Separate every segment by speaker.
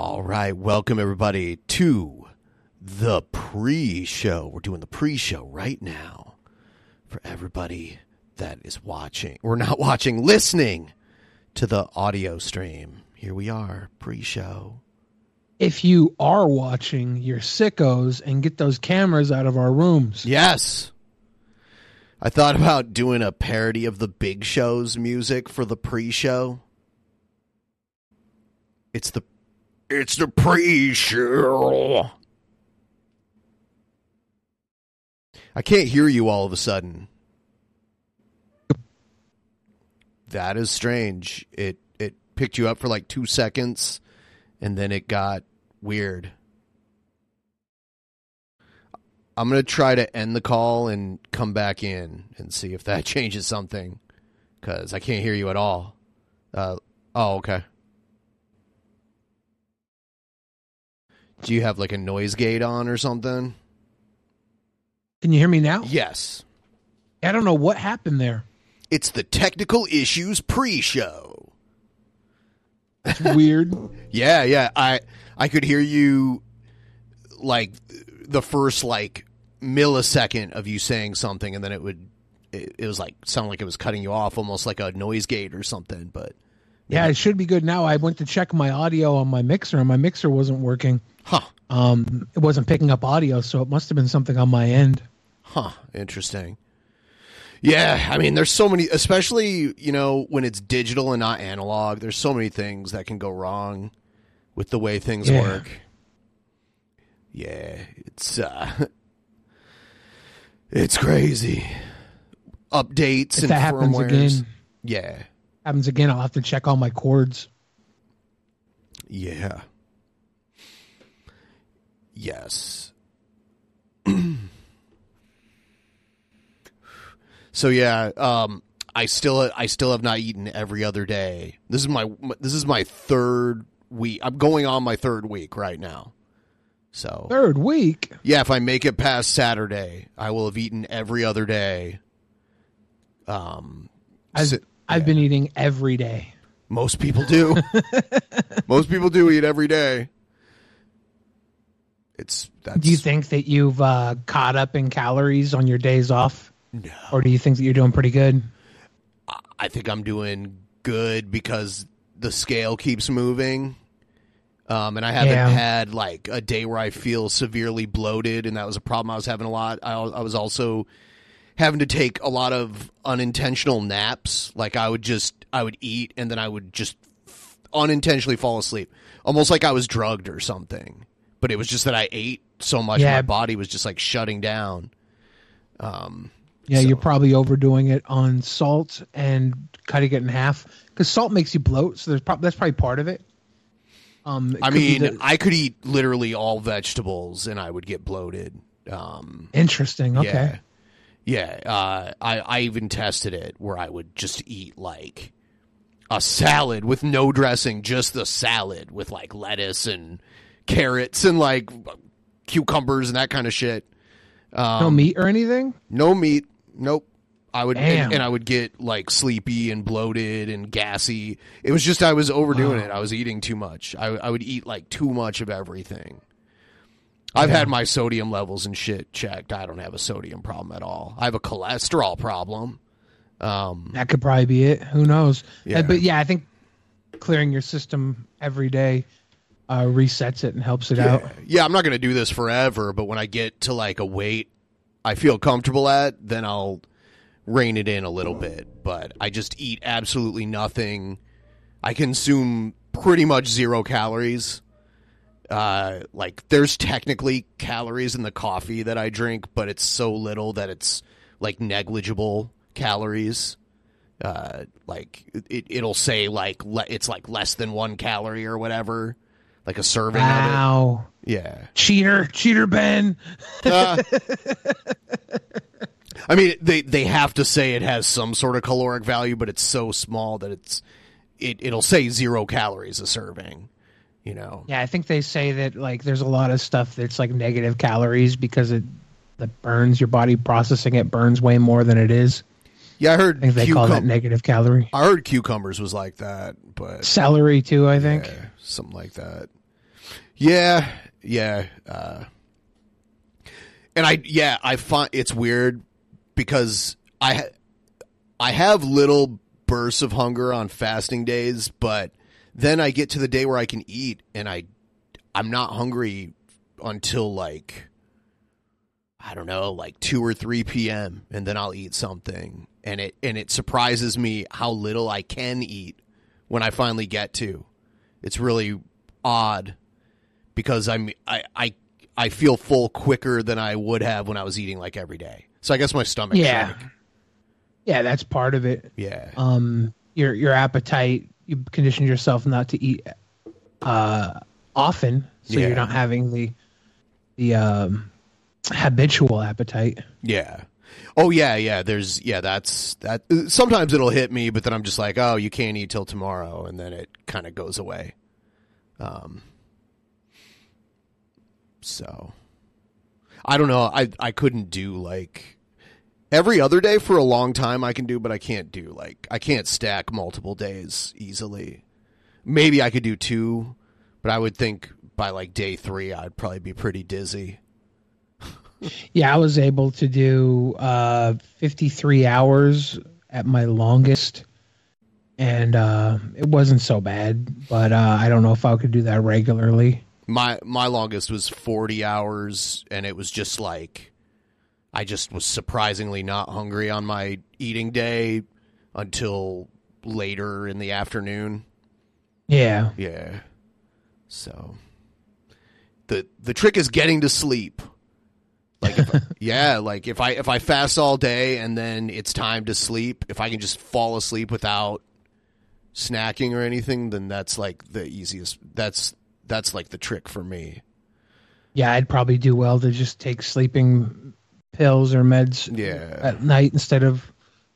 Speaker 1: All right, welcome everybody to the pre-show. We're doing the pre-show right now for everybody that is watching. We're not watching, listening to the audio stream. Here we are, pre-show.
Speaker 2: If you are watching, you're sickos and get those cameras out of our rooms.
Speaker 1: Yes. I thought about doing a parody of the Big Show's music for the pre-show. It's the it's the pre-show. I can't hear you all of a sudden. That is strange. It it picked you up for like 2 seconds and then it got weird. I'm going to try to end the call and come back in and see if that changes something cuz I can't hear you at all. Uh oh, okay. Do you have like a noise gate on or something?
Speaker 2: Can you hear me now?
Speaker 1: Yes.
Speaker 2: I don't know what happened there.
Speaker 1: It's the technical issues pre-show.
Speaker 2: It's weird.
Speaker 1: Yeah, yeah. I I could hear you like the first like millisecond of you saying something and then it would it, it was like sound like it was cutting you off almost like a noise gate or something, but
Speaker 2: yeah, it should be good now. I went to check my audio on my mixer and my mixer wasn't working.
Speaker 1: huh.
Speaker 2: Um it wasn't picking up audio, so it must have been something on my end.
Speaker 1: Huh. Interesting. Yeah, I mean, there's so many, especially you know when it's digital and not analog. There's so many things that can go wrong with the way things
Speaker 2: Yeah.
Speaker 1: work. Yeah, it's uh, it's crazy. Updates
Speaker 2: If
Speaker 1: and
Speaker 2: that
Speaker 1: firmwares.
Speaker 2: again,
Speaker 1: Yeah,
Speaker 2: happens again, I'll have to check all my cords.
Speaker 1: yeah, yes. So yeah, um, I still I still have not eaten every other day. This is my this is my third week. I'm going on my third week right now. So
Speaker 2: Third week.
Speaker 1: yeah, if I make it past Saturday, I will have eaten every other day. Um, si-
Speaker 2: I've
Speaker 1: yeah.
Speaker 2: been eating every day.
Speaker 1: Most people do. Most people do eat every day. It's that's
Speaker 2: Do you think that you've uh, caught up in calories on your days off?
Speaker 1: No.
Speaker 2: Or do you think that you're doing pretty good?
Speaker 1: I think I'm doing good because the scale keeps moving. Um, and I haven't
Speaker 2: Yeah.
Speaker 1: had like a day where I feel severely bloated, and that was a problem I was having a lot. I, I was also having to take a lot of unintentional naps. Like I would just, I would eat, and then I would just unintentionally fall asleep, almost like I was drugged or something. But it was just that I ate so much,
Speaker 2: Yeah.
Speaker 1: my body was just like shutting down. Um,
Speaker 2: Yeah,
Speaker 1: So-
Speaker 2: you're probably overdoing it on salt and cutting it in half because salt makes you bloat. So there's prob- that's probably part of it. Um, it
Speaker 1: I mean,
Speaker 2: the-
Speaker 1: I could eat literally all vegetables and I would get bloated. Um,
Speaker 2: interesting. Okay,
Speaker 1: yeah, yeah. Uh, I I even tested it where I would just eat like a salad with no dressing, just the salad with like lettuce and carrots and like cucumbers and that kind of shit. Um,
Speaker 2: no meat or anything.
Speaker 1: no meat. Nope. I would and, and I would get like sleepy and bloated and gassy. It was just I was overdoing
Speaker 2: Wow.
Speaker 1: it. I was eating too much. I I would eat like too much of everything. I've had my sodium levels and shit checked. I don't have a sodium problem at all. I have a cholesterol problem. Um,
Speaker 2: That could probably be it. Who knows?
Speaker 1: Yeah.
Speaker 2: But yeah, I think clearing your system every day uh, resets it and helps it out.
Speaker 1: yeah, yeah, I'm not going to do this forever, but when I get to like a weight I feel comfortable at, then I'll rein it in a little bit. But I just eat absolutely nothing. I consume pretty much zero calories. Uh, like there's technically calories in the coffee that I drink, but it's so little that it's like negligible calories. Uh, like it, it'll say like le- it's like less than one calorie or whatever, like a serving of
Speaker 2: Wow.
Speaker 1: Yeah.
Speaker 2: cheater, cheater, Ben.
Speaker 1: Uh, I mean, they they have to say it has some sort of caloric value, but it's so small that it's it it'll say zero calories a serving. You know.
Speaker 2: Yeah, I think they say that like there's a lot of stuff that's like negative calories because it that burns your body processing it burns way more than it is.
Speaker 1: Yeah, I heard.
Speaker 2: I think they call that negative calorie.
Speaker 1: I heard cucumbers was like that, but
Speaker 2: Celery too, I think.
Speaker 1: yeah, something like that. Yeah, yeah. Uh, and I, yeah, I find it's weird because I, I have little bursts of hunger on fasting days, but then I get to the day where I can eat, and I, I'm not hungry until like, I don't know, like two or three p.m., and then I'll eat something, and it and it surprises me how little I can eat when I finally get to. It's really odd because I'm I I I feel full quicker than I would have when I was eating like every day. So I guess my stomach.
Speaker 2: Yeah. Yeah, that's part of it.
Speaker 1: Yeah.
Speaker 2: Um, your your appetite, you condition yourself not to eat uh, often, so
Speaker 1: Yeah.
Speaker 2: you're not having the the um, habitual appetite.
Speaker 1: Yeah. Oh yeah, yeah. There's yeah. That's that. Sometimes it'll hit me, but then I'm just like, oh, you can't eat till tomorrow, and then it kind of goes away. Um. So, I don't know. I I couldn't do like every other day for a long time. I can do, but I can't do like I can't stack multiple days easily. Maybe I could do two, but I would think by like day three, I'd probably be pretty dizzy.
Speaker 2: Yeah, I was able to do uh, 53 hours at my longest, and uh, it wasn't so bad. But uh, I don't know if I could do that regularly.
Speaker 1: my my longest was 40 hours and it was just like i just was surprisingly not hungry on my eating day until later in the afternoon.
Speaker 2: Yeah,
Speaker 1: yeah. So the the trick is getting to sleep. Like if, yeah like if i if i fast all day and then it's time to sleep if i can just fall asleep without snacking or anything then that's like the easiest that's that's like the trick for me.
Speaker 2: Yeah, I'd probably do well to just take sleeping pills or meds
Speaker 1: Yeah.
Speaker 2: at night instead of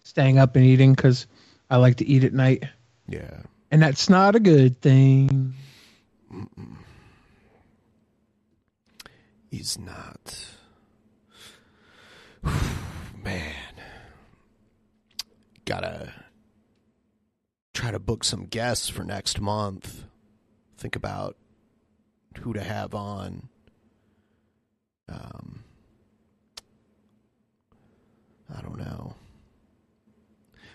Speaker 2: staying up and eating because I like to eat at night,
Speaker 1: Yeah.
Speaker 2: and that's not a good thing.
Speaker 1: He's not. Man. Gotta try to book some guests for next month. Think about who to have on. Um, I don't know.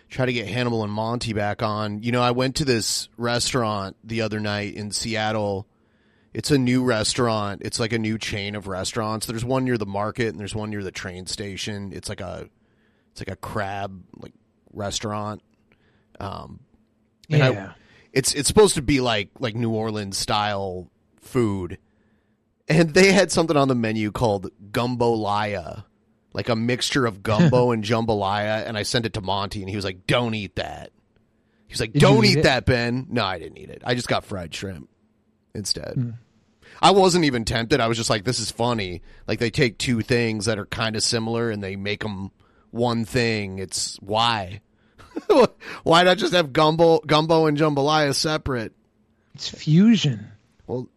Speaker 1: Try to get Hannibal and Monty back on. You know, I went to this restaurant the other night in Seattle. It's a new restaurant. It's like a new chain of restaurants. There's one near the market and there's one near the train station. It's like a it's like a crab like restaurant. Um and I-
Speaker 2: Yeah,
Speaker 1: it's it's supposed to be like like New Orleans style food. And they had something on the menu called gumbo laya, like a mixture of gumbo and jambalaya. And I sent it to Monty, and he was like, "Don't eat that." He was like,
Speaker 2: Did
Speaker 1: "Don't
Speaker 2: eat
Speaker 1: eat that, Ben." No, I didn't eat it. I just got fried shrimp instead.
Speaker 2: Hmm.
Speaker 1: I wasn't even tempted. I was just like, "This is funny." Like they take two things that are kind of similar and they make them one thing. It's why. why not just have gumbo, gumbo and jambalaya separate?
Speaker 2: it's fusion.
Speaker 1: Well,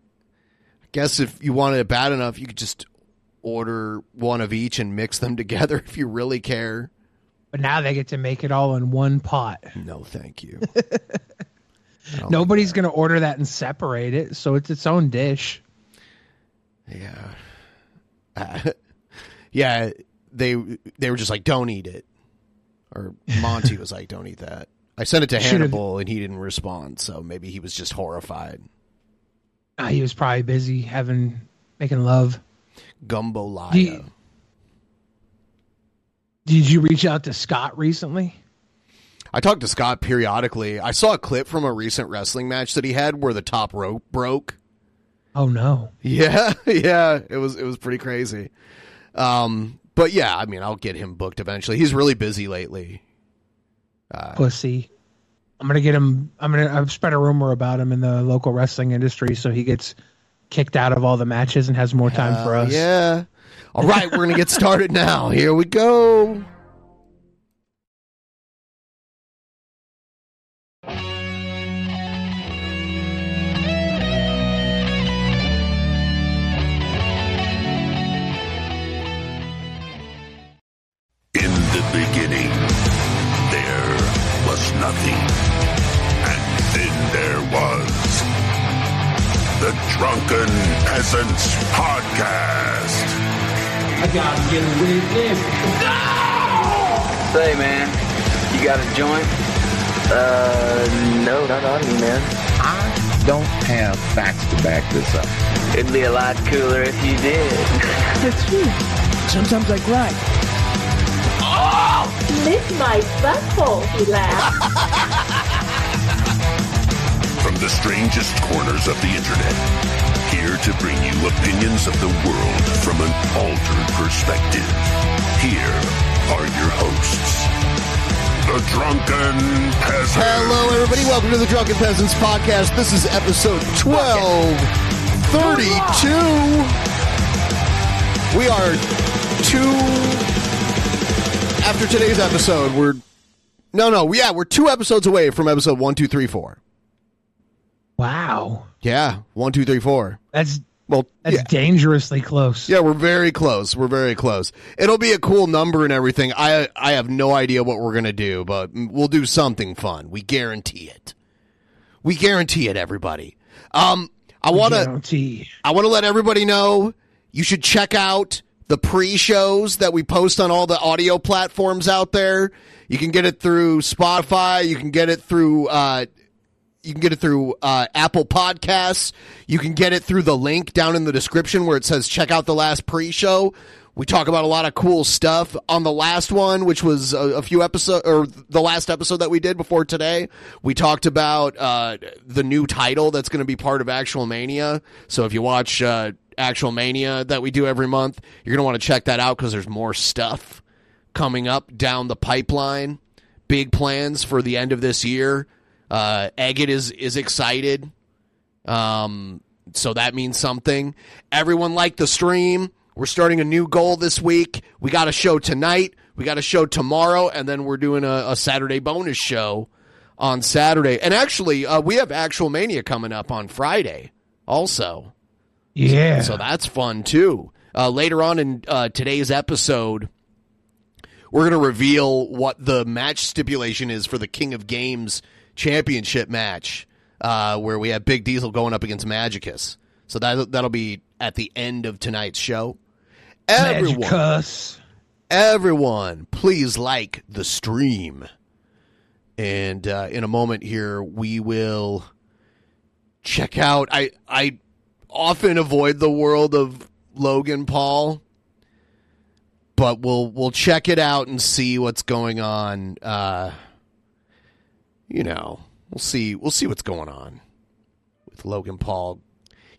Speaker 1: I guess if you wanted it bad enough, you could just order one of each and mix them together if you really care.
Speaker 2: But now they get to make it all in one pot.
Speaker 1: No, thank you.
Speaker 2: Nobody's going to order that and separate it, so it's its own dish.
Speaker 1: Yeah. Uh, yeah, they they were just like, "Don't eat it," or Monty was like, "Don't eat that." I sent it to
Speaker 2: Should've-
Speaker 1: Hannibal and he didn't respond, so maybe he was just horrified.
Speaker 2: Uh, he was probably busy having making love.
Speaker 1: Gumbo Laya.
Speaker 2: Do you- Did you reach out to Scott recently?
Speaker 1: I talked to Scott periodically. I saw a clip from a recent wrestling match that he had where the top rope broke.
Speaker 2: Oh no.
Speaker 1: Yeah, yeah, it was it was pretty crazy. Um, but yeah, I mean, I'll get him booked eventually. He's really busy lately.
Speaker 2: Uh, pussy. I'm gonna get him. I'm gonna. I've spread a rumor about him in the local wrestling industry, so he gets kicked out of all the matches and has more time for
Speaker 1: Uh,
Speaker 2: us.
Speaker 1: Yeah. All right, we're gonna get started now. Here we go.
Speaker 3: Lot cooler if you did.
Speaker 4: That's true. Sometimes I cry. Oh!
Speaker 5: Lick my butthole, he laughed.
Speaker 6: From the strangest corners of the internet, here to bring you opinions of the world from an altered perspective. Here are your hosts, the Drunken Peasants.
Speaker 1: Hello, everybody. Welcome to the Drunken Peasants Podcast. This is episode 1232. We are two. After today's episode, we're. No, no, yeah, we're two episodes away from episode one, two, three, four.
Speaker 2: Wow,
Speaker 1: Yeah, one, two, three, four.
Speaker 2: that's
Speaker 1: Well,
Speaker 2: that's
Speaker 1: yeah.
Speaker 2: dangerously close.
Speaker 1: Yeah, we're very close. We're very close. It'll be a cool number and everything. I I have no idea what we're gonna do, but we'll do something fun. We guarantee it. We guarantee it, everybody. Um, I want to I want to let everybody know you should check out the pre-shows that we post on all the audio platforms out there. You can get it through Spotify. You can get it through. Uh, you can get it through uh, Apple Podcasts. You can get it through the link down in the description where it says check out the last pre-show. We talk about a lot of cool stuff on the last one, which was a, a few episodes, or the last episode that we did before today. We talked about uh, the new title that's going to be part of Actual Mania. So if you watch uh, Actual Mania that we do every month, you're going to want to check that out because there's more stuff coming up down the pipeline. Big plans for the end of this year. Uh, Agate is is excited. Um, so that means something. Everyone liked the stream. We're starting a new goal this week. We got a show tonight. We got a show tomorrow, and then we're doing a, a Saturday bonus show on Saturday. And actually, uh, we have Actual Mania coming up on Friday, also.
Speaker 2: Yeah.
Speaker 1: So that's fun too. Uh, later on in uh, today's episode, we're going to reveal what the match stipulation is for the King of Games championship match, uh, where we have Big Diesel going up against Magicus. So that that'll be at the end of tonight's show. Everyone, everyone, please like the stream. And uh, in a moment here, we will check out. I I often avoid the world of Logan Paul, but we'll we'll check it out and see what's going on. Uh, you know, we'll see we'll see what's going on with Logan Paul.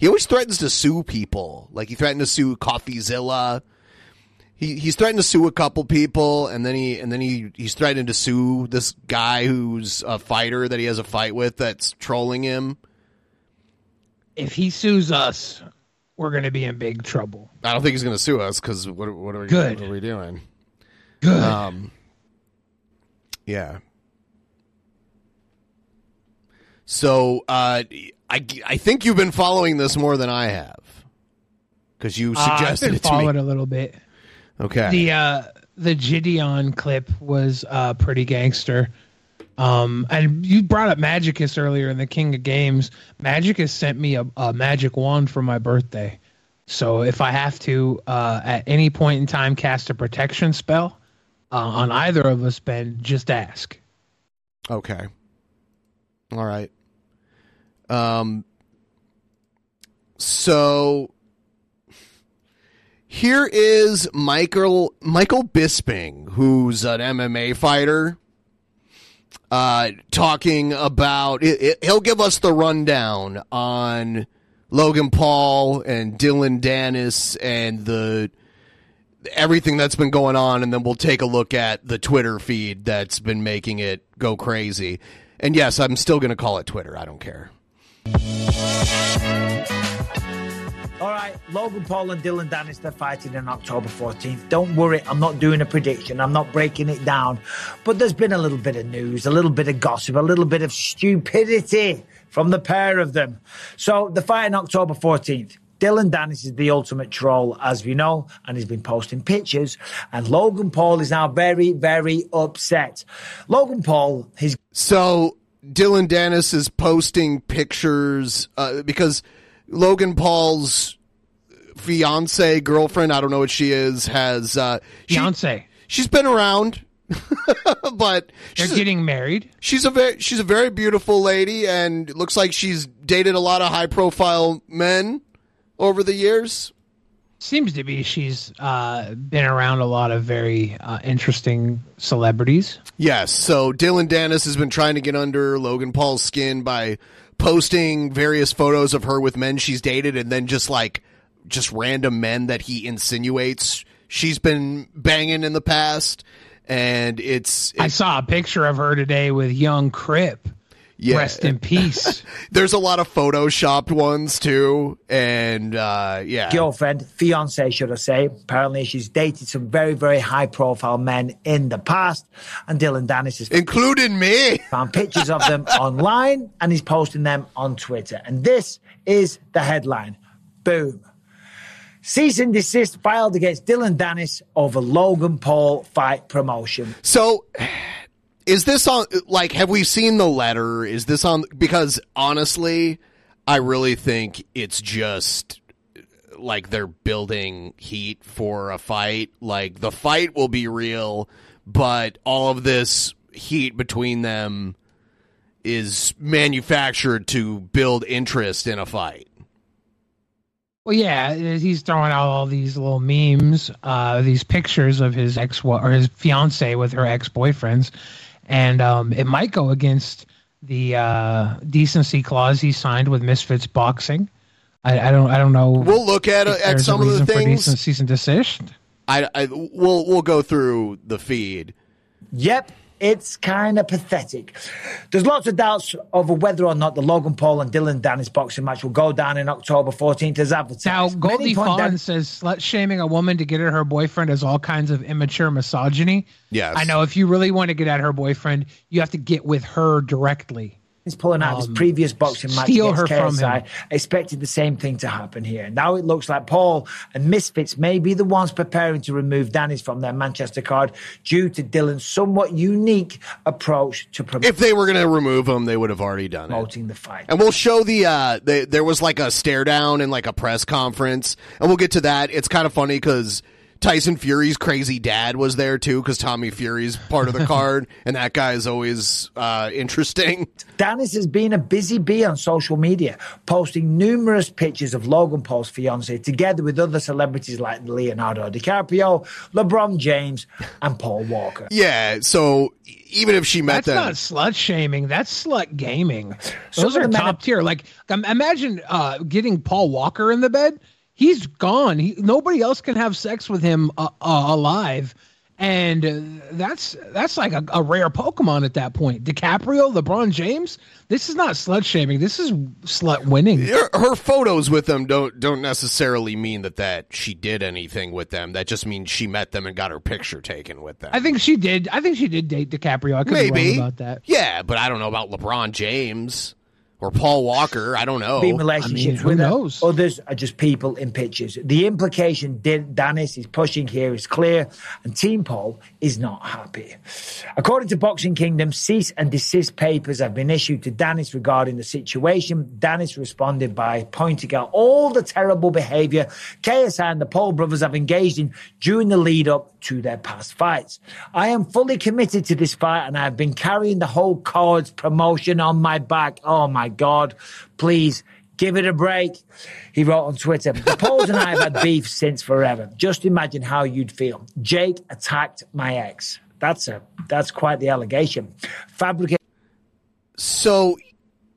Speaker 1: He always threatens to sue people. Like he threatened to sue CoffeeZilla. He he's threatened to sue a couple people, and then he and then he he's threatened to sue this guy who's a fighter that he has a fight with that's trolling him.
Speaker 2: If he sues us, we're going to be in big trouble.
Speaker 1: I don't think he's going to sue us because what what are we
Speaker 2: Good.
Speaker 1: what are we doing?
Speaker 2: Good.
Speaker 1: Um, yeah. So uh, I I think you've been following this more than I have because you suggested
Speaker 2: Uh, I've been
Speaker 1: it to
Speaker 2: following
Speaker 1: me.
Speaker 2: a little bit.
Speaker 1: Okay.
Speaker 2: The uh, the Gideon clip was uh, pretty gangster. Um, and you brought up Magicus earlier in the King of Games. Magicus sent me a, a magic wand for my birthday. So if I have to, uh, at any point in time, cast a protection spell uh, on either of us, Ben, just ask.
Speaker 1: Okay. All right. Um. So here is Michael Michael Bisping, who's an MMA fighter, uh, talking about. It, it, he'll give us the rundown on Logan Paul and Dillon Danis and the everything that's been going on, and then we'll take a look at the Twitter feed that's been making it go crazy. And yes, I'm still going to call it Twitter. I don't care.
Speaker 7: All right, Logan Paul and Dillon Danis, they're fighting on October 14th. Don't worry, I'm not doing a prediction. I'm not breaking it down. But there's been a little bit of news, a little bit of gossip, a little bit of stupidity from the pair of them. So the fight on October 14th. Dillon Danis is the ultimate troll, as we know, and he's been posting pictures. And Logan Paul is now very, very upset. Logan Paul, his
Speaker 1: So Dillon Danis is posting pictures uh, because Logan Paul's fiance, girlfriend, I don't know what she is, has uh, she-
Speaker 2: Fiance.
Speaker 1: she's been around, but
Speaker 2: They're
Speaker 1: she's
Speaker 2: getting married.
Speaker 1: she's a very she's a very beautiful lady, and looks like she's dated a lot of high profile men over the years.
Speaker 2: Seems to be she's uh, been around a lot of very uh, interesting celebrities.
Speaker 1: Yes. So Dillon Danis has been trying to get under Logan Paul's skin by posting various photos of her with men she's dated and then just like just random men that he insinuates she's been banging in the past. And it's,
Speaker 2: I saw a picture of her today with young Crip.
Speaker 1: Yeah,
Speaker 2: Rest in peace.
Speaker 1: there's a lot of photoshopped ones too. And uh, yeah.
Speaker 7: girlfriend, fiance, should I say. Apparently, she's dated some very, very high profile men in the past. And Dillon Danis has
Speaker 1: Including me.
Speaker 7: found pictures of them online and he's posting them on Twitter. And this is the headline Boom. Cease and desist filed against Dillon Danis over Logan Paul fight promotion.
Speaker 1: So is this on like have we seen the letter? Is this on because honestly, I really think it's just like they're building heat for a fight. Like the fight will be real, but all of this heat between them is manufactured to build interest in a fight.
Speaker 2: Well, yeah, he's throwing out all these little memes, uh, these pictures of his ex or his fiance with her ex boyfriends, and um, it might go against the uh, decency clause he signed with Misfits Boxing. I, I don't, I don't know.
Speaker 1: We'll look at
Speaker 2: if
Speaker 1: at
Speaker 2: there's a
Speaker 1: some of the
Speaker 2: reason for
Speaker 1: things.
Speaker 2: decent cease and desist.
Speaker 1: I, I we'll we'll go through the feed.
Speaker 7: Yep, it's kind of pathetic. There's lots of doubts over whether or not the Logan Paul and Dillon Danis boxing match will go down in October 14th as advertised.
Speaker 2: Now, Goldie Fawn
Speaker 7: that-
Speaker 2: says slut shaming a woman to get at her boyfriend is all kinds of immature misogyny.
Speaker 1: Yes.
Speaker 2: I know if you really want to get at her boyfriend, you have to get with her directly.
Speaker 7: He's pulling out his previous boxing match
Speaker 2: Um, steal
Speaker 7: against
Speaker 2: her from
Speaker 7: KSI.
Speaker 2: him.
Speaker 7: Expected the same thing to happen here. Now it looks like Paul and Misfits may be the ones preparing to remove Danis from their Manchester card due to Dillon's somewhat unique approach to promoting.
Speaker 1: If they were going to remove him, they would have already done it.
Speaker 7: the fight.
Speaker 1: And we'll show the uh the, there was like a stare down and like a press conference and we'll get to that. It's kind of funny cuz Tyson Fury's crazy dad was there too cuz Tommy Fury's part of the card and that guy is always uh interesting.
Speaker 7: Danis has been a busy bee on social media, posting numerous pictures of Logan Paul's fiance together with other celebrities like Leonardo DiCaprio, LeBron James, and Paul Walker.
Speaker 1: Yeah, so even if she met them.
Speaker 2: That's
Speaker 1: them
Speaker 2: not slut shaming. That's slut gaming. Those
Speaker 7: of
Speaker 2: are top tier. Like, imagine uh, getting Paul Walker in the bed. He's gone. He, nobody else can have sex with him uh, uh, alive, and uh, that's that's like a, a rare Pokemon at that point. DiCaprio, LeBron James. This is not slut shaming. This is slut winning.
Speaker 1: her, her photos with them don't don't necessarily mean that that she did anything with them. That just means she met them and got her picture taken with them.
Speaker 2: I think she did. I think she did date DiCaprio. I could be
Speaker 1: Maybe
Speaker 2: wrong about that.
Speaker 1: Yeah, but I don't know about LeBron James or Paul Walker. I don't know.
Speaker 7: Being relationships
Speaker 2: who
Speaker 7: with
Speaker 2: knows?
Speaker 7: Others are just people in pictures. The implication Dan- Danis is pushing here is clear, and Team Paul is not happy. According to Boxing Kingdom, cease and desist papers have been issued to Danis regarding the situation. Danis responded by pointing out all the terrible behavior KSI and the Paul brothers have engaged in during the lead up to their past fights. I am fully committed to this fight and I have been carrying the whole cards promotion on my back. Oh my God. Please give it a break. He wrote on Twitter, the Pauls and I have had beef since forever. Just imagine how you'd feel. Jake attacked my ex. That's a, that's quite the allegation. Fabricate
Speaker 1: So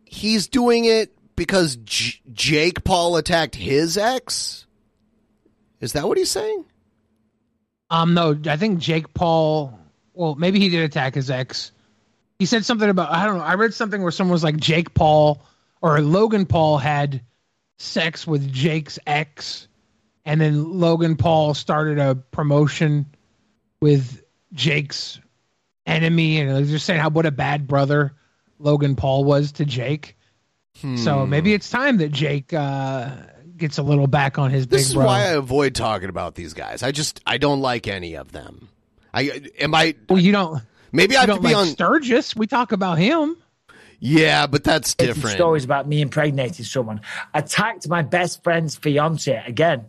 Speaker 1: he's doing it because J- Jake Paul attacked his ex. Is that what he's saying?
Speaker 2: Um, no, I think Jake Paul. Well, maybe he did attack his ex. He said something about I don't know. I read something where someone was like Jake Paul or Logan Paul had sex with Jake's ex, and then Logan Paul started a promotion with Jake's enemy, and was just saying how what a bad brother Logan Paul was to Jake. So maybe it's time that Jake uh, gets a little back on his
Speaker 1: This
Speaker 2: big
Speaker 1: is
Speaker 2: bro.
Speaker 1: why I avoid talking about these guys. I just I don't like any of them. I am I
Speaker 2: well, you don't.
Speaker 1: Maybe I
Speaker 2: You
Speaker 1: have to
Speaker 2: don't
Speaker 1: be
Speaker 2: like
Speaker 1: on
Speaker 2: Sturgis. We talk about him.
Speaker 1: Yeah, but that's different.
Speaker 7: Stories about me impregnating someone. Attacked my best friend's fiance again.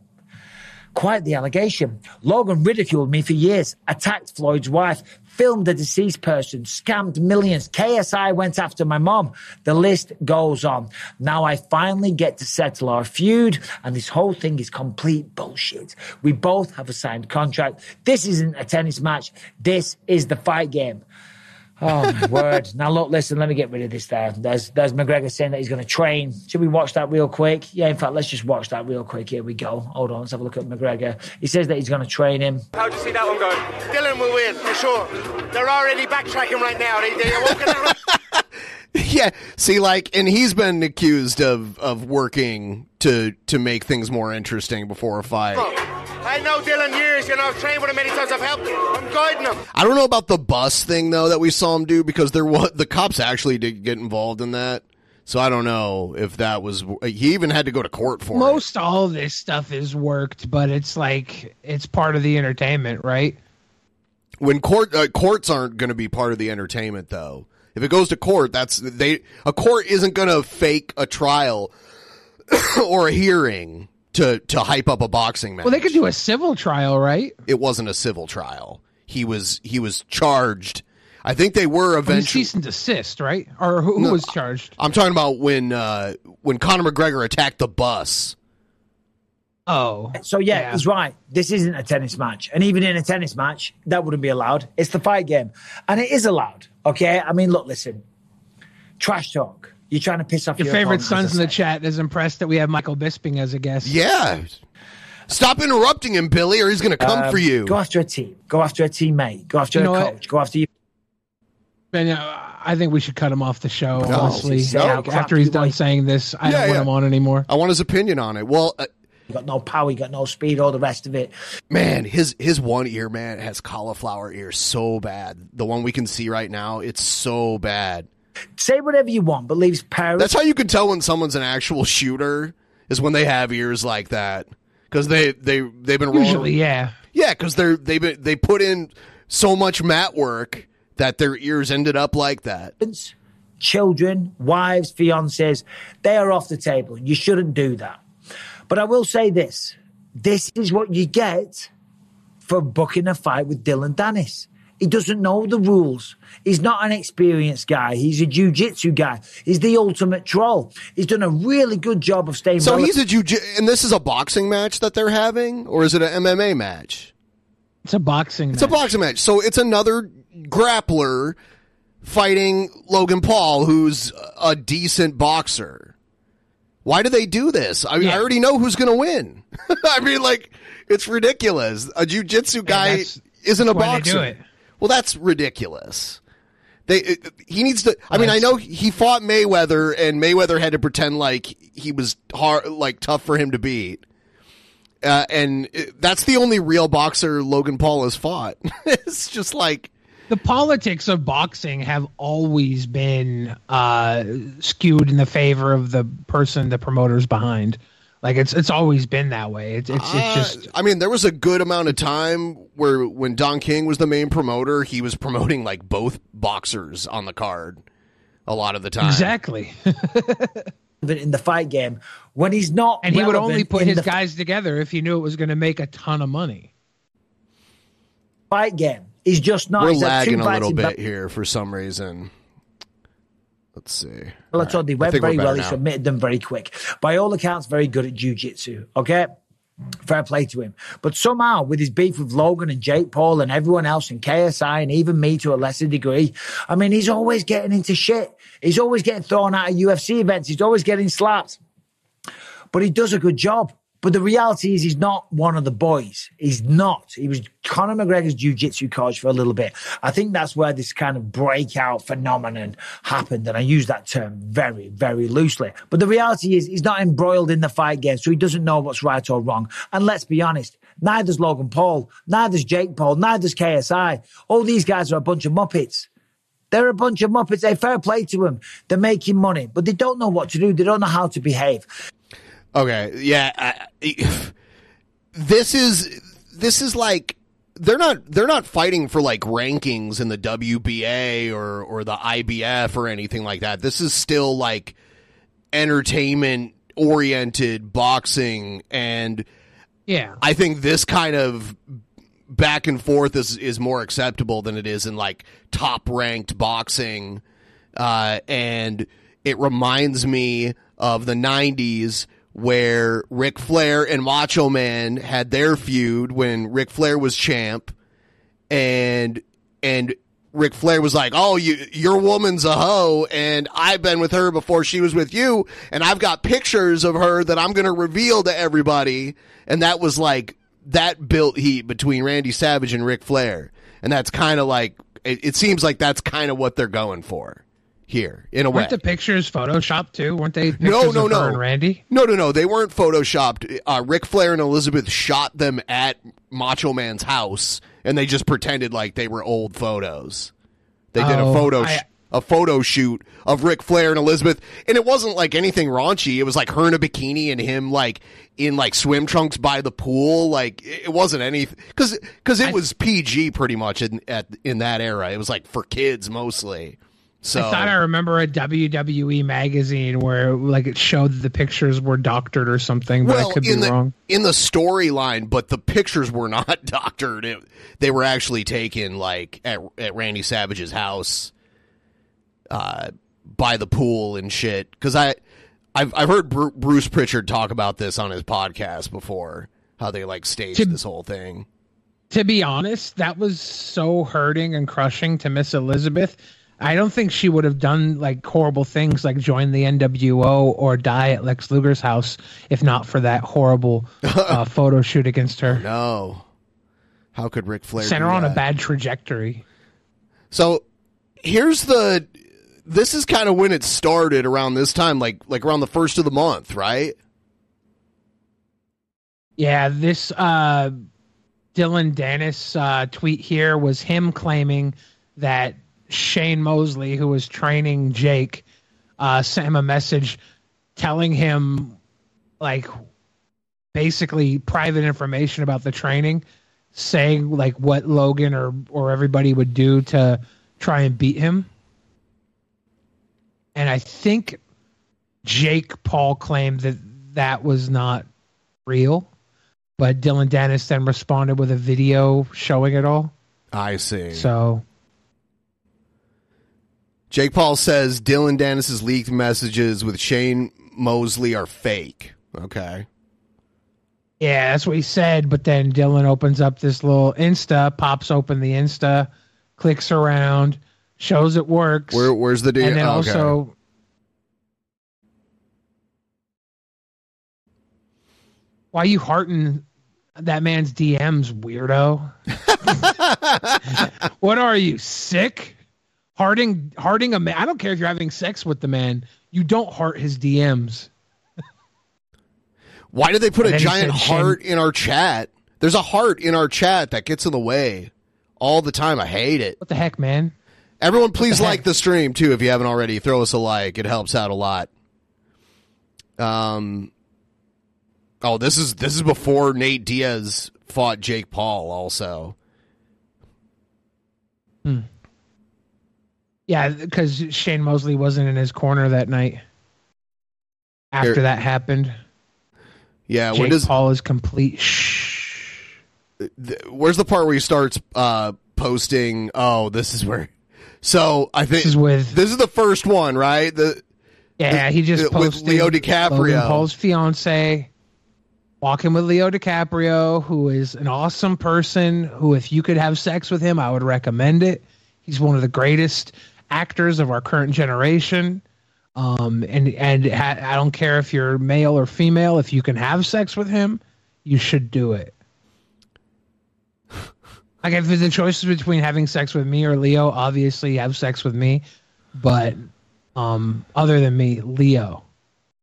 Speaker 7: Quite the allegation. Logan ridiculed me for years, attacked Floyd's wife, filmed a deceased person, scammed millions. KSI went after my mom. The list goes on. Now I finally get to settle our feud, and this whole thing is complete bullshit. We both have a signed contract. This isn't a tennis match. This is the fight game. Oh my word! Now look, listen. Let me get rid of this. There, there's there's McGregor saying that he's going to train. Should we watch that real quick? Yeah, in fact, let's just watch that real quick. Here we go. Hold on, let's have a look at McGregor. He says that he's going to train him.
Speaker 8: How do you see that one going? Dillon will win for sure. They're already backtracking right now. They, they're walking around.
Speaker 1: yeah, see, like, and he's been accused of of working to to make things more interesting before a fight.
Speaker 8: I know Dillon years. You know, I've trained with him many times. I've helped him. I'm guiding him.
Speaker 1: I don't know about the bus thing though that we saw him do because there was the cops actually did get involved in that. So I don't know if that was he even had to go to court for it.
Speaker 2: Most all this stuff is worked, but it's like it's part of the entertainment, right?
Speaker 1: When court uh, courts aren't going to be part of the entertainment though. If it goes to court, that's they a court isn't going to fake a trial or a hearing to to hype up a boxing match.
Speaker 2: Well, they could do a civil trial, right?
Speaker 1: It wasn't a civil trial. He was he was charged. I think they were eventually
Speaker 2: cease and desist, right? Or who, who
Speaker 1: No,
Speaker 2: was charged?
Speaker 1: I'm talking about when uh, when Conor McGregor attacked the bus.
Speaker 2: Oh,
Speaker 7: So yeah, he's right. This isn't a tennis match, and even in a tennis match, that wouldn't be allowed. It's the fight game, and it is allowed. Okay, I mean, look, listen, trash talk. You're trying to piss off
Speaker 2: Your
Speaker 7: your,
Speaker 2: favorite sons in the chat is impressed that we have Michael Bisping as a guest.
Speaker 1: Yeah. Stop interrupting him, Billy, or he's going to come
Speaker 7: Um,
Speaker 1: for you.
Speaker 7: Go after a team. Go after a teammate. Go after
Speaker 2: You
Speaker 7: a
Speaker 2: know what?
Speaker 7: coach. Go after you.
Speaker 2: Ben, uh, I think we should cut him off the show.
Speaker 1: No.
Speaker 2: honestly,
Speaker 7: Say how
Speaker 2: Like,
Speaker 7: crap
Speaker 2: after he's done saying this, I
Speaker 1: Yeah,
Speaker 2: don't want
Speaker 1: yeah.
Speaker 2: him on anymore.
Speaker 1: I want his opinion on it. Well, uh,
Speaker 7: You got no power. You got no speed. All the rest of it.
Speaker 1: man, his his one ear, man, has cauliflower ear so bad. The one we can see right now, it's so bad.
Speaker 7: Say whatever you want, but leaves parents.
Speaker 1: That's how you can tell when someone's an actual shooter is when they have ears like that because they they they've been rolling.
Speaker 2: Usually, yeah.
Speaker 1: Yeah, because they're they been they put in so much mat work that their ears ended up like that.
Speaker 7: children, wives, fiancés, they are off the table. You shouldn't do that. But I will say this this is what you get for booking a fight with Dillon Danis. He doesn't know the rules. He's not an experienced guy. He's a jiu-jitsu guy. He's the ultimate troll. He's done a really good job of staying
Speaker 1: So
Speaker 7: relevant.
Speaker 1: he's a jiu and this is a boxing match that they're having, or is it an MMA match?
Speaker 2: It's a boxing.
Speaker 1: It's a boxing match. So it's another grappler fighting Logan Paul, who's a decent boxer. Why do they do this? I mean, I already know who's going to win. I mean, like, it's ridiculous. A jujitsu guy isn't a
Speaker 2: that's why they
Speaker 1: boxer. Well, that's ridiculous. They, it- he needs to. I mean, I know he fought Mayweather, and Mayweather had to pretend like he was hard, like tough for him to beat. Uh, and it, that's the only real boxer Logan Paul has fought. it's just like
Speaker 2: the politics of boxing have always been uh, skewed in the favor of the person the promoter's behind. Like it's it's always been that way. It's it's,
Speaker 1: Uh,
Speaker 2: it's just
Speaker 1: I mean, there was a good amount of time where when Don King was the main promoter, he was promoting like both boxers on the card a lot of the time.
Speaker 2: exactly.
Speaker 7: But in the fight game when he's not.
Speaker 2: and he would only put his
Speaker 7: the
Speaker 2: guys together if he knew it was going to make a ton of money.
Speaker 7: fight game. He's just not.
Speaker 1: We're
Speaker 7: he's had two
Speaker 1: lagging a little bit here for some reason. Let's see.
Speaker 7: Well, I told they went very well. He submitted them very quick. By all accounts, very good at jiu-jitsu. Okay? Fair play to him. But somehow, with his beef with Logan and Jake Paul and everyone else and KSI and even me to a lesser degree, I mean, he's always getting into shit. He's always getting thrown out of UFC events. He's always getting slapped. But he does a good job. But the reality is, he's not one of the boys. He's not. He was Conor McGregor's jiu-jitsu coach for a little bit. I think that's where this kind of breakout phenomenon happened. And I use that term very, very loosely. But the reality is, he's not embroiled in the fight game, so he doesn't know what's right or wrong. And let's be honest, neither's Logan Paul, neither's Jake Paul, neither's KSI. All these guys are a bunch of muppets. They're a bunch of muppets. They fair play to them. They're making money, but they don't know what to do. They don't know how to behave.
Speaker 1: Okay, yeah. I, this is this is like they're not they're not fighting for like rankings in the WBA or or the IBF or anything like that. This is still like entertainment oriented boxing and
Speaker 2: Yeah.
Speaker 1: I think this kind of back and forth is is more acceptable than it is in like top ranked boxing uh, and it reminds me of the 90s where Ric Flair and Macho Man had their feud when Ric Flair was champ and and Ric Flair was like, "Oh, you your woman's a hoe and I've been with her before she was with you and I've got pictures of her that I'm going to reveal to everybody." And that was like that built heat between Randy Savage and Ric Flair. And that's kind of like it, it seems like that's kind of what they're going for here in a way.
Speaker 2: Weren't the pictures photoshopped too? Weren't they?
Speaker 1: No,
Speaker 2: pictures
Speaker 1: no, no.
Speaker 2: and Randy.
Speaker 1: No, no, no. They weren't photoshopped. Uh, Ric Flair and Elizabeth shot them at Macho Man's house, and they just pretended like they were old photos. They did
Speaker 2: Oh,
Speaker 1: a photo,
Speaker 2: I-
Speaker 1: a photo shoot of Ric Flair and Elizabeth, and it wasn't like anything raunchy. It was like her in a bikini and him like in like swim trunks by the pool. Like it wasn't anything because because it was PG pretty much in at in that era. It was like for kids mostly. So
Speaker 2: I thought I remember a WWE magazine where like it showed that the pictures were doctored or something, but I could be
Speaker 1: the
Speaker 2: wrong.
Speaker 1: in the storyline, but the pictures were not doctored. It, they were actually taken like at at Randy Savage's house, uh, by the pool and shit. Because I, I've I've heard Bru- Bruce Pritchard talk about this on his podcast before. How they like staged
Speaker 2: To-
Speaker 1: this whole thing.
Speaker 2: To be honest, that was so hurting and crushing to Miss Elizabeth. I don't think she would have done like horrible things like join the NWO or die at Lex Luger's house if not for that horrible uh, photo shoot against her.
Speaker 1: No, how could Ric Flair
Speaker 2: Sent her on a bad trajectory.
Speaker 1: So here's the. This is kind of when it started around this time, like like around the first of the month, right?
Speaker 2: Yeah, this uh, Dillon Danis uh, tweet here was him claiming that Shane Mosley, who was training Jake, uh, sent him a message telling him, like, basically private information about the training, saying like what Logan or or everybody would do to try and beat him. And I think Jake Paul claimed that that was not real. But Dillon Danis then responded with a video showing it all.
Speaker 1: I see.
Speaker 2: So
Speaker 1: Jake Paul says Dillon Danis's leaked messages with Shane Mosley are fake. Okay.
Speaker 2: yeah, that's what he said. But then Dylan opens up this little Insta, pops open the Insta, clicks around, shows it works.
Speaker 1: Where where's the deal?
Speaker 2: and then
Speaker 1: okay.
Speaker 2: also why you hearting that man's DMs, weirdo? what are you sick? Hearting, hearting a man. I don't care if you're having sex with the man. You don't heart his DMs.
Speaker 1: Why did they put
Speaker 2: And
Speaker 1: a giant
Speaker 2: said
Speaker 1: heart in our chat? There's a heart in our chat that gets in the way all the time. I hate it.
Speaker 2: What the heck, man?
Speaker 1: Everyone, please
Speaker 2: the
Speaker 1: like
Speaker 2: heck?
Speaker 1: the stream too if you haven't already. Throw us a like; it helps out a lot. Um. Oh, this is this is before Nate Diaz fought Jake Paul. Also,
Speaker 2: Yeah, because Shane Mosley wasn't in his corner that night. After
Speaker 1: Here-
Speaker 2: that happened,
Speaker 1: yeah. when
Speaker 2: Jake
Speaker 1: does
Speaker 2: Paul is complete. Shh.
Speaker 1: where's the part where he starts uh posting? Oh, this is where. So I think
Speaker 2: This is with
Speaker 1: this is the first one, right? The
Speaker 2: Yeah, he just
Speaker 1: with
Speaker 2: posted
Speaker 1: Leo DiCaprio.
Speaker 2: Logan Paul's fiance walking with Leo DiCaprio, who is an awesome person. Who, if you could have sex with him, I would recommend it. He's one of the greatest actors of our current generation. Um, and and ha- I don't care if you're male or female. If you can have sex with him, you should do it. Like if the choice is between having sex with me or Leo, obviously have sex with me. But um, other than me, Leo,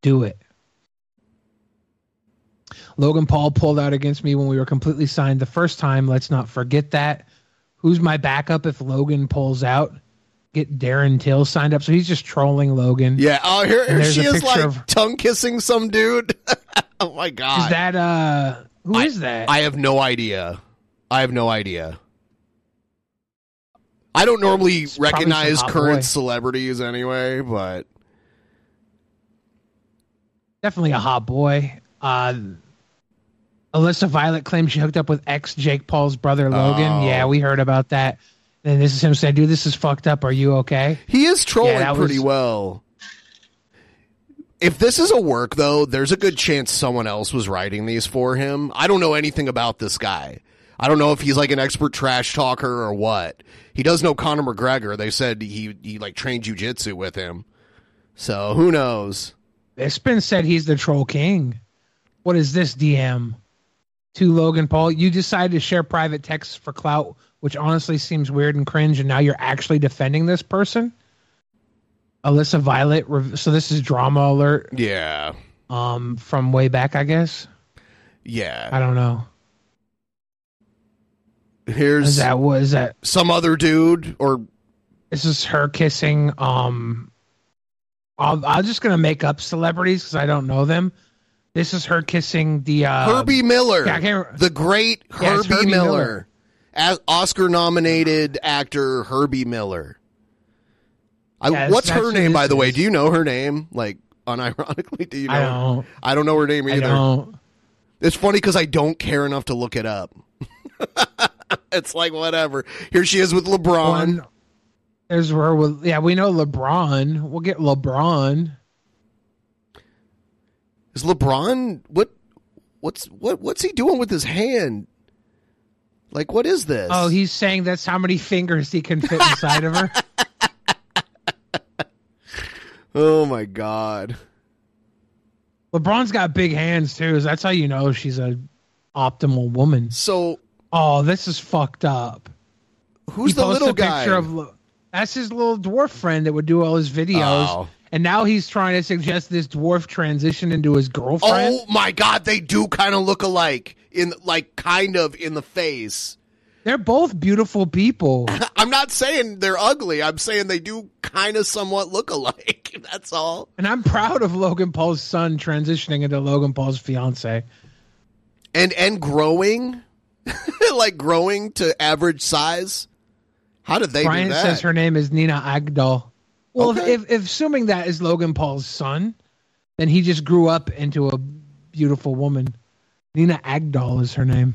Speaker 2: do it. Logan Paul pulled out against me when we were completely signed the first time. Let's not forget that. Who's my backup if Logan pulls out? Get Darren Till signed up. So he's just trolling Logan.
Speaker 1: Yeah. Oh, here, she is, like
Speaker 2: of-
Speaker 1: tongue kissing some dude. oh my god.
Speaker 2: Is that uh who is
Speaker 1: I,
Speaker 2: that?
Speaker 1: I have no idea. I have no idea. I don't normally
Speaker 2: some
Speaker 1: recognize current
Speaker 2: boy.
Speaker 1: celebrities anyway, but
Speaker 2: Definitely a hot boy. Uh, Alyssa Violet claims she hooked up with ex Jake Paul's brother Logan.
Speaker 1: Oh.
Speaker 2: Yeah, we heard about that. And this is him saying, "Dude, this is fucked up. Are you okay?"
Speaker 1: he is trolling
Speaker 2: that
Speaker 1: pretty
Speaker 2: was-
Speaker 1: well. If this is a work though, there's a good chance someone else was writing these for him. I don't know anything about this guy. I don't know if he's like an expert trash talker or what. He does know Conor McGregor. They said he he like trained jujitsu with him. So who knows?
Speaker 2: It's been said he's the troll king. What is this DM? To Logan Paul, you decided to share private texts for clout, which honestly seems weird and cringe, and now you're actually defending this person. Alyssa Violet. rev- So this is drama alert.
Speaker 1: Yeah.
Speaker 2: Um, from way back, I guess.
Speaker 1: Yeah.
Speaker 2: I don't know.
Speaker 1: Here's
Speaker 2: Is that was that?
Speaker 1: some other dude or
Speaker 2: This is her kissing. Um, I'll, I'm just gonna make up celebrities because I don't know them. This is her kissing the uh,
Speaker 1: Herbie Miller,
Speaker 2: yeah, I can't-
Speaker 1: the great
Speaker 2: Yeah,
Speaker 1: Herbie,
Speaker 2: Herbie
Speaker 1: Miller,
Speaker 2: Miller.
Speaker 1: As Oscar nominated actor Herbie Miller. I,
Speaker 2: Yeah,
Speaker 1: what's her name, by the way? Do you know her name? Like unironically, do you know?
Speaker 2: I don't.
Speaker 1: I don't know her name either. It's funny because I don't care enough to look it up. it's like whatever. Here she is with LeBron.
Speaker 2: One, there's her with yeah. We know LeBron. We'll get LeBron.
Speaker 1: Is LeBron what? What's what? What's he doing with his hand? Like what is this?
Speaker 2: Oh, he's saying that's how many fingers he can fit inside of her.
Speaker 1: Oh my god.
Speaker 2: LeBron's got big hands too. So that's how you know she's a optimal woman.
Speaker 1: So
Speaker 2: Oh, this is fucked up.
Speaker 1: who's
Speaker 2: he
Speaker 1: the little guy?
Speaker 2: of that's his little dwarf friend that would do all his videos.
Speaker 1: Oh.
Speaker 2: And now he's trying to suggest this dwarf transition into his girlfriend.
Speaker 1: Oh my god, they do kind of look alike in like kind of in the face.
Speaker 2: They're both beautiful people.
Speaker 1: I'm not saying they're ugly. I'm saying they do kind of somewhat look alike. That's all.
Speaker 2: and I'm proud of Logan Paul's son transitioning into Logan Paul's fiance.
Speaker 1: And and growing like growing to average size. How did they
Speaker 2: Brian
Speaker 1: do that?
Speaker 2: says her name is Nina Agdal. Well,
Speaker 1: Okay.
Speaker 2: if, if assuming that is Logan Paul's son, then he just grew up into a beautiful woman. Nina Agdal is her name.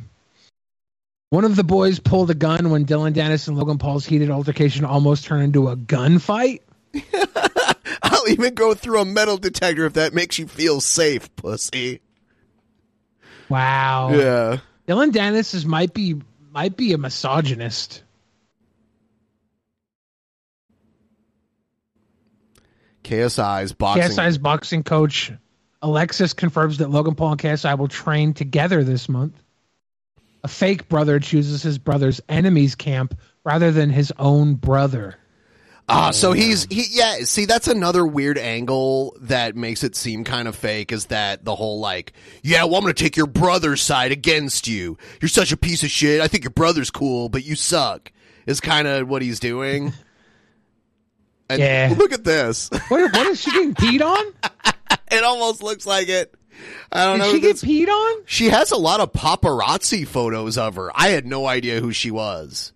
Speaker 2: One of the boys pulled a gun when Dillon Danis and Logan Paul's heated altercation almost turned into a gunfight.
Speaker 1: I'll even go through a metal detector if that makes you feel safe, pussy.
Speaker 2: Wow.
Speaker 1: Yeah.
Speaker 2: Dillon Danis is might be might be a misogynist.
Speaker 1: KSI's boxing.
Speaker 2: KSI's boxing coach Alexis confirms that Logan Paul and KSI will train together this month. A fake brother chooses his brother's enemies camp rather than his own brother.
Speaker 1: Ah, so he's he yeah, see that's another weird angle that makes it seem kind of fake is that the whole like, yeah, well I'm going to take your brother's side against you. You're such a piece of shit. I think your brother's cool, but you suck. Is kind of what he's doing. And
Speaker 2: Yeah.
Speaker 1: look at this.
Speaker 2: What, what is she getting peed on?
Speaker 1: it almost looks like it. I don't
Speaker 2: Did
Speaker 1: know.
Speaker 2: she get peed on?
Speaker 1: she has a lot of paparazzi photos of her. I had no idea who she was.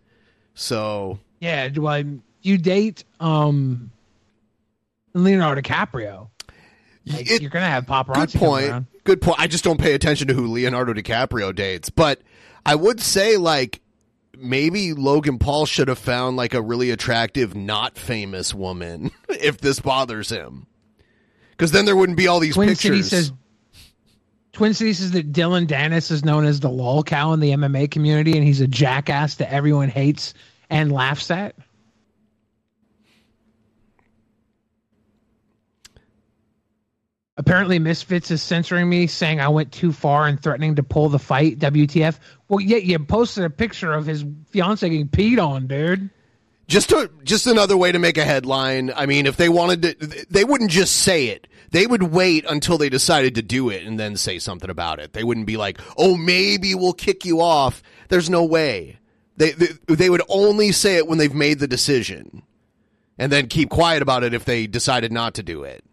Speaker 1: So
Speaker 2: Yeah, do I you date um Leonardo DiCaprio? Like,
Speaker 1: It-
Speaker 2: you're gonna have paparazzi.
Speaker 1: good point. Good point. I just don't pay attention to who Leonardo DiCaprio dates, but I would say like maybe Logan Paul should have found like a really attractive, not famous woman if this bothers him, because then there wouldn't be all these
Speaker 2: Twin
Speaker 1: pictures.
Speaker 2: City says Twin City says that Dillon Danis is known as the lol cow in the MMA community, and he's a jackass that everyone hates and laughs at. Apparently, Misfits is censoring me, saying I went too far and threatening to pull the fight. WTF? Well, yet you posted a picture of his fiance getting peed on, dude.
Speaker 1: just to just another way to make a headline. I mean, if they wanted to, they wouldn't just say it. They would wait until they decided to do it and then say something about it. They wouldn't be like, "Oh, maybe we'll kick you off." There's no way. They they, they would only say it when they've made the decision, and then keep quiet about it if they decided not to do it.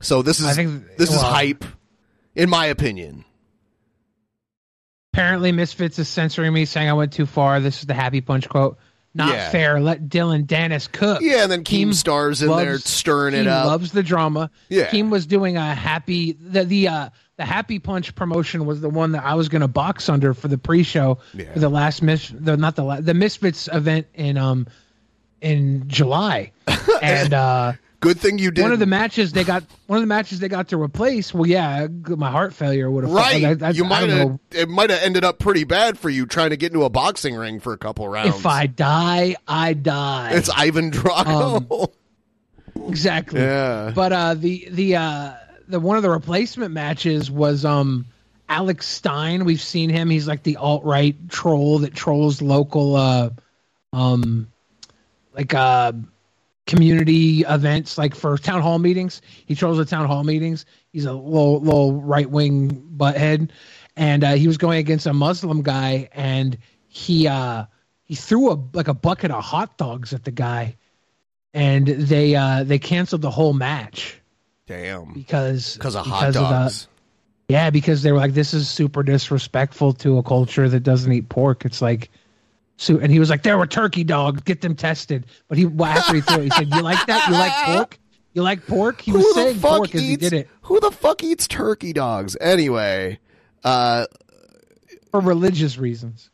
Speaker 1: So this is
Speaker 2: think-
Speaker 1: this is hype, in my opinion.
Speaker 2: Apparently, Misfits is censoring me, saying I went too far. This is the Happy Punch quote. Not
Speaker 1: Yeah.
Speaker 2: fair. Let Dillon Danis cook.
Speaker 1: Yeah, and then Keem Star's in there
Speaker 2: loves-
Speaker 1: stirring it
Speaker 2: Keem
Speaker 1: up.
Speaker 2: Loves the drama.
Speaker 1: Yeah.
Speaker 2: Keem was doing a happy the the uh the Happy Punch promotion was the one that I was going to box under for the pre-show
Speaker 1: Yeah.
Speaker 2: for the last mis the not the la- the Misfits event in um in July, and uh
Speaker 1: Good thing you did.
Speaker 2: one of the matches they got one of the matches they got to replace. Well, yeah, my heart failure would have
Speaker 1: right.
Speaker 2: Like, I, I,
Speaker 1: you might have. It might have ended up pretty bad for you trying to get into a boxing ring for a couple rounds.
Speaker 2: If I die, I die.
Speaker 1: it's Ivan Drago.
Speaker 2: exactly.
Speaker 1: yeah.
Speaker 2: But uh, the the uh, the one of the replacement matches was um Alex Stein. We've seen him. He's like the alt right troll that trolls local uh um like uh community events like for town hall meetings. He trolls the town hall meetings. He's a little little right wing butthead, and uh, he was going against a Muslim guy, and he uh he threw a like a bucket of hot dogs at the guy, and they uh they canceled the whole match
Speaker 1: Damn.
Speaker 2: because
Speaker 1: Because of hot
Speaker 2: because of the-
Speaker 1: dogs.
Speaker 2: yeah, because they were like, "This is super disrespectful to a culture that doesn't eat pork." It's like, so, and he was like, "There were turkey dogs. Get them tested." But he well, after he threw it, he said, "You like that? You like pork? You like pork?" He was
Speaker 1: who
Speaker 2: saying pork as he did it
Speaker 1: Who the fuck eats turkey dogs? Anyway, uh,
Speaker 2: for religious reasons.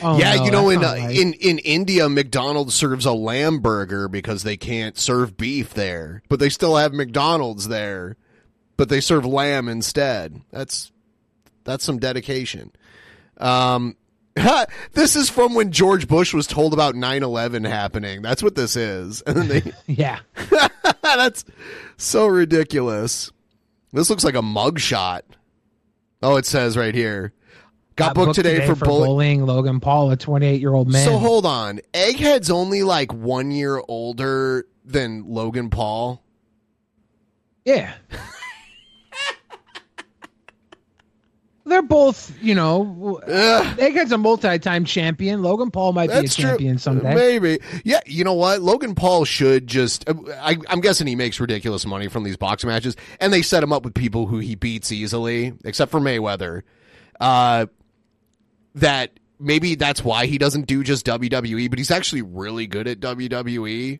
Speaker 2: Oh,
Speaker 1: yeah,
Speaker 2: no,
Speaker 1: you know, in uh,
Speaker 2: right.
Speaker 1: in in India, McDonald's serves a lamb burger because they can't serve beef there, but they still have McDonald's there, but they serve lamb instead. That's that's some dedication. Um, this is from when George Bush was told about 9-11 happening. That's what this is, they
Speaker 2: yeah,
Speaker 1: That's so ridiculous. This looks like a mugshot. Oh, it says right here. Got, booked, today, for, bullying.
Speaker 2: bullying Logan Paul, a 28 year old man.
Speaker 1: So hold on. Egghead's only like one year older than Logan Paul.
Speaker 2: Yeah. They're both, you know, Egghead's a multi-time champion. Logan Paul might be a
Speaker 1: That's
Speaker 2: champion
Speaker 1: true.
Speaker 2: someday.
Speaker 1: Maybe. Yeah, you know what? Logan Paul should just. I, I'm guessing he makes ridiculous money from these boxing matches, and they set him up with people who he beats easily, except for Mayweather. Uh, that maybe that's why he doesn't do just WWE, but he's actually really good at WWE.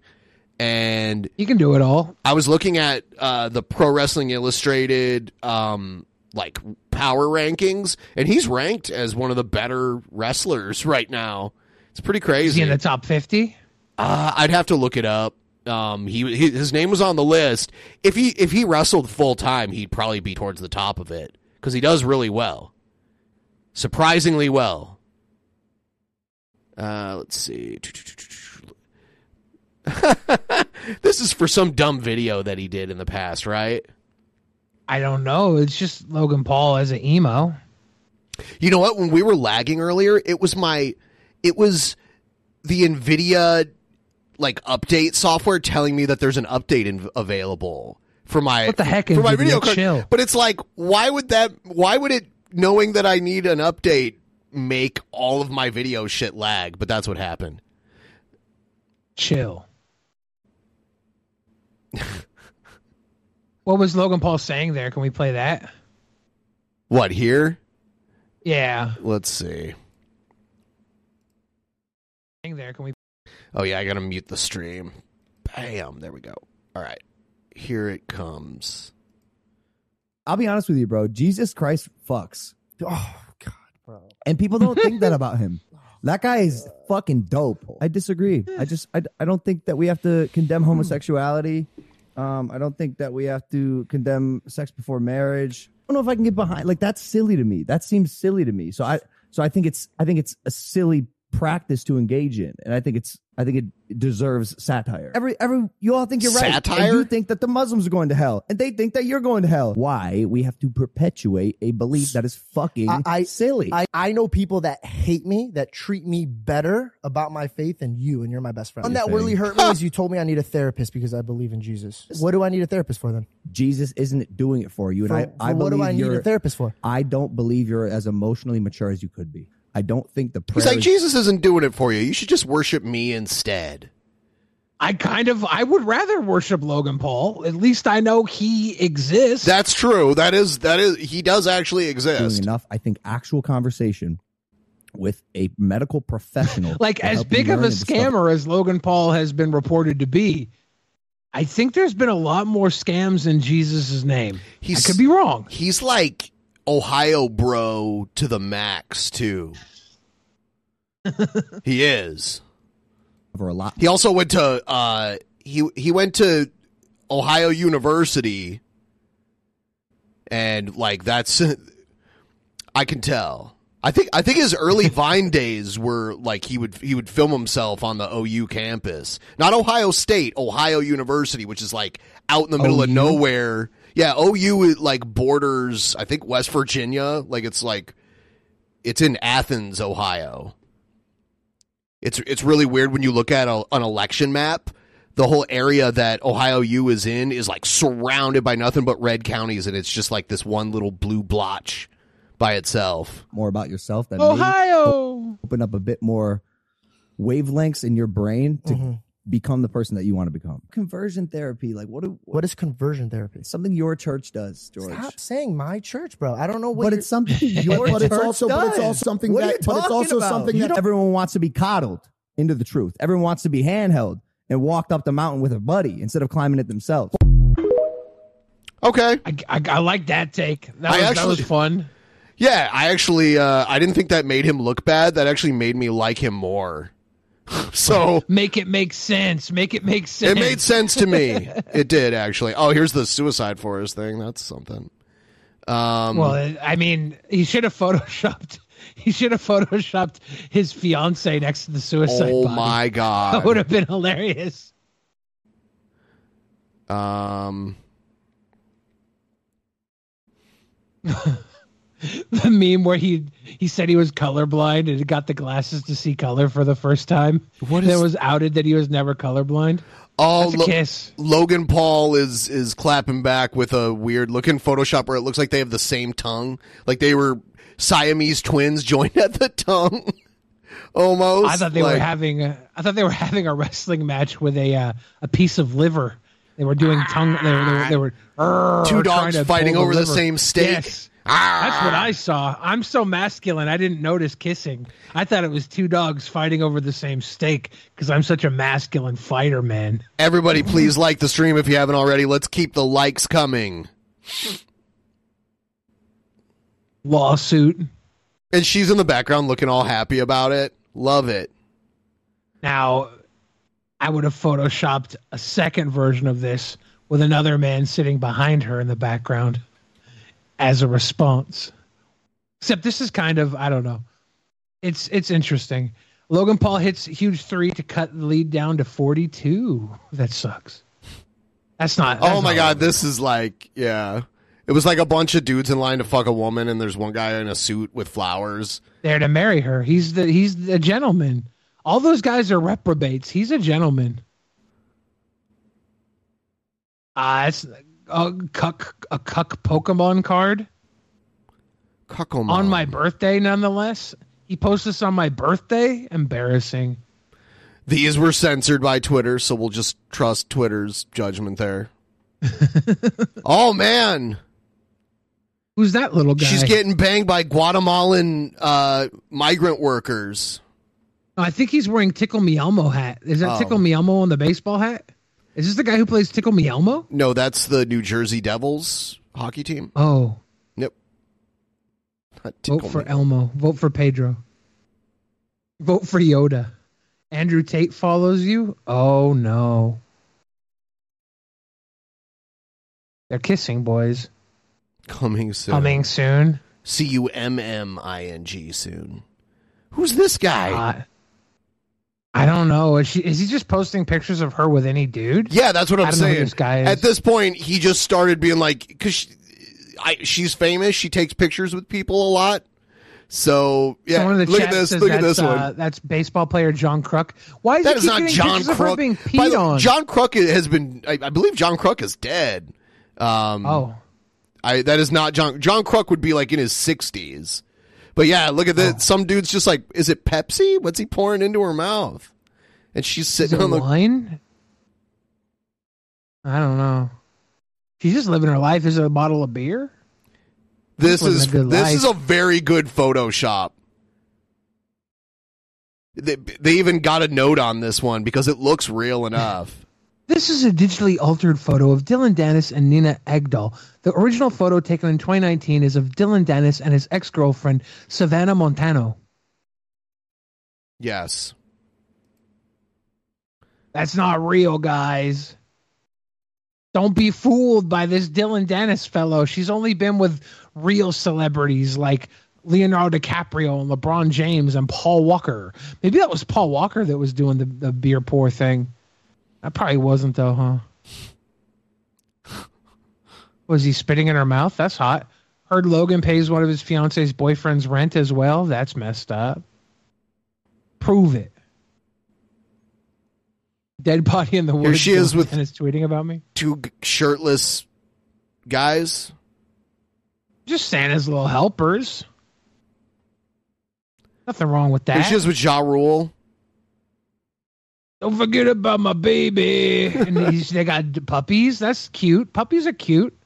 Speaker 1: And
Speaker 2: You can do it all.
Speaker 1: I was looking at uh, the Pro Wrestling Illustrated um, like power rankings, and he's ranked as one of the better wrestlers right now. It's pretty
Speaker 2: Is
Speaker 1: crazy.
Speaker 2: he in the top 50?
Speaker 1: Uh, I'd have to look it up. Um, he, he his name was on the list. If he if he wrestled full time, he'd probably be towards the top of it because he does really well, surprisingly well. Uh, let's see. this is for some dumb video that he did in the past, right?
Speaker 2: I don't know. It's just Logan Paul as an emo.
Speaker 1: You know what? When we were lagging earlier, it was my, it was the Nvidia like update software telling me that there's an update in, available for my
Speaker 2: What the heck,
Speaker 1: for my video card.
Speaker 2: Chill.
Speaker 1: But it's like, why would that? Why would it knowing that I need an update make all of my video shit lag? But that's what happened.
Speaker 2: Chill. what was Logan Paul saying there? Can we play that?
Speaker 1: What here?
Speaker 2: Yeah.
Speaker 1: Let's see.
Speaker 2: Saying there. Can we?
Speaker 1: Oh yeah, I gotta mute the stream. Bam! There we go. All right, here it comes.
Speaker 9: I'll be honest with you, bro. Jesus Christ fucks.
Speaker 10: Oh God, bro.
Speaker 9: And people don't think that about him. That guy is fucking dope. I disagree. I just I, I don't think that we have to condemn homosexuality. Um, I don't think that we have to condemn sex before marriage. I don't know if I can get behind like that's silly to me. That seems silly to me. So I so I think it's I think it's a silly practice to engage in, and I think it's I think it deserves satire. Every every you all think you're right.
Speaker 1: Satire?
Speaker 9: And you think that the Muslims are going to hell, and they think that you're going to hell. Why we have to perpetuate a belief that is fucking
Speaker 10: I, I
Speaker 9: silly?
Speaker 10: I, I know people that hate me that treat me better about my faith than you, and you're my best friend. And that really hurt me is you told me I need a therapist because I believe in Jesus. What do I need a therapist for then?
Speaker 9: Jesus isn't doing it for you, and
Speaker 10: For-
Speaker 9: I,
Speaker 10: for
Speaker 9: I
Speaker 10: what do I need a therapist for?
Speaker 9: I don't believe you're as emotionally mature as you could be. I don't think the prayer.
Speaker 1: He's like, Jesus isn't doing it for you. You should just worship me instead.
Speaker 2: I kind of I would rather worship Logan Paul. At least I know he exists.
Speaker 1: That's true. That is that is he does actually
Speaker 9: Doing
Speaker 1: exist.
Speaker 9: enough, I think, actual conversation with a medical professional.
Speaker 2: like as big of a
Speaker 9: learn and stuff.
Speaker 2: scammer as Logan Paul has been reported to be. I think there's been a lot more scams in Jesus' name.
Speaker 1: He's-
Speaker 2: I could be wrong.
Speaker 1: He's like Ohio bro to the max too. he is.
Speaker 9: Over a lot.
Speaker 1: He also went to uh he he went to Ohio University and like that's I can tell. I think I think his early Vine days were like he would he would film himself on the OU campus. Not Ohio State, Ohio University, which is like out in the middle of nowhere. Yeah, OU is, like borders I think West Virginia, like it's like it's in Athens, Ohio. It's it's really weird when you look at a, an election map. The whole area that Ohio U is in is like surrounded by nothing but red counties, and it's just like this one little blue blotch by itself.
Speaker 9: More about yourself that maybe
Speaker 2: Ohio.
Speaker 9: open up a bit more wavelengths in your brain to
Speaker 10: Mm-hmm.
Speaker 9: Become the person that you want to become. Conversion therapy, like what? Do,
Speaker 10: What is conversion therapy?
Speaker 9: something your church does, George?
Speaker 10: Stop saying my church, bro. I don't know what.
Speaker 9: But it's something your
Speaker 11: But it's
Speaker 9: church
Speaker 11: also- but it's also something
Speaker 9: What
Speaker 11: that- but it's also
Speaker 9: about?
Speaker 11: something
Speaker 9: You
Speaker 11: that-
Speaker 9: everyone wants to be coddled into the truth. Everyone wants to be handheld and walked up the mountain with a buddy instead of climbing it themselves.
Speaker 1: Okay.
Speaker 2: I, I, I like that take. That
Speaker 1: I
Speaker 2: was, that was fun.
Speaker 1: Yeah, I actually uh, I didn't think that made him look bad. That actually made me like him more. so
Speaker 2: Make it make sense. Make it make sense.
Speaker 1: it made sense to me. It did actually. Oh, here's the suicide forest thing. That's something. Um,
Speaker 2: Well, I mean, he should have photoshopped. He should have photoshopped his fiance next to the suicide.
Speaker 1: oh
Speaker 2: body.
Speaker 1: my god, That
Speaker 2: would have been hilarious.
Speaker 1: Um,
Speaker 2: The meme where he he said he was colorblind and got the glasses to see color for the first time.
Speaker 1: What is-
Speaker 2: it was outed that he was never colorblind.
Speaker 1: oh, Lo-
Speaker 2: kiss.
Speaker 1: Logan Paul is is clapping back with a weird looking Photoshop where it looks like they have the same tongue, like they were Siamese twins joined at the tongue. Almost.
Speaker 2: I thought they
Speaker 1: like-
Speaker 2: were having a, I thought they were having a wrestling match with a uh, a piece of liver. They were doing tongue. They were they were, they were
Speaker 1: Two dogs fighting over the
Speaker 2: liver.
Speaker 1: same steak?
Speaker 2: Yes. That's what ah. I saw. I'm so masculine. I didn't notice kissing. I thought it was two dogs fighting over the same steak because I'm such a masculine fighter, man.
Speaker 1: Everybody, please like the stream if you haven't already. Let's keep the likes coming.
Speaker 2: Lawsuit.
Speaker 1: And she's in the background looking all happy about it. Love it.
Speaker 2: Now, I would have photoshopped a second version of this with another man sitting behind her in the background as a response. Except this is kind of I don't know. It's it's interesting. Logan Paul hits huge three to cut the lead down to forty two. That sucks. That's not.
Speaker 1: oh my
Speaker 2: not
Speaker 1: god, this is like, yeah. It was like a bunch of dudes in line to fuck a woman, and there's one guy in a suit with flowers.
Speaker 2: there to marry her. He's the he's the gentleman. All those guys are reprobates. He's a gentleman. Ah, it's a cuck a cuck Pokemon card
Speaker 1: Cuckold
Speaker 2: on my birthday. Nonetheless, he posted this on my birthday. Embarrassing.
Speaker 1: These were censored by Twitter, so we'll just trust Twitter's judgment there. oh man,
Speaker 2: Who's that little guy?
Speaker 1: she's getting banged by Guatemalan uh, migrant workers.
Speaker 2: Oh, I think he's wearing Tickle Me Elmo hat. Is that
Speaker 1: Oh.
Speaker 2: Tickle Me Elmo on the baseball hat? Is this the guy who plays Tickle Me Elmo?
Speaker 1: No, that's the New Jersey Devils hockey team.
Speaker 2: Oh,
Speaker 1: Yep. Not
Speaker 2: vote for
Speaker 1: Me.
Speaker 2: Elmo. Vote for Pedro. Vote for Yoda. Andrew Tate follows you. Oh no. They're kissing, boys.
Speaker 1: Coming soon.
Speaker 2: Coming soon.
Speaker 1: C U M M I N G soon. Who's this guy?
Speaker 2: Uh, I don't know. Is, she, is he just posting pictures of her with any dude?
Speaker 1: yeah, that's what I'm
Speaker 2: don't know who
Speaker 1: saying.
Speaker 2: this guy is.
Speaker 1: At this point, he just started being like, because she, she's famous. She takes pictures with people a lot. So yeah,
Speaker 2: the
Speaker 1: look at this. Look at this
Speaker 2: uh,
Speaker 1: one.
Speaker 2: That's baseball player John Kruk. Why is
Speaker 1: That
Speaker 2: he
Speaker 1: is not John
Speaker 2: pictures of her
Speaker 1: Kruk.
Speaker 2: being
Speaker 1: By
Speaker 2: peed
Speaker 1: the way,
Speaker 2: on?
Speaker 1: John Kruk has been. I, I believe John Kruk is dead. Um,
Speaker 2: oh,
Speaker 1: I that is not John. John Kruk would be like in his sixties. But yeah, look at
Speaker 2: Oh.
Speaker 1: this. Some dude's just like, is it Pepsi? What's he pouring into her mouth? And she's sitting on the.
Speaker 2: wine? I don't know. She's just living her life. Is it a bottle of beer?
Speaker 1: This
Speaker 2: Living
Speaker 1: is this
Speaker 2: life.
Speaker 1: is a very good Photoshop. They, they even got a note on this one because it looks real enough.
Speaker 2: This is a digitally altered photo of Dillon Danis and Nina Agdal. The original photo taken in 2019 is of Dillon Danis and his ex girlfriend, Savannah Montano.
Speaker 1: yes.
Speaker 2: That's not real, guys. Don't be fooled by this Dillon Danis fellow. She's only been with real celebrities like Leonardo DiCaprio and LeBron James and Paul Walker. Maybe that was Paul Walker that was doing the, the beer pour thing. That probably wasn't, though, huh? Was he spitting in her mouth? That's hot. Heard Logan pays one of his fiance's boyfriend's rent as well. That's messed up. Prove it. Dead body in the woods.
Speaker 1: Here she is with-
Speaker 2: and is tweeting about me.
Speaker 1: Two shirtless guys.
Speaker 2: Just Santa's little helpers. Nothing wrong with
Speaker 1: Here
Speaker 2: that.
Speaker 1: she is with Ja Rule.
Speaker 2: Don't forget about my baby. and he's, they got puppies. That's cute. Puppies are cute.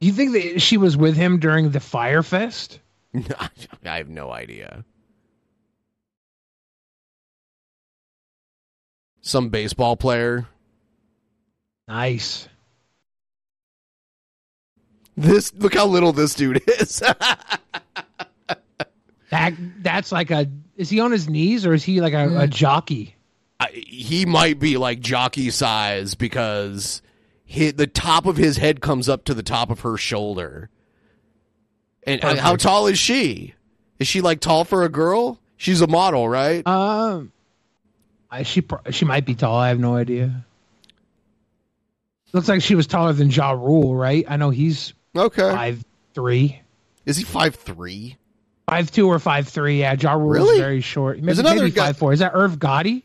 Speaker 2: Do you think that she was with him during the Fyre Fest?
Speaker 1: I have no idea. Some baseball player.
Speaker 2: Nice.
Speaker 1: This look how little this dude is.
Speaker 2: That that's like a. Is he on his knees or is he like a, a mm. jockey?
Speaker 1: I, he might be like jockey size because he, the top of his head comes up to the top of her shoulder. And how tall is she? Is she like tall for a girl? She's a model, right?
Speaker 2: Um, I, she she might be tall. I have no idea. Looks like she was taller than Ja Rule, right? I know he's
Speaker 1: okay
Speaker 2: five three.
Speaker 1: Is he five three?
Speaker 2: Five two or five three? Yeah, Ja Rule
Speaker 1: Really?
Speaker 2: is very short. Maybe,
Speaker 1: There's another
Speaker 2: maybe
Speaker 1: guy-
Speaker 2: five four. Is that Irv Gotti?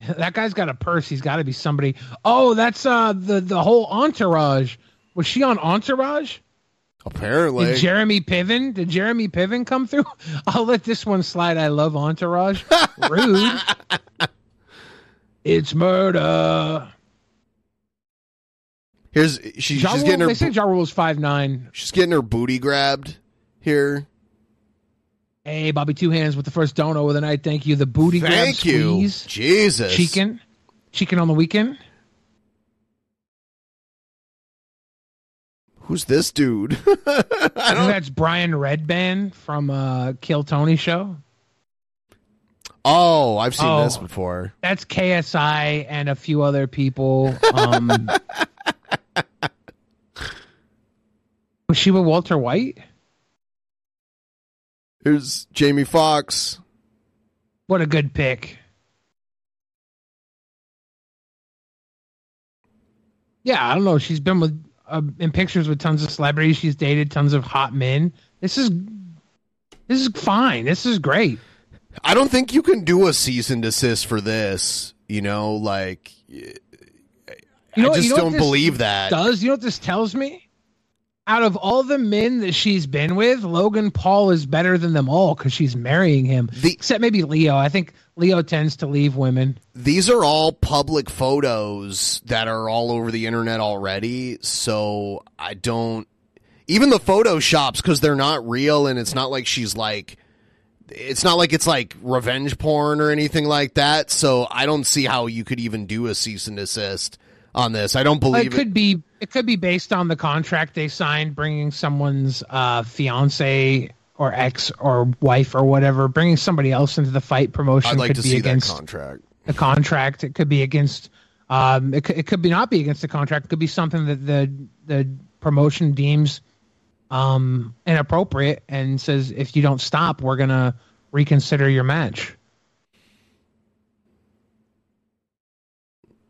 Speaker 2: that guy's got a purse. He's got to be somebody. Oh, that's uh the the whole entourage. Was she on Entourage?
Speaker 1: Apparently.
Speaker 2: Did Jeremy Piven? Did Jeremy Piven come through? I'll let this one slide. I love Entourage. Rude. it's murder.
Speaker 1: Here's she,
Speaker 2: Ja
Speaker 1: she's
Speaker 2: Rule-
Speaker 1: getting her
Speaker 2: they say Ja Rule's five nine.
Speaker 1: she's getting her booty grabbed here.
Speaker 2: Hey, Bobby Two Hands with the first dono of the night. Thank you. The booty grab
Speaker 1: Thank you.
Speaker 2: squeeze.
Speaker 1: Jesus.
Speaker 2: Cheeking. Cheeking on the weekend.
Speaker 1: Who's this dude?
Speaker 2: I think that's Brian Redban from uh Kill Tony show.
Speaker 1: oh, I've seen
Speaker 2: Oh.
Speaker 1: this before.
Speaker 2: That's KSI and a few other people. Um Was she with Walter White?
Speaker 1: Here's Jamie Foxx.
Speaker 2: What a good pick. Yeah, I don't know. She's been with uh, in pictures with tons of celebrities. She's dated tons of hot men. This is this is fine. This is great.
Speaker 1: I don't think you can do a cease and desist for this. You know, like
Speaker 2: You know
Speaker 1: I just
Speaker 2: you know
Speaker 1: don't believe that.
Speaker 2: Does you know what this tells me? Out of all the men that she's been with, Logan Paul is better than them all because she's marrying him. Except maybe Leo. I think Leo tends to leave women.
Speaker 1: These are all public photos that are all over the internet already. So I don't even the photoshops because they're not real and it's not like she's like it's not like it's like revenge porn or anything like that. So I don't see how you could even do a cease and desist on this. I don't believe
Speaker 2: it could be it could be based on the contract they signed, bringing someone's uh, fiance or ex or wife or whatever, bringing somebody else into the fight. Promotion
Speaker 1: I'd like
Speaker 2: could
Speaker 1: to
Speaker 2: be
Speaker 1: see
Speaker 2: against
Speaker 1: that contract.
Speaker 2: the contract. It could be against. Um, it, it could be not be against the contract. It could be something that the the promotion deems um, inappropriate and says if you don't stop, we're gonna reconsider your match.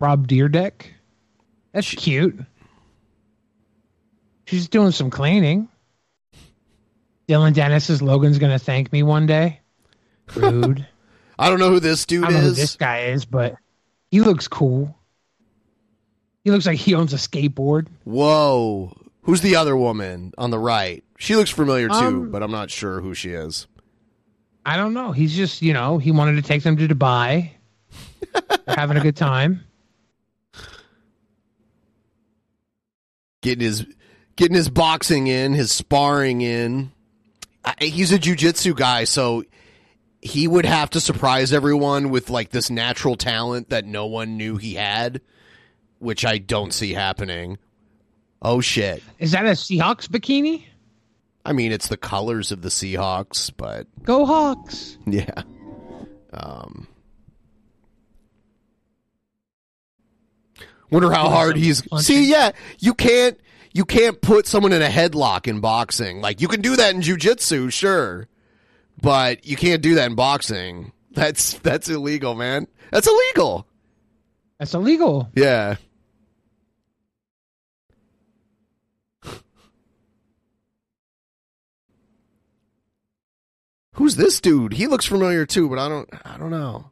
Speaker 2: Rob Dyrdek, that's cute. She's doing some cleaning. Dillon Danis says Logan's gonna thank me one day. Rude.
Speaker 1: I don't know who this dude
Speaker 2: I don't know who
Speaker 1: is.
Speaker 2: this guy is, but he looks cool. He looks like he owns a skateboard.
Speaker 1: Whoa. Who's the other woman on the right? She looks familiar too,
Speaker 2: Um,
Speaker 1: but I'm not sure who she is.
Speaker 2: I don't know. He's just, you know, he wanted to take them to Dubai. They're having a good time.
Speaker 1: Getting his getting his boxing in, his sparring in. I, he's a jujitsu guy, so he would have to surprise everyone with like this natural talent that no one knew he had, which I don't see happening. Oh shit.
Speaker 2: Is that a Seahawks bikini?
Speaker 1: I mean, it's the colors of the Seahawks, but
Speaker 2: Go Hawks.
Speaker 1: yeah. Um Wonder how hard he's See, yeah, you can't you can't put someone in a headlock in boxing. Like you can do that in jujitsu, sure. But you can't do that in boxing. That's that's illegal, man. That's illegal.
Speaker 2: That's illegal.
Speaker 1: Yeah. Who's this dude? He looks familiar too, but I don't I don't know.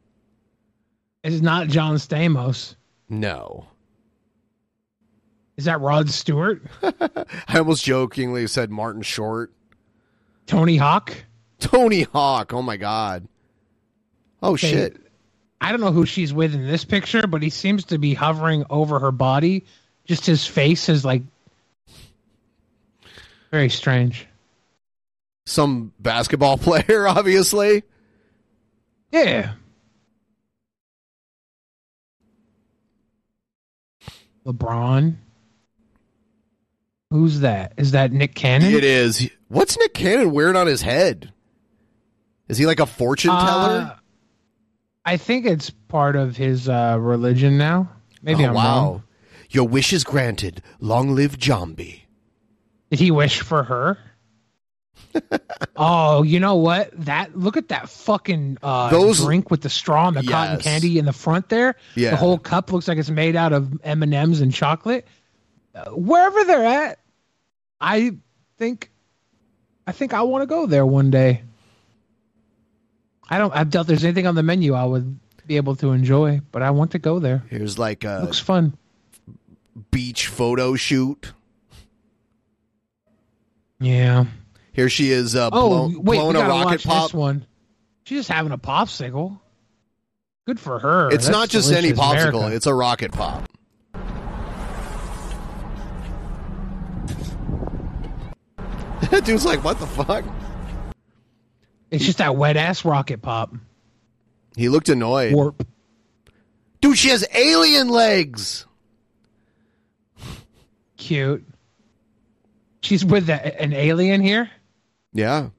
Speaker 2: It's not John Stamos.
Speaker 1: No.
Speaker 2: Is that Rod Stewart?
Speaker 1: I almost jokingly said Martin Short.
Speaker 2: Tony Hawk?
Speaker 1: Tony Hawk. Oh my god. Oh
Speaker 2: Okay,
Speaker 1: shit.
Speaker 2: I don't know who she's with in this picture, but he seems to be hovering over her body. Just his face is like very strange.
Speaker 1: Some basketball player, obviously.
Speaker 2: Yeah. LeBron. Who's that? Is that Nick Cannon?
Speaker 1: It is. What's Nick Cannon wearing on his head? Is he like a fortune teller?
Speaker 2: Uh, I think it's part of his uh, religion now. Maybe
Speaker 1: oh,
Speaker 2: I'm
Speaker 1: wow.
Speaker 2: wrong.
Speaker 1: Your wish is granted. Long live Jambi.
Speaker 2: Did he wish for her? oh, you know what? That look at that fucking uh,
Speaker 1: Those-
Speaker 2: drink with the straw and the cotton candy in the front there.
Speaker 1: Yeah.
Speaker 2: the whole cup looks like it's made out of M and M's and chocolate. Wherever they're at, I think, I think I want to go there one day. I don't. I doubt there's anything on the menu I would be able to enjoy, but I want to go there.
Speaker 1: Here's like a
Speaker 2: Looks fun.
Speaker 1: beach photo shoot.
Speaker 2: Yeah.
Speaker 1: Here she is uh,
Speaker 2: Oh wait,
Speaker 1: blowing
Speaker 2: we gotta
Speaker 1: rocket
Speaker 2: watch
Speaker 1: pop.
Speaker 2: this one. She's just having a popsicle. Good for her.
Speaker 1: It's
Speaker 2: That's
Speaker 1: not just any popsicle;
Speaker 2: America.
Speaker 1: it's a rocket pop. dude's like, "What the fuck?"
Speaker 2: It's just that wet ass rocket pop.
Speaker 1: He looked annoyed.
Speaker 2: Warp.
Speaker 1: Dude, she has alien legs.
Speaker 2: Cute. She's with a, an alien here.
Speaker 1: Yeah.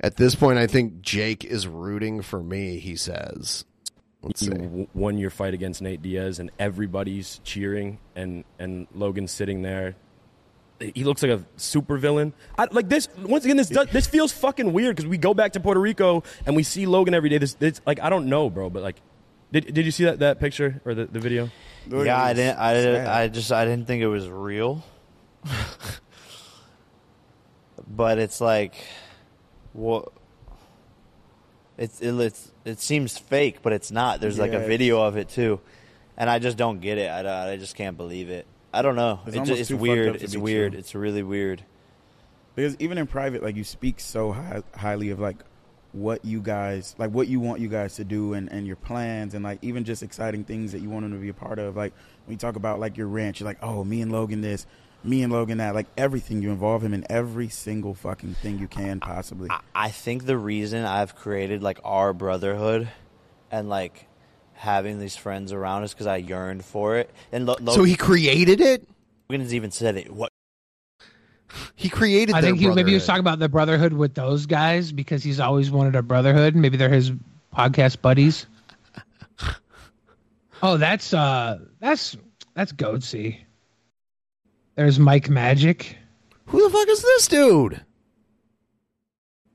Speaker 1: At this point, I think Jake is rooting for me. He says, "Let's
Speaker 11: you
Speaker 1: see."
Speaker 11: w- won your fight against Nate Diaz, and everybody's cheering, and and Logan's sitting there. He looks like a super villain. I, like this. Once again, this does, this feels fucking weird because we go back to Puerto Rico and we see Logan every day. This, this like I don't know, bro, but like, did did you see that that picture or the, the video?
Speaker 12: Yeah, I didn't. I didn't. I just. I didn't think it was real. but it's like, what? It's it, it's it seems fake, but it's not. There's like a
Speaker 13: it's-
Speaker 12: video of it too, and I just don't get it. I, don't- I just can't believe it. I don't know.
Speaker 13: It's
Speaker 12: It ju-
Speaker 13: almost
Speaker 12: it's
Speaker 13: too fucked
Speaker 12: weird.
Speaker 13: to
Speaker 12: It's
Speaker 13: be
Speaker 12: weird.
Speaker 13: true.
Speaker 12: It's really weird.
Speaker 13: Because even in private, like you speak so high, highly of like what you guys like, what you want you guys to do, and and your plans, and like even just exciting things that you want them to be a part of. Like when you talk about like your ranch, you're like, oh, me and Logan this, me and Logan that. Like everything, you involve him in every single fucking thing you can possibly.
Speaker 12: I think the reason I've created like our brotherhood, and like having these friends around is because I yearned for it. And Lo-
Speaker 1: So he created it.
Speaker 12: Logan's even said it. What
Speaker 1: He created.
Speaker 2: I think he, maybe he was talking about the brotherhood with those guys because he's always wanted a brotherhood. Maybe they're his podcast buddies. oh, that's uh, that's that's Goatsy. There's Mike Magic.
Speaker 1: Who the fuck is this dude?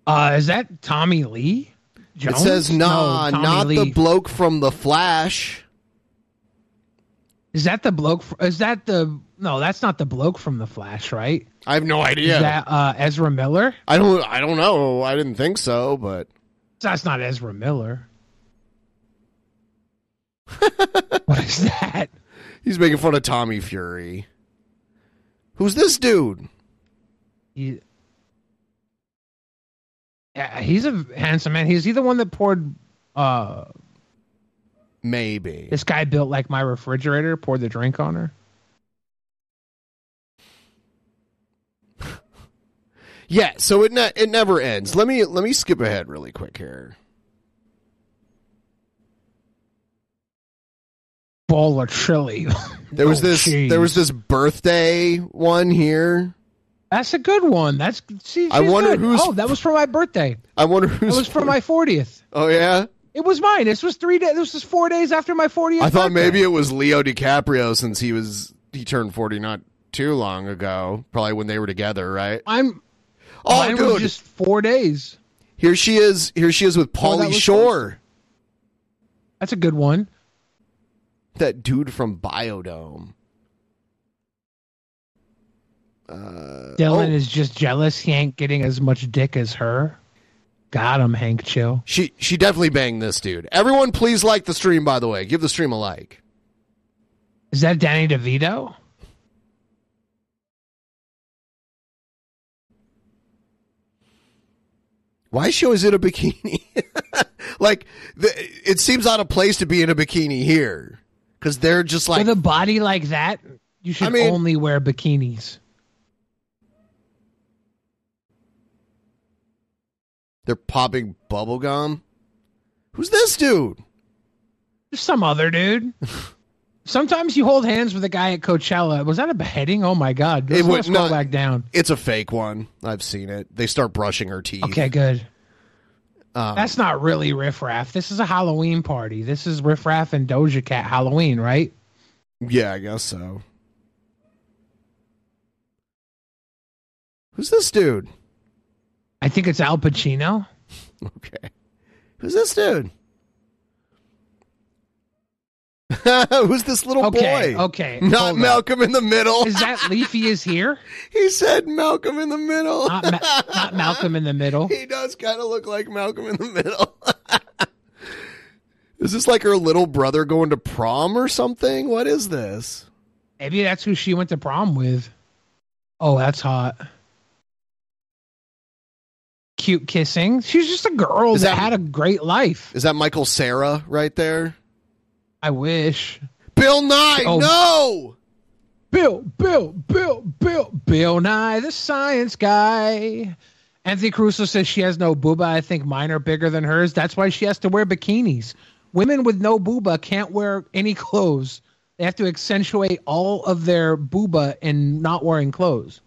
Speaker 2: Uh, is that Tommy Lee? Jones?
Speaker 1: It says, "Nah,
Speaker 2: No,
Speaker 1: not the bloke from the Flash."
Speaker 2: Is that the bloke? fr- Is that the no? That's not the bloke from the Flash, right?
Speaker 1: I have no idea.
Speaker 2: Is that uh, Ezra Miller?
Speaker 1: I don't. I don't know. I didn't think so, but
Speaker 2: That's not Ezra Miller. what is that?
Speaker 1: he's making fun of Tommy Fury. Who's this dude?
Speaker 2: He, Yeah, he's a handsome man. He's he the one that poured uh
Speaker 1: Maybe.
Speaker 2: this guy built like my refrigerator, poured the drink on her.
Speaker 1: Yeah, so it ne- it never ends. Let me let me skip ahead really quick here.
Speaker 2: Bowl of chili.
Speaker 1: There was
Speaker 2: Oh,
Speaker 1: this
Speaker 2: jeez.
Speaker 1: there was this birthday one here.
Speaker 2: That's a good one. That's see,
Speaker 1: I wonder
Speaker 2: good.
Speaker 1: who's-
Speaker 2: Oh, that was for my birthday.
Speaker 1: I wonder who's.
Speaker 2: It was for my fortieth.
Speaker 1: Oh yeah?
Speaker 2: It was mine. This was three days. This was four days after my fortieth.
Speaker 1: I thought maybe it was Leo DiCaprio since he was he turned 40 not too long ago, probably when they were together, right?
Speaker 2: I'm.
Speaker 1: Oh,
Speaker 2: mine
Speaker 1: dude.
Speaker 2: was just four days.
Speaker 1: Here she is. Here she is with
Speaker 2: Oh, that
Speaker 1: Paulie
Speaker 2: was
Speaker 1: Shore.
Speaker 2: That's a good one.
Speaker 1: That dude from Biodome. Uh,
Speaker 2: Dillon
Speaker 1: oh,
Speaker 2: is just jealous he ain't getting as much dick as her. Got him, Hank. Chill.
Speaker 1: she she definitely banged this dude. Everyone, please like the stream. By the way, give the stream a like.
Speaker 2: Is that Danny DeVito?
Speaker 1: Why is she always in a bikini? like, the, it seems out of place to be in a bikini here because they're just like
Speaker 2: With a body like that, you should
Speaker 1: I mean-
Speaker 2: only wear bikinis.
Speaker 1: they're popping bubble gum. Who's this dude?
Speaker 2: Just some other dude. Sometimes you hold hands with a guy at Coachella. Was that a beheading? Oh my god! Let's
Speaker 1: It would-
Speaker 2: scroll
Speaker 1: no,
Speaker 2: back down.
Speaker 1: It's a fake one. I've seen it. They start brushing her teeth.
Speaker 2: Okay, good.
Speaker 1: Um,
Speaker 2: That's not really Riff Raff. This is a Halloween party. This is Riff Raff and Doja Cat Halloween, right?
Speaker 1: Yeah, I guess so. Who's this dude?
Speaker 2: I think it's Al Pacino.
Speaker 1: Okay. Who's this dude? Who's this little
Speaker 2: Okay,
Speaker 1: boy?
Speaker 2: okay,
Speaker 1: Not. Malcolm in the Middle.
Speaker 2: Is that Leafy is here?
Speaker 1: he said Malcolm in the Middle.
Speaker 2: Not, Ma- not Malcolm in the Middle.
Speaker 1: he does kind of look like Malcolm in the Middle. is this like her little brother going to prom or something? What is this?
Speaker 2: Maybe that's who she went to prom with. Oh, that's hot. Cute kissing. She's just a girl that,
Speaker 1: that-
Speaker 2: had a great life.
Speaker 1: Is that Michael Cera right there?
Speaker 2: I wish.
Speaker 1: Bill Nye,
Speaker 2: Oh.
Speaker 1: no!
Speaker 2: Bill, Bill, Bill, Bill, Bill Nye, the science guy. Anthony Caruso says she has no booba. I think mine are bigger than hers. That's why she has to wear bikinis. Women with no booba can't wear any clothes. They have to accentuate all of their booba in not wearing clothes.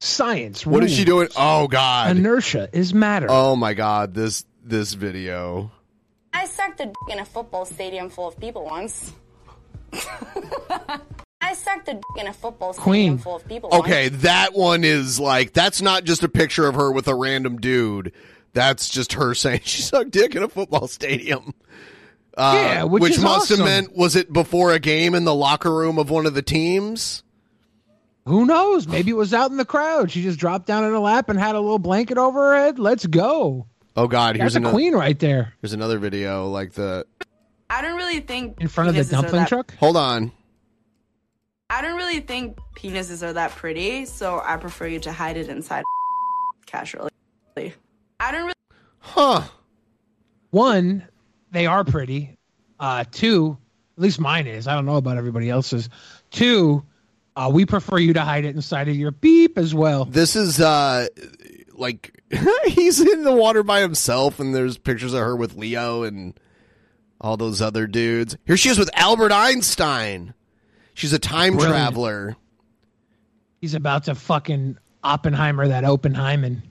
Speaker 2: Science.
Speaker 1: What is she doing? Oh God!
Speaker 2: Inertia is matter.
Speaker 1: Oh my God! This this video.
Speaker 14: I sucked a dick in a football stadium full of people once. I sucked a dick in a football stadium
Speaker 1: Queen.
Speaker 14: full of people once.
Speaker 1: Okay,
Speaker 14: once.
Speaker 1: that one is like that's not just a picture of her with a random dude. That's just her saying she sucked dick in a football stadium. Uh,
Speaker 2: Yeah, which is
Speaker 1: must
Speaker 2: awesome.
Speaker 1: have meant was it before a game in the locker room of one of the teams?
Speaker 2: Who knows? Maybe it was out in the crowd. She just dropped down in her lap and had a little blanket over her head. Let's go.
Speaker 1: Oh God! Here's
Speaker 2: That's a queen right there.
Speaker 1: Here's another video like the.
Speaker 14: I don't really think
Speaker 2: In front of the
Speaker 14: penises are
Speaker 2: dumpling
Speaker 14: that-
Speaker 2: truck?
Speaker 1: Hold on.
Speaker 14: I don't really think penises are that pretty, so I prefer you to hide it inside casually. I don't really.
Speaker 1: Huh.
Speaker 2: One, they are pretty. Uh, two, at least mine is. I don't know about everybody else's. Two, uh, we prefer you to hide it inside of your beep as well.
Speaker 1: This is uh like he's in the water by himself and there's pictures of her with Leo and all those other dudes. Here she is with Albert Einstein. She's a time
Speaker 2: Brilliant.
Speaker 1: traveler.
Speaker 2: He's about to fucking Oppenheimer that Oppenheimer.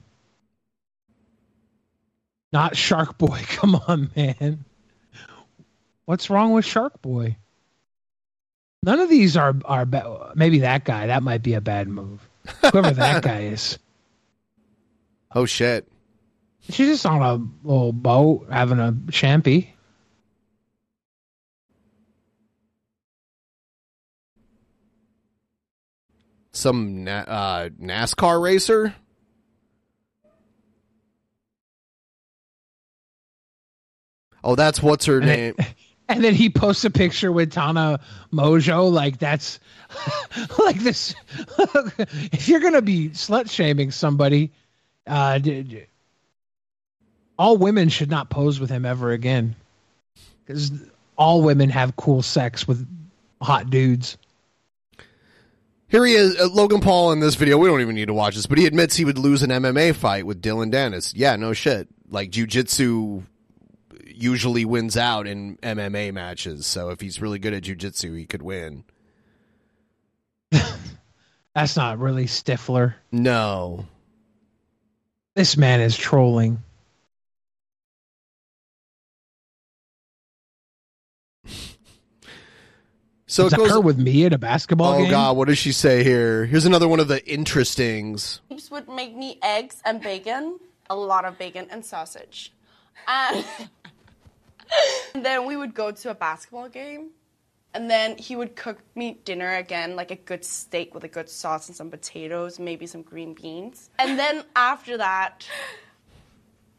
Speaker 2: Not Shark Boy. Come on, man. What's wrong with Shark Boy? None of these are are ba- maybe that guy. That might be a bad move. Whoever that guy is.
Speaker 1: Oh shit.
Speaker 2: She's just on a little boat having a champy.
Speaker 1: Some na- uh, NASCAR racer? Oh, that's what's her
Speaker 2: And
Speaker 1: name.
Speaker 2: and then he posts a picture with Tana Mongeau. Like that's like this. if you're gonna be slut shaming somebody, Uh, all women should not pose with him ever again, because all women have cool sex with hot dudes.
Speaker 1: Here he is, uh, Logan Paul in this video. We don't even need to watch this, but he admits he would lose an MMA fight with Dillon Danis. Yeah, no shit. Like jujitsu usually wins out in MMA matches, so if he's really good at jujitsu, he could win.
Speaker 2: That's not really Stifler.
Speaker 1: No.
Speaker 2: This man is trolling.
Speaker 1: So
Speaker 2: It's
Speaker 1: it goes
Speaker 2: her with me at a basketball game?
Speaker 1: Oh
Speaker 2: game.
Speaker 1: god, what does she say here? Here's another one of the interestings.
Speaker 14: Peeps would make me eggs and bacon, a lot of bacon and sausage. And, and then we would go to a basketball game. And then he would cook me dinner again, like a good steak with a good sauce and some potatoes, maybe some green beans. And then after that,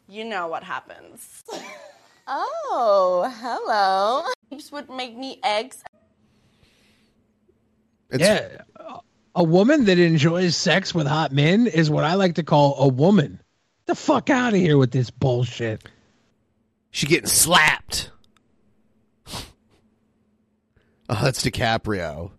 Speaker 14: you know what happens. Oh, hello. Peeps would make me eggs.
Speaker 2: yeah, a woman that enjoys sex with hot men is what I like to call a woman. The fuck out of here with this bullshit.
Speaker 1: She getting slapped. Oh, that's DiCaprio.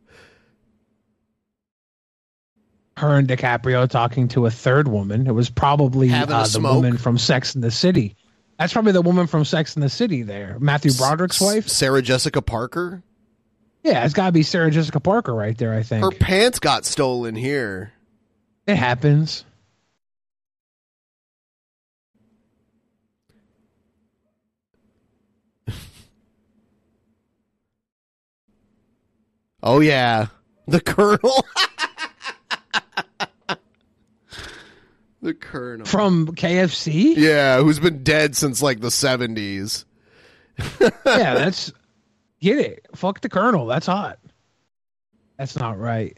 Speaker 2: Her and DiCaprio talking to a third woman. It was probably uh, the
Speaker 1: smoke?
Speaker 2: woman from Sex in the City. That's probably the woman from Sex in the City. There, Matthew Broderick's wife.
Speaker 1: Sarah Jessica Parker.
Speaker 2: Yeah, it's got to be Sarah Jessica Parker right there. I think
Speaker 1: Her pants got stolen here.
Speaker 2: it happens.
Speaker 1: Oh yeah, the Colonel. the Colonel
Speaker 2: from KFC.
Speaker 1: Yeah, who's been dead since like the seventies.
Speaker 2: yeah, that's get it. Fuck the Colonel. That's hot. That's not right.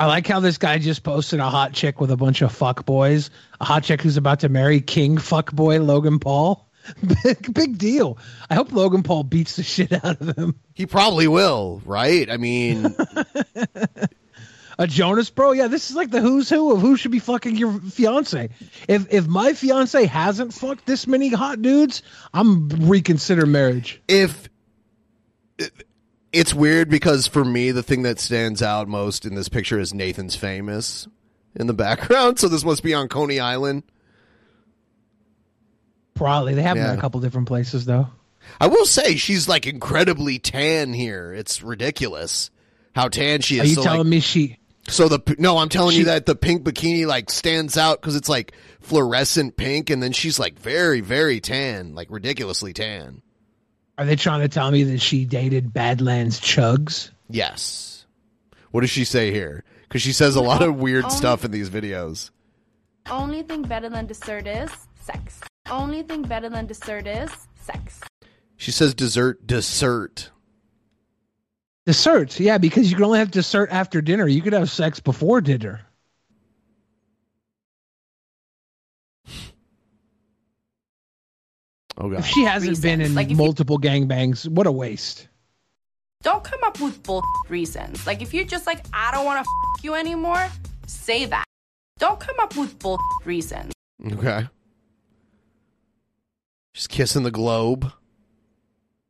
Speaker 2: I like how this guy just posted a hot chick with a bunch of fuck boys. A hot chick who's about to marry King fuck boy Logan Paul. big big deal. I hope Logan Paul beats the shit out of him.
Speaker 1: He probably will, right? I mean,
Speaker 2: A Jonas bro, yeah, this is like the who's who of who should be fucking your fiance. If if my fiance hasn't fucked this many hot dudes, I'm reconsider marriage.
Speaker 1: if it's weird because for me the thing that stands out most in this picture is Nathan's famous in the background. So this must be on Coney Island.
Speaker 2: Probably they have them in a couple different places though.
Speaker 1: I will say she's like incredibly tan here. It's ridiculous how tan she is.
Speaker 2: Are you
Speaker 1: So,
Speaker 2: telling
Speaker 1: like-
Speaker 2: me she?
Speaker 1: So the no, I'm telling
Speaker 2: She-
Speaker 1: you that the pink bikini like stands out because it's like fluorescent pink, and then she's like very, very tan, like ridiculously tan.
Speaker 2: Are they trying to tell me that she dated Badlands Chugs?
Speaker 1: Yes. What does she say here? Because she says a lot of weird
Speaker 14: Oh.
Speaker 1: stuff in these videos.
Speaker 14: Only thing better than dessert is sex. Only thing better than dessert is sex.
Speaker 1: She says dessert, dessert.
Speaker 2: Dessert, yeah, because you can only have dessert after dinner. You could have sex before dinner.
Speaker 1: Oh god.
Speaker 2: If she hasn't been in
Speaker 14: Like, if you-
Speaker 2: multiple gangbangs, what a waste.
Speaker 14: Don't come up with bull reasons. Like if you're just like, I don't want to f- you anymore, say that. Don't come up with bull reasons.
Speaker 1: Okay. She's kissing the globe.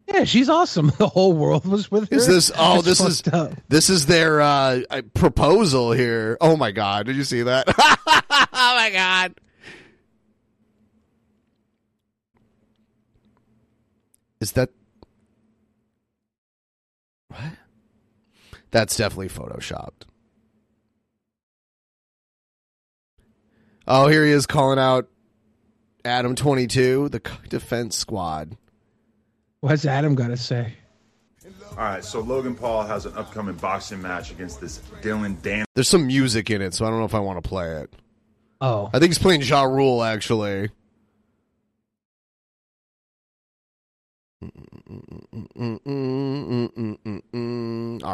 Speaker 2: Yeah, she's awesome. The whole world was with her.
Speaker 1: Is this? Oh,
Speaker 2: That's
Speaker 1: this is
Speaker 2: up.
Speaker 1: this is their uh, proposal here. Oh my god! Did you see that? oh my god! Is that what? That's definitely photoshopped. Oh, here he is calling out Adam twenty two, the defense squad.
Speaker 2: What's Adam got to say?
Speaker 15: All right, so Logan Paul has an upcoming boxing match against this Dillon Dan.
Speaker 1: There's some music in it, so I don't know if I want to play it.
Speaker 2: Oh,
Speaker 1: I think he's playing Ja Rule actually. All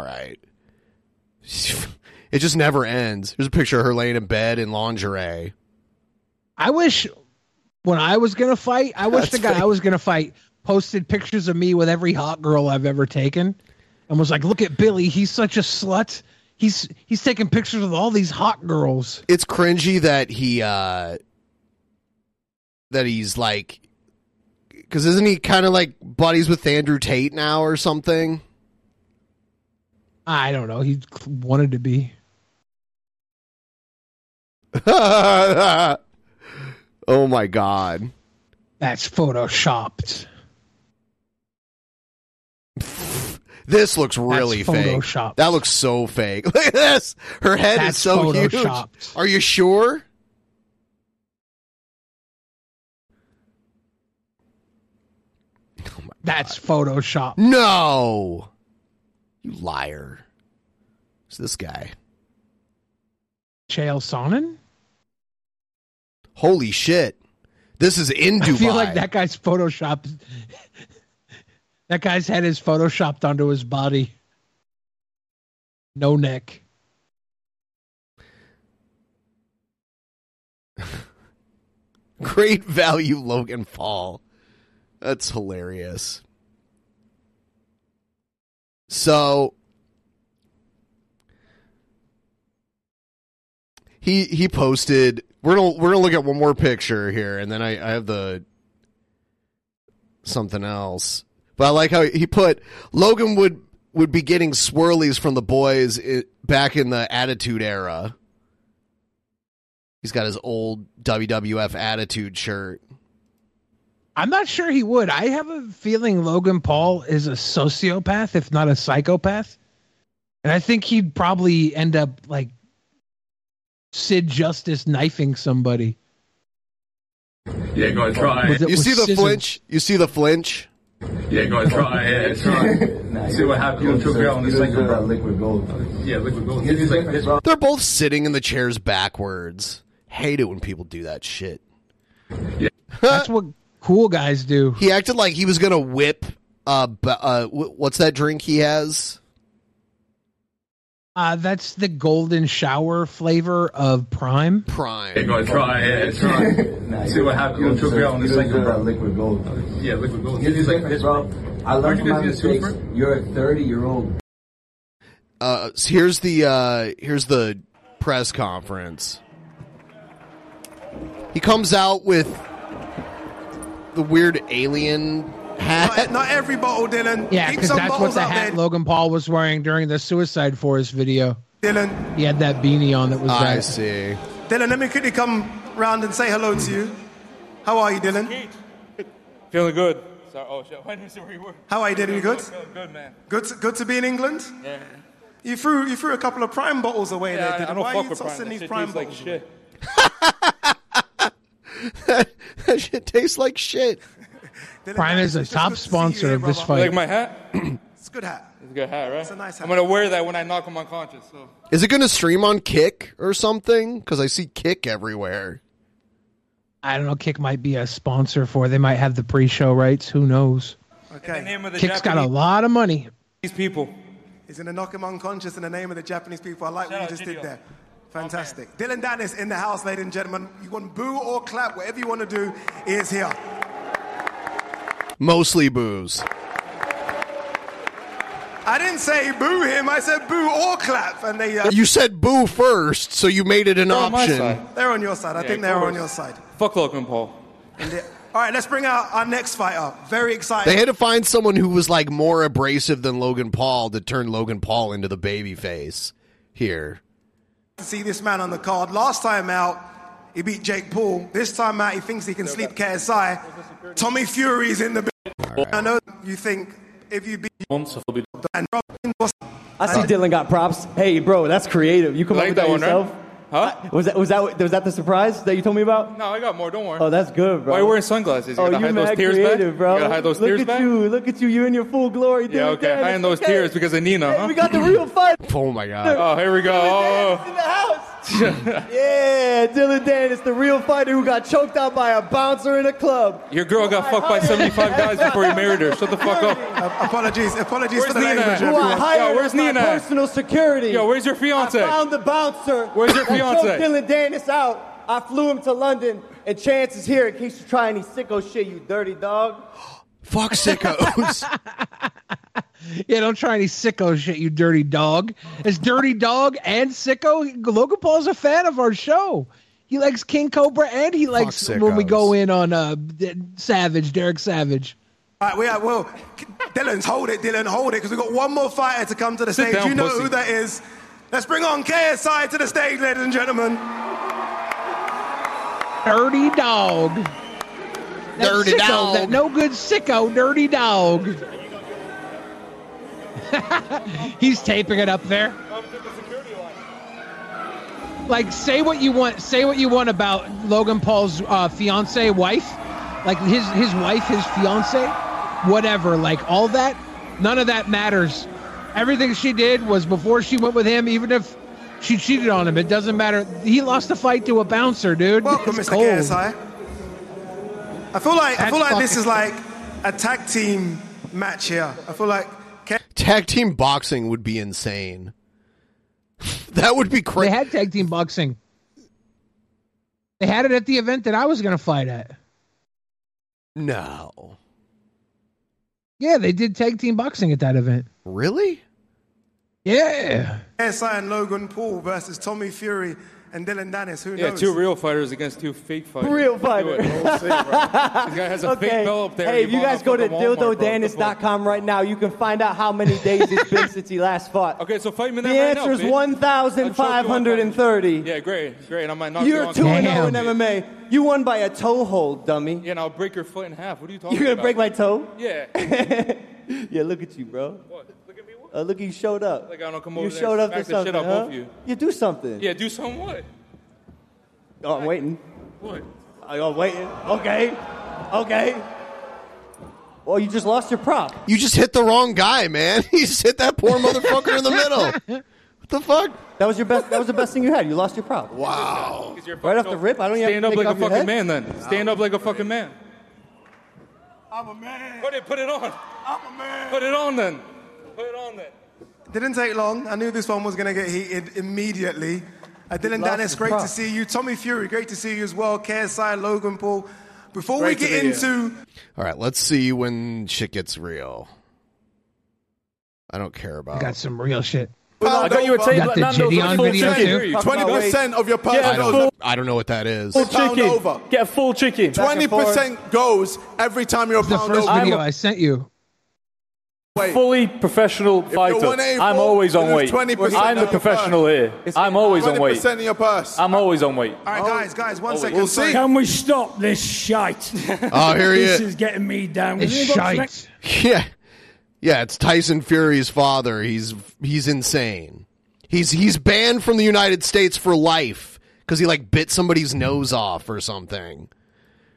Speaker 1: right. It just never ends. Here's a picture of her laying in bed in lingerie.
Speaker 2: I wish when I was gonna fight, I wish the guy. I was gonna fight posted pictures of me with every hot girl I've ever taken, and was like, "Look at Billy, he's such a slut. He's he's taking pictures with all these hot girls."
Speaker 1: It's cringy that he uh that he's like because isn't he kind of like buddies with Andrew Tate now or something?
Speaker 2: I don't know. He wanted to be.
Speaker 1: oh my god.
Speaker 2: That's photoshopped.
Speaker 1: This looks really fake. That looks so fake. Look at this. Her head
Speaker 2: That's
Speaker 1: is so huge. Are you sure?
Speaker 2: That's Photoshop.
Speaker 1: No. You liar. It's this guy.
Speaker 2: Chael Sonnen?
Speaker 1: Holy shit. This is in Dubai.
Speaker 2: I feel like that guy's photoshopped. that guy's head is photoshopped onto his body. No neck.
Speaker 1: Great value Logan Paul. That's hilarious. So he he posted we're gonna we're gonna look at one more picture here and then I, I have the something else. But I like how he put Logan would would be getting swirlies from the boys i back in the Attitude Era. He's got his old WWF Attitude shirt.
Speaker 2: I'm not sure he would. I have a feeling Logan Paul is a sociopath, if not a psychopath. And I think he'd probably end up like Sid Justice knifing somebody.
Speaker 16: Yeah, go ahead, try it.
Speaker 2: it
Speaker 1: You see the
Speaker 2: scissors?
Speaker 1: flinch? You see the flinch?
Speaker 16: Yeah, go ahead, try it. Try it. See what happens. You'll choke it out in a second, bro.
Speaker 17: liquid gold.
Speaker 16: Yeah, liquid gold. It's like.
Speaker 1: They're both sitting in the chairs backwards. Hate it when people do that shit.
Speaker 2: That's what cool guys do.
Speaker 1: He acted like he was gonna whip. Uh, uh, what's that drink he has?
Speaker 2: Uh, that's the golden shower flavor of Prime.
Speaker 1: Prime.
Speaker 16: Yeah, go ahead, try it. Try it. See what happens. You'll choke it out in a second, bro.
Speaker 17: liquid gold.
Speaker 16: Yeah, liquid gold.
Speaker 17: Here's
Speaker 16: It's
Speaker 17: the
Speaker 16: like
Speaker 17: difference,
Speaker 16: this,
Speaker 17: bro. I learned
Speaker 16: Aren't
Speaker 17: from my mistakes. You're a 30 year old.
Speaker 1: Uh, so here's the uh, here's the press conference. He comes out with the weird alien hat.
Speaker 18: Not, not every bottle, oh, Dillon.
Speaker 2: Yeah,
Speaker 18: Keep
Speaker 2: because
Speaker 18: some
Speaker 2: that's what the
Speaker 18: out
Speaker 2: hat
Speaker 18: there,
Speaker 2: Logan Paul was wearing during the Suicide Forest video.
Speaker 18: Dillon.
Speaker 2: He had that beanie on that was
Speaker 1: I
Speaker 2: that.
Speaker 1: see.
Speaker 18: Dillon, let me quickly come round and say hello to you. How are you, Dillon?
Speaker 19: Feeling good. Sorry. Oh shit. I didn't see where you were.
Speaker 18: How are you, Dillon? You good?
Speaker 19: Good, man.
Speaker 18: Good, to, good to be in England.
Speaker 19: Yeah.
Speaker 18: You threw you threw a couple of prime bottles away
Speaker 19: Yeah, I,
Speaker 18: there,
Speaker 19: I
Speaker 18: Dillon.
Speaker 19: don't
Speaker 18: Why
Speaker 19: fuck
Speaker 18: are you
Speaker 19: with prime.
Speaker 18: tossing these
Speaker 19: shit
Speaker 18: prime
Speaker 19: tastes like
Speaker 18: bottles?
Speaker 1: that shit tastes like shit.
Speaker 2: Prime is a top sponsor of this fight.
Speaker 19: like my hat?
Speaker 18: It's a good hat.
Speaker 19: It's a good hat, right?
Speaker 18: It's a nice hat.
Speaker 19: I'm gonna wear that when I knock him unconscious. So.
Speaker 1: Is it going to stream on Kick or something? Because I see Kick everywhere.
Speaker 2: I don't know. Kick might be a sponsor for. They might have the pre-show rights. Who knows?
Speaker 18: Okay.
Speaker 19: In the name of the
Speaker 2: Kick's got a lot of money.
Speaker 19: These people.
Speaker 18: He's going to knock him unconscious in the name of the Japanese people. I like what you just
Speaker 19: Gideon.
Speaker 18: did there. Fantastic. Dillon Danis in the house, ladies and gentlemen. You want boo or clap, whatever you want to do, is here.
Speaker 1: Mostly boos.
Speaker 18: I didn't say boo him. I said boo or clap, and they uh,
Speaker 1: You said boo first, so you made it an
Speaker 19: They're on my
Speaker 1: option.
Speaker 19: side.
Speaker 18: they're on your side. I
Speaker 19: Yeah,
Speaker 18: think they're on your side.
Speaker 19: Fuck Logan Paul.
Speaker 18: And they- all right, let's bring out our next fighter. Very excited.
Speaker 1: They had to find someone who was like more abrasive than Logan Paul to turn Logan Paul into the baby face here.
Speaker 18: To see this man on the card. Last time out, he beat Jake Paul. This time out, he thinks he can sleep KSI. Tommy Fury's in the building. I know you think if you beat Dan Robinson, what's-
Speaker 20: I see Dillon got props. Hey, bro, that's creative. You come
Speaker 19: Like
Speaker 20: up with
Speaker 19: that
Speaker 20: that,
Speaker 19: one, right?
Speaker 20: Yourself?
Speaker 19: Huh?
Speaker 20: Was that was that was that the surprise that you told me about?
Speaker 19: No, I got more. Don't worry.
Speaker 20: Oh, that's good, bro.
Speaker 19: Why are you wearing sunglasses? You
Speaker 20: oh,
Speaker 19: gotta
Speaker 20: you're
Speaker 19: hide those
Speaker 20: mad
Speaker 19: tears
Speaker 20: creative,
Speaker 19: back.
Speaker 20: bro.
Speaker 19: You gotta hide those
Speaker 20: Look
Speaker 19: tears
Speaker 20: at
Speaker 19: back.
Speaker 20: you. Look at you. You're in your full glory.
Speaker 19: Yeah, okay.
Speaker 20: Danis.
Speaker 19: Hiding those
Speaker 20: Okay.
Speaker 19: tears because of Nina,
Speaker 20: Hey,
Speaker 19: huh?
Speaker 20: we got the real fight
Speaker 1: Oh my god.
Speaker 19: Oh, here we go. Oh.
Speaker 20: in the house. yeah, Dillon Danis, the real fighter who got choked out by a bouncer in a club.
Speaker 19: Your girl got fucked by 75 guys before he married her. Shut the fuck up.
Speaker 18: Uh, apologies, apologies
Speaker 19: Where's
Speaker 18: for the
Speaker 19: Nina
Speaker 18: language.
Speaker 20: Who I hired
Speaker 19: Yo, where's
Speaker 20: my
Speaker 19: Nina
Speaker 20: personal security.
Speaker 19: Yo, where's your fiance?
Speaker 20: I found the bouncer.
Speaker 19: Where's your fiance?
Speaker 20: choked Dillon Danis out. I flew him to London, and Chance is here in case you try any sicko shit, you dirty dog.
Speaker 1: Fuck sickos.
Speaker 2: yeah, don't try any sicko shit, you dirty dog. It's dirty dog and sicko. Logan Paul's a fan of our show. He likes King Cobra and he likes when we go in on uh Savage, Derek Savage.
Speaker 18: All right, we are, well, Dillon's hold it, Dillon, hold it, because we've got one more fighter to come to the
Speaker 19: Sit
Speaker 18: stage.
Speaker 19: down,
Speaker 18: you know
Speaker 19: pussy.
Speaker 18: who that is. Let's bring on KSI to the stage, ladies and gentlemen.
Speaker 2: Dirty dog. That
Speaker 1: Dirty
Speaker 2: sicko,
Speaker 1: dog.
Speaker 2: That no good sicko, dirty dog. He's taping it up there. Like, say what you want. Say what you want about Logan Paul's uh, fiance, wife. Like his his wife, his fiance, whatever. Like all that, none of that matters. Everything she did was before she went with him. Even if she cheated on him, it doesn't matter. He lost the fight to a bouncer, dude.
Speaker 18: Welcome,
Speaker 2: It's
Speaker 18: Mr.
Speaker 2: cold.
Speaker 18: KSI. I feel like I feel like this is like a tag team match here. I feel like K-
Speaker 1: Tag team boxing would be insane. that would be crazy.
Speaker 2: They had tag team boxing. They had it at the event that I was going to fight at.
Speaker 1: No.
Speaker 2: Yeah, they did tag team boxing at that event.
Speaker 1: Really?
Speaker 2: Yeah.
Speaker 18: KSI and Logan Paul versus Tommy Fury and Dillon Danis. Who
Speaker 19: Yeah,
Speaker 18: knows?
Speaker 19: two real fighters against two fake fighters.
Speaker 20: Real
Speaker 19: Let's do
Speaker 20: fighter.
Speaker 19: We'll see. This guy has a fake belt up there.
Speaker 20: Hey, if you guys go to
Speaker 19: fucking Walmart, bro. What
Speaker 20: dildodanis.com right now, you can find out how many days it's been since he last fought.
Speaker 19: Okay, so fight me
Speaker 20: The
Speaker 19: that right
Speaker 20: answer is 1,530.
Speaker 19: Yeah, great, great. I might knock
Speaker 20: You're
Speaker 19: you on
Speaker 20: 2
Speaker 19: top.
Speaker 20: 0 in MMA. You won by a toe hold, dummy.
Speaker 19: Yeah, and I'll break your foot in half. What are you talking about?
Speaker 20: You're going to break my toe?
Speaker 19: Yeah.
Speaker 20: Yeah, look at you, bro.
Speaker 19: What?
Speaker 20: Uh, look, you showed up.
Speaker 19: Like I don't come
Speaker 20: You
Speaker 19: there
Speaker 20: showed
Speaker 19: and
Speaker 20: up
Speaker 19: smack
Speaker 20: to
Speaker 19: the shit
Speaker 20: something,
Speaker 19: out
Speaker 20: huh?
Speaker 19: both of you.
Speaker 20: You do something.
Speaker 19: Yeah, do something what?
Speaker 20: Oh, I'm waiting.
Speaker 19: What?
Speaker 20: Oh, I'm waiting. Okay. Okay. Well, you just lost your prop.
Speaker 1: You just hit the wrong guy, man. You just hit that poor motherfucker in the middle. What the fuck?
Speaker 20: That was your best. That was the best thing you had. You lost your prop.
Speaker 1: Wow.
Speaker 19: Because you're
Speaker 20: Right off the rip, I don't even
Speaker 19: Stand
Speaker 20: have
Speaker 19: up
Speaker 20: to
Speaker 19: like
Speaker 20: take
Speaker 19: a
Speaker 20: your
Speaker 19: fucking
Speaker 20: head?
Speaker 19: man then. Stand up like a fucking man.
Speaker 18: I'm a man.
Speaker 19: Put it, put it on.
Speaker 18: I'm a man.
Speaker 19: Put it on then. Put it on then.
Speaker 18: Didn't take long. I knew this one was going to get heated immediately. Uh, Dillon
Speaker 20: Danis,
Speaker 18: great
Speaker 20: prop.
Speaker 18: to see you. Tommy Fury, great to see you as well. KSI, Logan Paul. Before
Speaker 19: Great
Speaker 18: we get
Speaker 19: be
Speaker 18: into
Speaker 1: All right, let's see when shit gets real. I don't care about.
Speaker 2: I got some real shit.
Speaker 21: I got you a tape.
Speaker 2: Got the
Speaker 21: Nando's
Speaker 2: Gideon
Speaker 21: full
Speaker 2: video
Speaker 21: chicken. Twenty percent of your
Speaker 1: I
Speaker 21: purse
Speaker 1: don't. I don't know what that is.
Speaker 21: Full
Speaker 20: Pound
Speaker 21: chicken.
Speaker 20: over.
Speaker 21: Get a full chicken.
Speaker 20: Twenty
Speaker 21: percent goes every time you're a
Speaker 2: The first
Speaker 21: over.
Speaker 2: video I sent you.
Speaker 21: Fully professional fighter. I'm always on weight. 20% I'm the of your professional here. I'm always on weight. 20% of your purse. I'm always on weight.
Speaker 18: All right, guys, guys, one second.
Speaker 21: We'll see.
Speaker 22: Can we stop this shite?
Speaker 1: Oh, here he is.
Speaker 22: this
Speaker 1: is.
Speaker 22: is getting me down.
Speaker 2: It's shite.
Speaker 1: Yeah, yeah. It's Tyson Fury's father. He's he's insane. He's he's banned from the United States for life because he like bit somebody's nose off or something.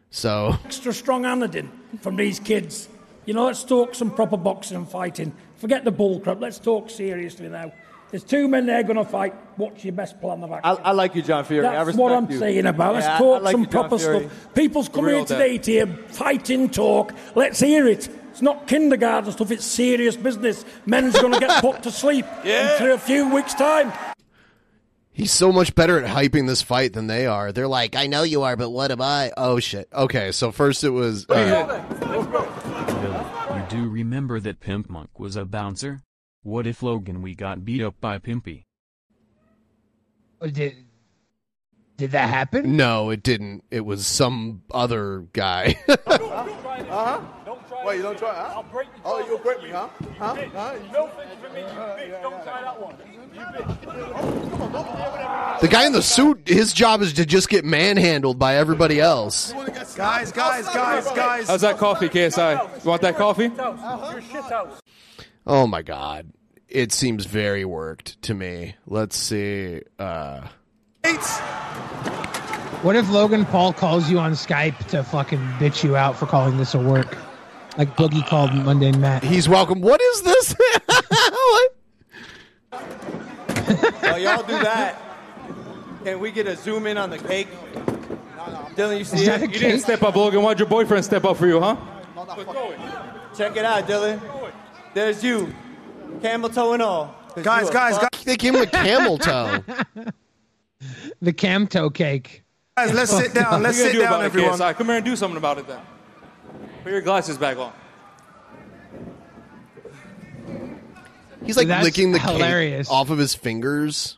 Speaker 1: So
Speaker 22: extra strong Anadin from these kids. You know, let's talk some proper boxing and fighting. Forget the bull crap. Let's talk seriously now. There's two men there going to fight. What's your best plan of action?
Speaker 20: I like you, John Fury. I
Speaker 22: That's
Speaker 20: respect
Speaker 22: what I'm
Speaker 20: you.
Speaker 22: saying about. Let's
Speaker 20: Yeah, I- I
Speaker 22: talk
Speaker 20: like
Speaker 22: some
Speaker 20: you,
Speaker 22: proper
Speaker 20: Fury.
Speaker 22: stuff. People's come
Speaker 20: Real
Speaker 22: here today to hear fighting talk. Let's hear it. It's not kindergarten stuff. It's serious business. Men's going to get put to sleep in a few weeks' time.
Speaker 1: he's so much better at hyping this fight than they are. They're like, I know you are, but what am I? Oh shit. Okay, so first it was. Uh,
Speaker 23: You do remember that Pimp Monk was a bouncer? What if Logan we got beat up by Pimpy?
Speaker 2: Did did that happen?
Speaker 1: no, it didn't. It was some other guy.
Speaker 21: Uh huh. Wait, you don't try, huh? Oh, you'll break me, huh? Huh? huh?
Speaker 22: No thanks for me, you bitch. Don't try that one. You bitch.
Speaker 1: the guy in the suit, his job is to just get manhandled by everybody else.
Speaker 18: Guys, guys, guys, guys.
Speaker 19: How's that coffee, KSI? You want that coffee?
Speaker 22: Your shit house.
Speaker 1: Oh my god. It seems very worked to me. Let's see. Uh
Speaker 2: What if Logan Paul calls you on Skype to fucking bitch you out for calling this a work? Like Boogie called Monday Matt.
Speaker 1: He's welcome. What is this? What?
Speaker 20: While y'all do that, can we get a zoom in on the cake? Dillon, you see it?
Speaker 19: You didn't step up, Logan. Why'd your boyfriend step up for you, huh?
Speaker 20: Check it out, Dillon. There's you, camel toe and all. 'Cause
Speaker 18: Guys, guys,
Speaker 20: fuck-
Speaker 18: guys.
Speaker 1: They gave him a camel toe.
Speaker 2: The cam toe cake.
Speaker 18: Guys, let's sit down. Let's
Speaker 19: What are
Speaker 18: sit
Speaker 19: you gonna
Speaker 18: down, everyone.
Speaker 19: it, KSI? Come here and do something about it then. Put your glasses back on.
Speaker 1: He's like
Speaker 2: That's
Speaker 1: licking the
Speaker 2: hilarious.
Speaker 1: cake off of his fingers.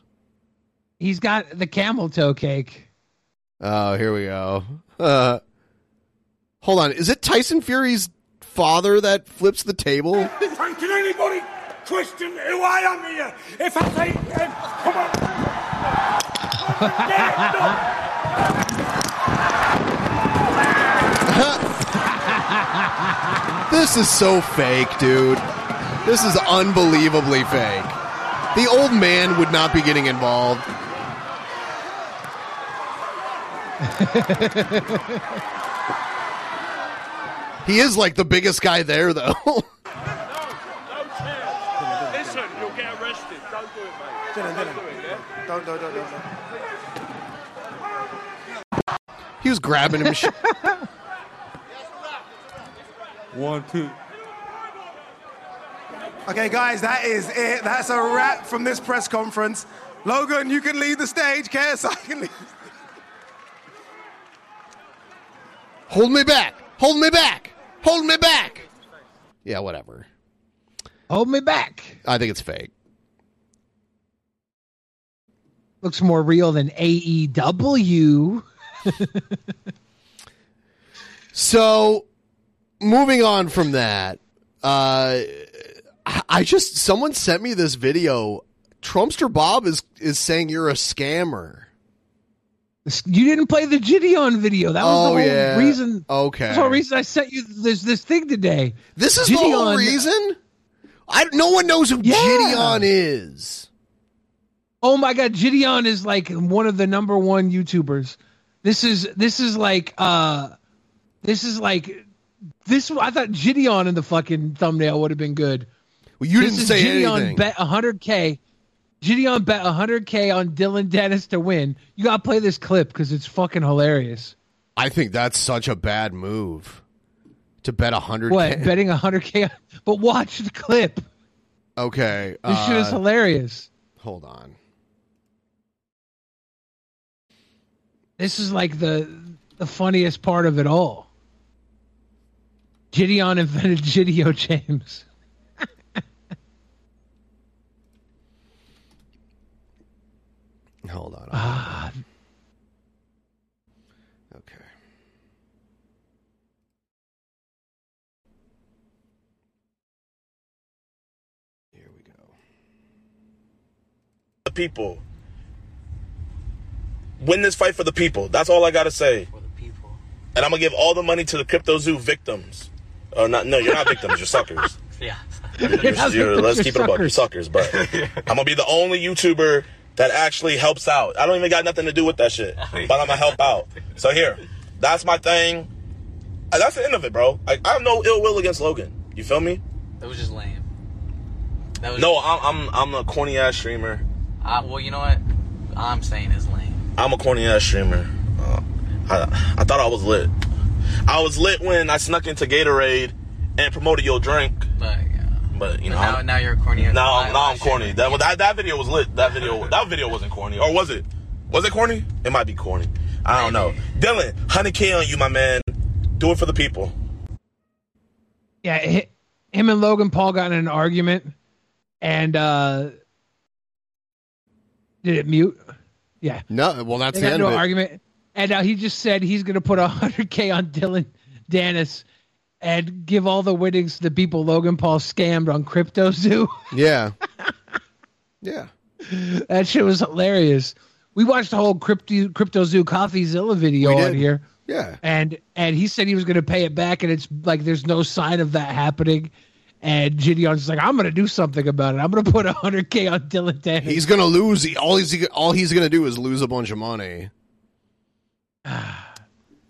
Speaker 2: He's got the camel toe cake.
Speaker 1: Oh, here we go. Uh, hold on. Is it Tyson Fury's father that flips the table?
Speaker 8: Can anybody question who I am here? If I say, um, come on.
Speaker 1: Come on, come on This is so fake, dude. This is unbelievably fake. The old man would not be getting involved. he is like the biggest guy there, though.
Speaker 8: Listen, you'll get arrested. Don't do it, mate.
Speaker 18: Dillon,
Speaker 8: Don't do it, yeah?
Speaker 18: Don't, don't, don't, don't.
Speaker 1: he was grabbing him. sh-
Speaker 19: One, two.
Speaker 18: Okay, guys, that is it. That's a wrap from this press conference. Logan, you can leave the stage. KSI can leave.
Speaker 1: Hold me back. Hold me back. Hold me back. Yeah, whatever.
Speaker 2: Hold me back.
Speaker 1: I think it's fake.
Speaker 2: Looks more real than AEW.
Speaker 1: So, moving on from that, uh, I- just someone sent me this video. Trumpster Bob is is saying you're a scammer.
Speaker 2: You didn't play the Gideon video. That was
Speaker 1: Oh,
Speaker 2: the whole
Speaker 1: yeah.
Speaker 2: reason.
Speaker 1: Okay.
Speaker 2: That's the whole reason I sent you this this thing today.
Speaker 1: This is the whole reason. I no one knows who Gideon is.
Speaker 2: Oh my god, Gideon is like one of the number one YouTubers. This is this is like uh this is like this I thought Gideon in the fucking thumbnail would have been good.
Speaker 1: Well, you
Speaker 2: This
Speaker 1: didn't say
Speaker 2: Gideon
Speaker 1: anything.
Speaker 2: bet 100k. Gideon bet 100k on Dillon Danis to win. You got to play this clip because it's fucking hilarious.
Speaker 1: I think that's such a bad move to bet a hundred.
Speaker 2: What betting 100k? But watch the clip.
Speaker 1: Okay,
Speaker 2: This shit is
Speaker 1: uh,
Speaker 2: hilarious.
Speaker 1: Hold on.
Speaker 2: This is like the the funniest part of it all. Gideon invented Gideo James.
Speaker 1: Hold on.
Speaker 2: Ah,
Speaker 1: Okay. Here we go.
Speaker 24: The people. Win this fight for the people. That's all I gotta say. For the people. And I'm gonna give all the money to the crypto zoo victims. Uh, not, no, you're not victims. You're suckers.
Speaker 25: Yeah.
Speaker 24: You're- you're- you're-
Speaker 25: victims,
Speaker 24: let's
Speaker 25: you're
Speaker 24: keep it above. You're suckers, but I'm gonna be the only YouTuber that actually helps out. I don't even got nothing to do with that shit, but I'm gonna help out. So here, that's my thing. Uh, That's the end of it, bro. I, I have no ill will against Logan. You feel me?
Speaker 25: That was just lame. That was
Speaker 24: No, I'm I'm I'm a corny ass streamer.
Speaker 25: Uh, well, you know what? I'm saying is lame.
Speaker 24: I'm a corny ass streamer. Uh, I, I thought I was lit. I was lit when I snuck into Gatorade and promoted your drink.
Speaker 25: But,
Speaker 24: but you know,
Speaker 25: But now,
Speaker 24: I'm-
Speaker 25: now you're corny.
Speaker 24: now,
Speaker 25: Why-
Speaker 24: now I'm
Speaker 25: should-
Speaker 24: corny. That, that that video was lit. That video that video wasn't corny, or was it? Was it corny? It might be corny. I don't know. Dillon, hundred k on you, my man. Do it for the people.
Speaker 2: Yeah, hi- him and Logan Paul got in an argument, and uh did it mute? Yeah.
Speaker 1: No, well that's
Speaker 2: they
Speaker 1: the end
Speaker 2: into
Speaker 1: of
Speaker 2: an argument, and now he just said he's going to put hundred k on Dillon Danis and give all the winnings to the people Logan Paul scammed on Crypto Zoo.
Speaker 1: Yeah. yeah.
Speaker 2: that shit was hilarious. We watched the whole Crypto Crypto Zoo CoffeeZilla video on here.
Speaker 1: Yeah.
Speaker 2: And and he said he was going to pay it back, and it's like there's no sign of that happening. And Gideon's like, I'm going to do something about it. I'm going to put 100k on Dillon Danis.
Speaker 1: He's gonna lose. All he's all he's gonna do is lose a bunch of money.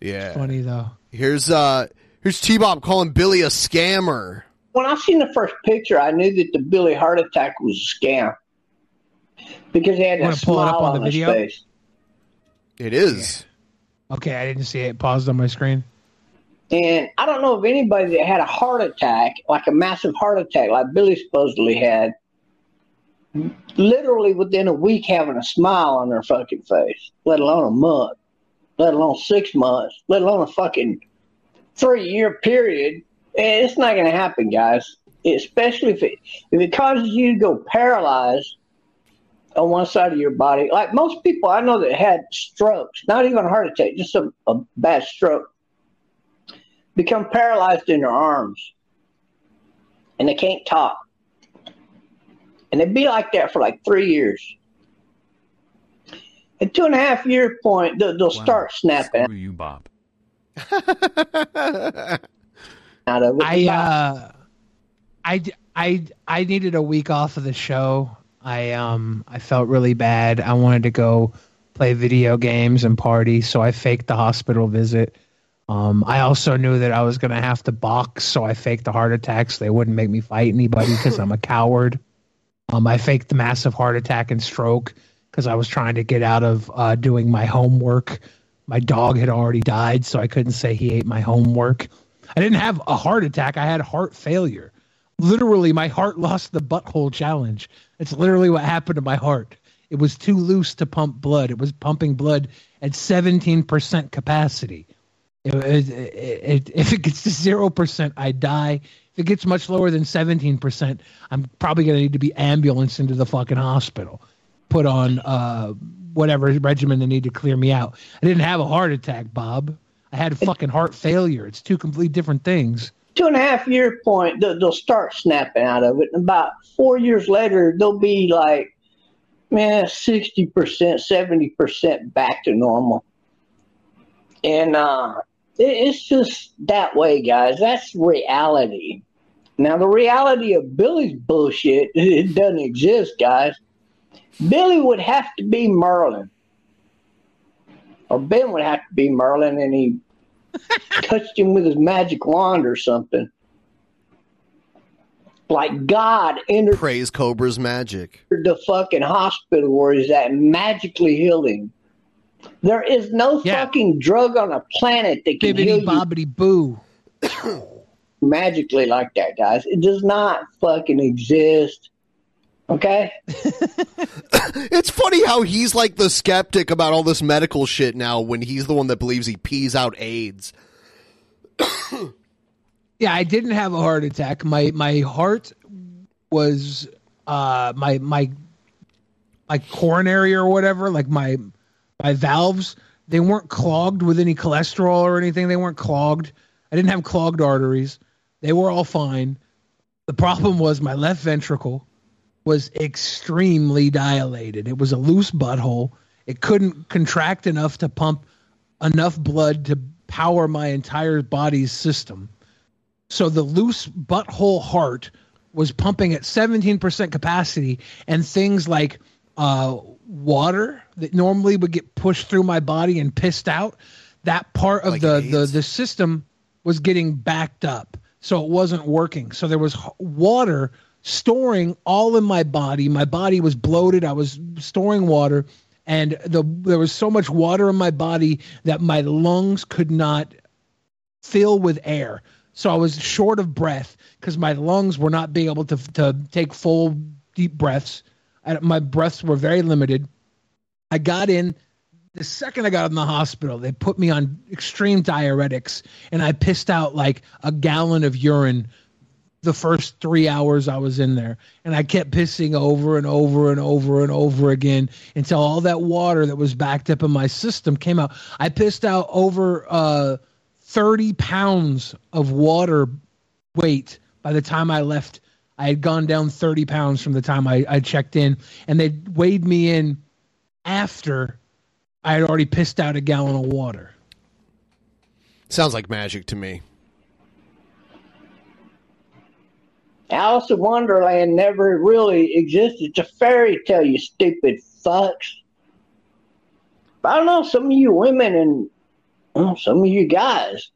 Speaker 1: Yeah.
Speaker 2: Funny though.
Speaker 1: Here's uh here's T Bob calling Billy a scammer.
Speaker 26: When I seen the first picture, I knew that the Billy heart attack was a scam because he had
Speaker 2: Wanna
Speaker 26: a
Speaker 2: pull it
Speaker 26: smile
Speaker 2: up on
Speaker 26: on,
Speaker 2: the
Speaker 26: his
Speaker 2: video?
Speaker 26: face.
Speaker 1: It is.
Speaker 2: Okay, I didn't see it. Paused on my screen.
Speaker 26: And I don't know of anybody that had a heart attack, like a massive heart attack, like Billy supposedly had, literally within a week having a smile on their fucking face, let alone a month, let alone six months, let alone a fucking three year period. It's not going to happen, guys. especially if it if it causes you to go paralyzed on one side of your body. Like most people I know that had strokes, not even a heart attack, just a, a bad stroke, become paralyzed in their arms, and they can't talk, and they'd be like that for like three years. At two and a half year point, they'll, they'll start snapping.
Speaker 23: Screw you, Bob.
Speaker 26: out of it.
Speaker 2: I uh, I I I needed a week off of the show. I um I felt really bad. I wanted to go play video games and party, so I faked the hospital visit. Um, I also knew that I was going to have to box, so I faked the heart attack so they wouldn't make me fight anybody because I'm a coward. Um, I faked the massive heart attack and stroke because I was trying to get out of uh, doing my homework. My dog had already died, so I couldn't say he ate my homework. I didn't have a heart attack. I had heart failure. Literally, my heart lost the butthole challenge. It's literally what happened to my heart. It was too loose to pump blood. It was pumping blood at 17% capacity. It, it, it, if it gets to 0%, I die. If it gets much lower than 17%, I'm probably going to need to be ambulanced into the fucking hospital, put on uh, whatever regimen they need to clear me out. I didn't have a heart attack, Bob. I had fucking heart failure. It's two completely different things.
Speaker 26: Two and a half year point, they'll, start snapping out of it. And about four years later, they'll be like, man, 60%, 70% back to normal. And uh, it's just that way, guys. That's reality. Now, the reality of Billy's bullshit, it doesn't exist, guys. Billy would have to be Merlin or Ben would have to be Merlin, and he touched him with his magic wand or something. Like God entered
Speaker 1: Praise Cobra's magic.
Speaker 26: the fucking hospital where he's at, magically healed him. There is no fucking drug on a planet that can heal
Speaker 2: Bibbidi bobbidi boo.
Speaker 26: magically like that, guys. It does not fucking exist. Okay.
Speaker 1: it's funny how he's like the skeptic about all this medical shit now when he's the one that believes he pees out AIDS.
Speaker 2: Yeah, I didn't have a heart attack. My my heart was uh my my my coronary or whatever, like my my valves, they weren't clogged with any cholesterol or anything. They weren't clogged. I didn't have clogged arteries. They were all fine. The problem was my left ventricle was extremely dilated. It was a loose butthole. It couldn't contract enough to pump enough blood to power my entire body's system. So the loose butthole heart was pumping at 17% capacity, and things like uh, water that normally would get pushed through my body and pissed out, that part of the, the the system was getting backed up, so it wasn't working. So there was water storing all in my body. My body was bloated. I was storing water, and the there was so much water in my body that my lungs could not fill with air. So I was short of breath because my lungs were not being able to to take full deep breaths. I, my breaths were very limited. I got in the second I got in the hospital. They put me on extreme diuretics, and I pissed out like a gallon of urine the first three hours I was in there. And I kept pissing over and over and over and over again until all that water that was backed up in my system came out. I pissed out over uh, 30 pounds of water weight by the time I left. I had gone down 30 pounds from the time I, I checked in, and they weighed me in after I had already pissed out a gallon of water.
Speaker 1: Sounds like magic to me.
Speaker 26: Alice in Wonderland never really existed. It's a fairy tale, you stupid fucks. But I don't know, some of you women and some of you guys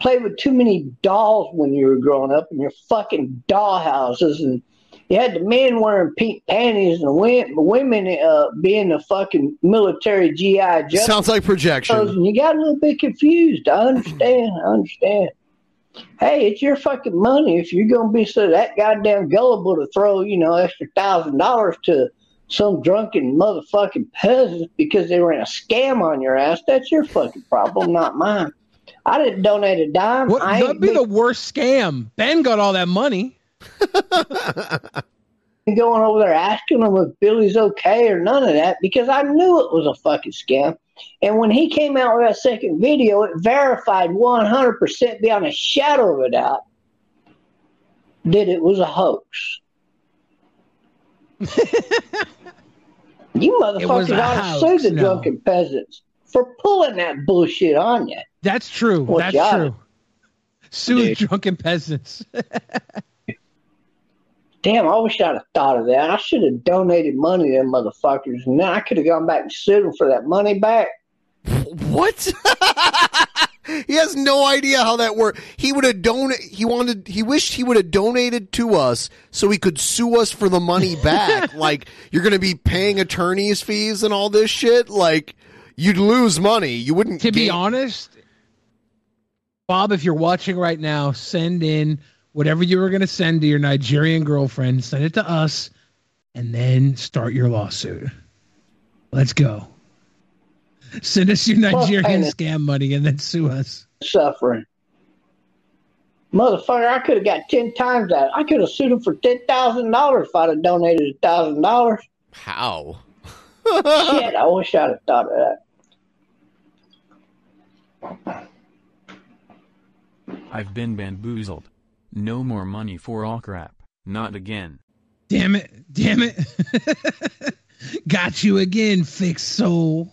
Speaker 26: played with too many dolls when you were growing up in your fucking doll houses and you had the men wearing pink panties and the women, women uh, being the fucking military GI Joe.
Speaker 1: Sounds like projection.
Speaker 26: And you got a little bit confused. I understand. I understand. Hey, it's your fucking money. If you're gonna be so that goddamn gullible to throw, you know, extra thousand dollars to some drunken motherfucking peasant because they ran a scam on your ass, that's your fucking problem, not mine. I didn't donate a dime.
Speaker 2: What, that'd be
Speaker 26: big-
Speaker 2: the worst scam. Ben got all that money.
Speaker 26: going over there asking him if Billy's okay or none of that because I knew it was a fucking scam. And when he came out with that second video, it verified 100% beyond a shadow of a doubt that it was a hoax. you motherfuckers ought to sue the
Speaker 2: no.
Speaker 26: drunken peasants for pulling that bullshit on you.
Speaker 2: That's true.
Speaker 26: Well,
Speaker 2: That's true. Sue the
Speaker 26: Dude.
Speaker 2: drunken peasants.
Speaker 26: Damn, I wish I'd have thought of that. I should have donated money to them motherfuckers, and then I could have gone back and sued them for that money back.
Speaker 1: What? he has no idea how that worked. He would have donated. He wanted. He wished he would have donated to us so he could sue us for the money back. like you're going to be paying attorneys fees and all this shit. Like you'd lose money. You wouldn't.
Speaker 2: to be honest, Bob, if you're watching right now, send in whatever you were going to send to your Nigerian girlfriend. Send it to us, and then start your lawsuit. Let's go. Send us your Nigerian
Speaker 26: payment.
Speaker 2: scam money, and then sue us.
Speaker 26: Suffering. Motherfucker, I could have got 10 times that. I could have sued him for $10,000 if I'd have donated $1,000.
Speaker 1: How?
Speaker 26: Shit, I wish I'd have thought of that.
Speaker 23: I've been bamboozled. No more money for all crap. Not again.
Speaker 2: Damn it! Damn it! Got you again, fake soul.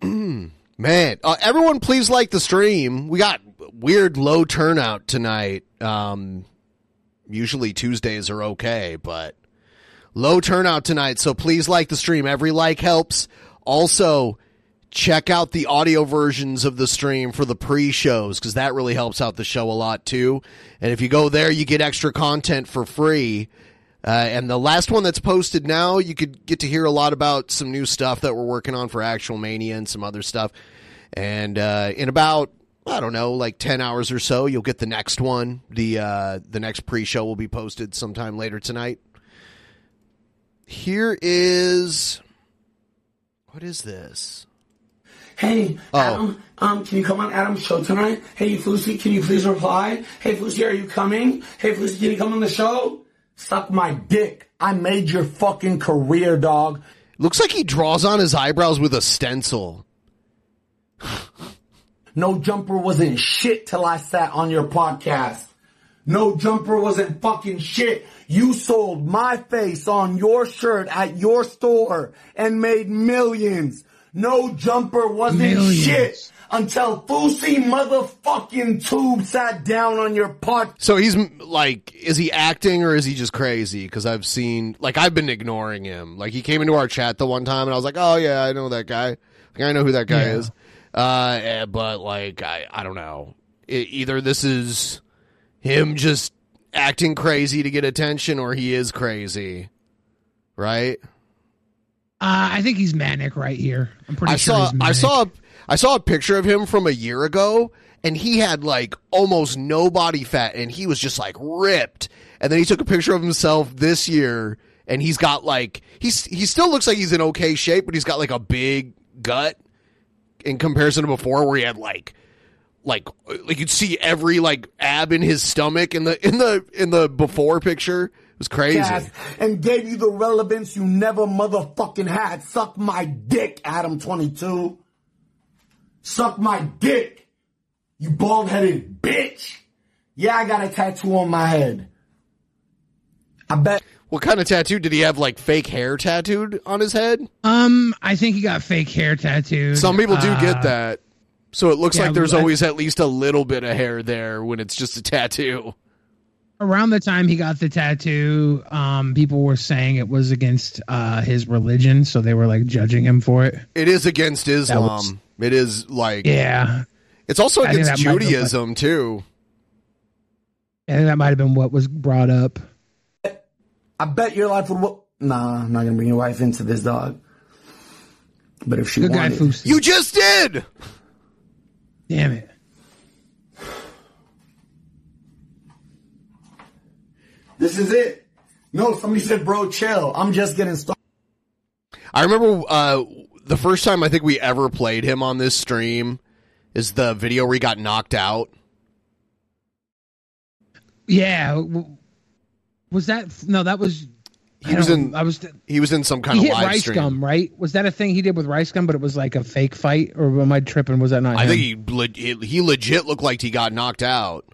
Speaker 1: Man, uh, everyone, please like the stream. We got weird low turnout tonight. Um, usually Tuesdays are okay, but low turnout tonight. So please like the stream. Every like helps. Also, check out the audio versions of the stream for the pre-shows because that really helps out the show a lot too. And if you go there, you get extra content for free. Uh, and the last one that's posted now, you could get to hear a lot about some new stuff that we're working on for Actual Mania and some other stuff. And uh, in about I don't know, like ten hours or so, you'll get the next one. The uh, the next pre-show will be posted sometime later tonight. Here is what is this?
Speaker 27: Hey,
Speaker 1: Oh.
Speaker 27: Adam, um, can you come on Adam's show tonight? Hey, Fousey, can you please reply? Hey, Fousey, are you coming? Hey, Fousey, can you come on the show? Suck my dick. I made your fucking career, dog.
Speaker 1: Looks like he draws on his eyebrows with a stencil.
Speaker 27: No jumper wasn't shit till I sat on your podcast. No jumper wasn't fucking shit. You sold my face on your shirt at your store and made millions. No jumper wasn't
Speaker 2: Millions.
Speaker 27: shit until Fousey motherfucking Tube sat down on your podcast.
Speaker 1: So he's like, is he acting or is he just crazy? Because I've seen, like, I've been ignoring him. Like, he came into our chat the one time, and I was like, oh yeah, I know that guy. Like, I know who that guy
Speaker 2: Yeah.
Speaker 1: is. Uh, eh, but like, I, I don't know. I either this is him just acting crazy to get attention, or he is crazy, right?
Speaker 2: Uh, I think he's manic right here. I'm pretty
Speaker 1: I
Speaker 2: sure
Speaker 1: saw
Speaker 2: he's manic.
Speaker 1: I saw a, I saw a picture of him from a year ago and he had like almost no body fat and he was just like ripped. And then he took a picture of himself this year and he's got like he's he still looks like he's in okay shape but he's got like a big gut in comparison to before where he had like like like you'd see every like ab in his stomach in the in the in the before picture. It was crazy.
Speaker 27: podcast and gave you the relevance you never motherfucking had. Suck my dick, Adam22. Suck my dick, you bald headed bitch. Yeah, I got a tattoo on my head. I bet.
Speaker 1: What kind of tattoo did he have? Like fake hair tattooed on his head?
Speaker 2: Um, I think he got fake hair tattooed.
Speaker 1: Some people do
Speaker 2: Uh,
Speaker 1: get that. So it looks
Speaker 2: yeah,
Speaker 1: like there's
Speaker 2: I-
Speaker 1: always at least a little bit of hair there when it's just a tattoo.
Speaker 2: Around the time he got the tattoo, um, people were saying it was against uh his religion, so they were like judging him for it.
Speaker 1: It is against Islam.
Speaker 2: was-
Speaker 1: it is like
Speaker 2: Yeah.
Speaker 1: It's also
Speaker 2: I
Speaker 1: against
Speaker 2: that might been
Speaker 1: Judaism too.
Speaker 2: I think that might have been what was brought up.
Speaker 27: I bet your life would. Wo- nah, I'm not gonna bring your wife into this, dog. But if she
Speaker 2: Good
Speaker 27: wanted,
Speaker 2: Foose.
Speaker 1: You just did.
Speaker 2: Damn it.
Speaker 27: This is it. No, somebody said, bro, chill. I'm just getting started.
Speaker 1: I remember uh, the first time I think we ever played him on this stream is the video where he got knocked out.
Speaker 2: Yeah. Was that no? That was.
Speaker 1: He was in.
Speaker 2: I was.
Speaker 1: He was in some kind
Speaker 2: he
Speaker 1: of
Speaker 2: hit
Speaker 1: live
Speaker 2: Rice
Speaker 1: stream.
Speaker 2: Gum, right? Was that a thing he did with Rice Gum? But it was like a fake fight, or am I tripping? Was that not?
Speaker 1: I
Speaker 2: him?
Speaker 1: think he he legit looked like he got knocked out.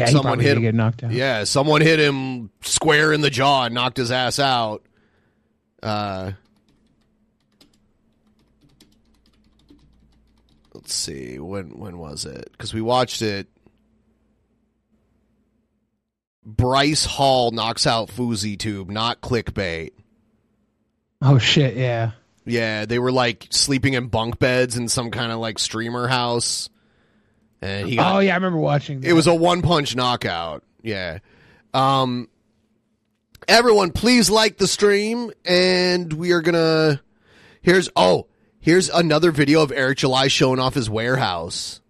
Speaker 1: Like
Speaker 2: Yeah,
Speaker 1: someone hit him.
Speaker 2: get knocked out.
Speaker 1: Yeah, someone hit him square in the jaw and knocked his ass out. Uh, let's see when when was it? Because we watched it. Bryce Hall knocks out FouseyTube, not clickbait.
Speaker 2: Oh shit! Yeah.
Speaker 1: Yeah, they were like sleeping in bunk beds in some kind of like streamer house, and he. Got,
Speaker 2: oh yeah, I remember watching. That.
Speaker 1: it was a one punch knockout. Yeah. Um everyone please like the stream and we are going to Here's oh, here's another video of Eric July showing off his warehouse.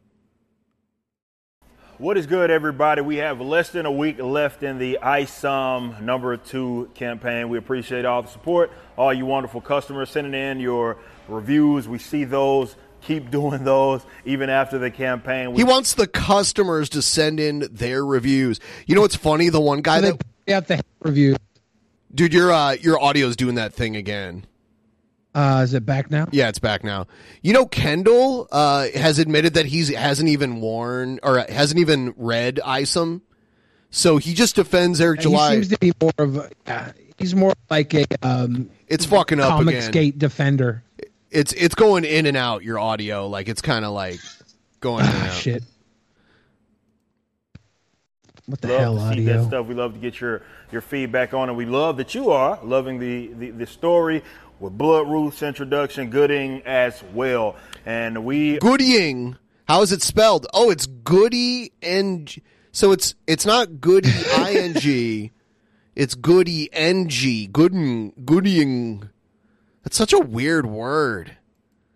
Speaker 28: What is good, everybody? We have less than a week left in the ISOM number two campaign. We appreciate all the support, all you wonderful customers sending in your reviews. We see those. Keep doing those even after the campaign. We
Speaker 1: He wants the customers to send in their reviews. You know what's funny? The one guy that
Speaker 2: got the review.
Speaker 1: Dude, your uh your audio's doing that thing again.
Speaker 2: Uh, is it back now?
Speaker 1: Yeah, it's back now. You know, Kendall uh, has admitted that he's hasn't even worn or hasn't even read ISOM, so he just defends Eric
Speaker 2: He
Speaker 1: July.
Speaker 2: seems to be more of a. Yeah, he's more like a. Um,
Speaker 1: It's fucking up
Speaker 2: comic
Speaker 1: again.
Speaker 2: skate defender.
Speaker 1: It's it's going in and out your audio, like it's kind of like going in and out.
Speaker 2: Ah, Shit. What the
Speaker 28: love
Speaker 2: hell,
Speaker 28: to see
Speaker 2: audio?
Speaker 28: that stuff. We love to get your your feedback on it. We love that you are loving the the, the story with Blood Roots introduction, Gooding as well, and we
Speaker 1: Goodying. How is it spelled? Oh, it's Goody and so it's it's not Goody ing. It's Goody ng. Gooding Goodying. That's such a weird word.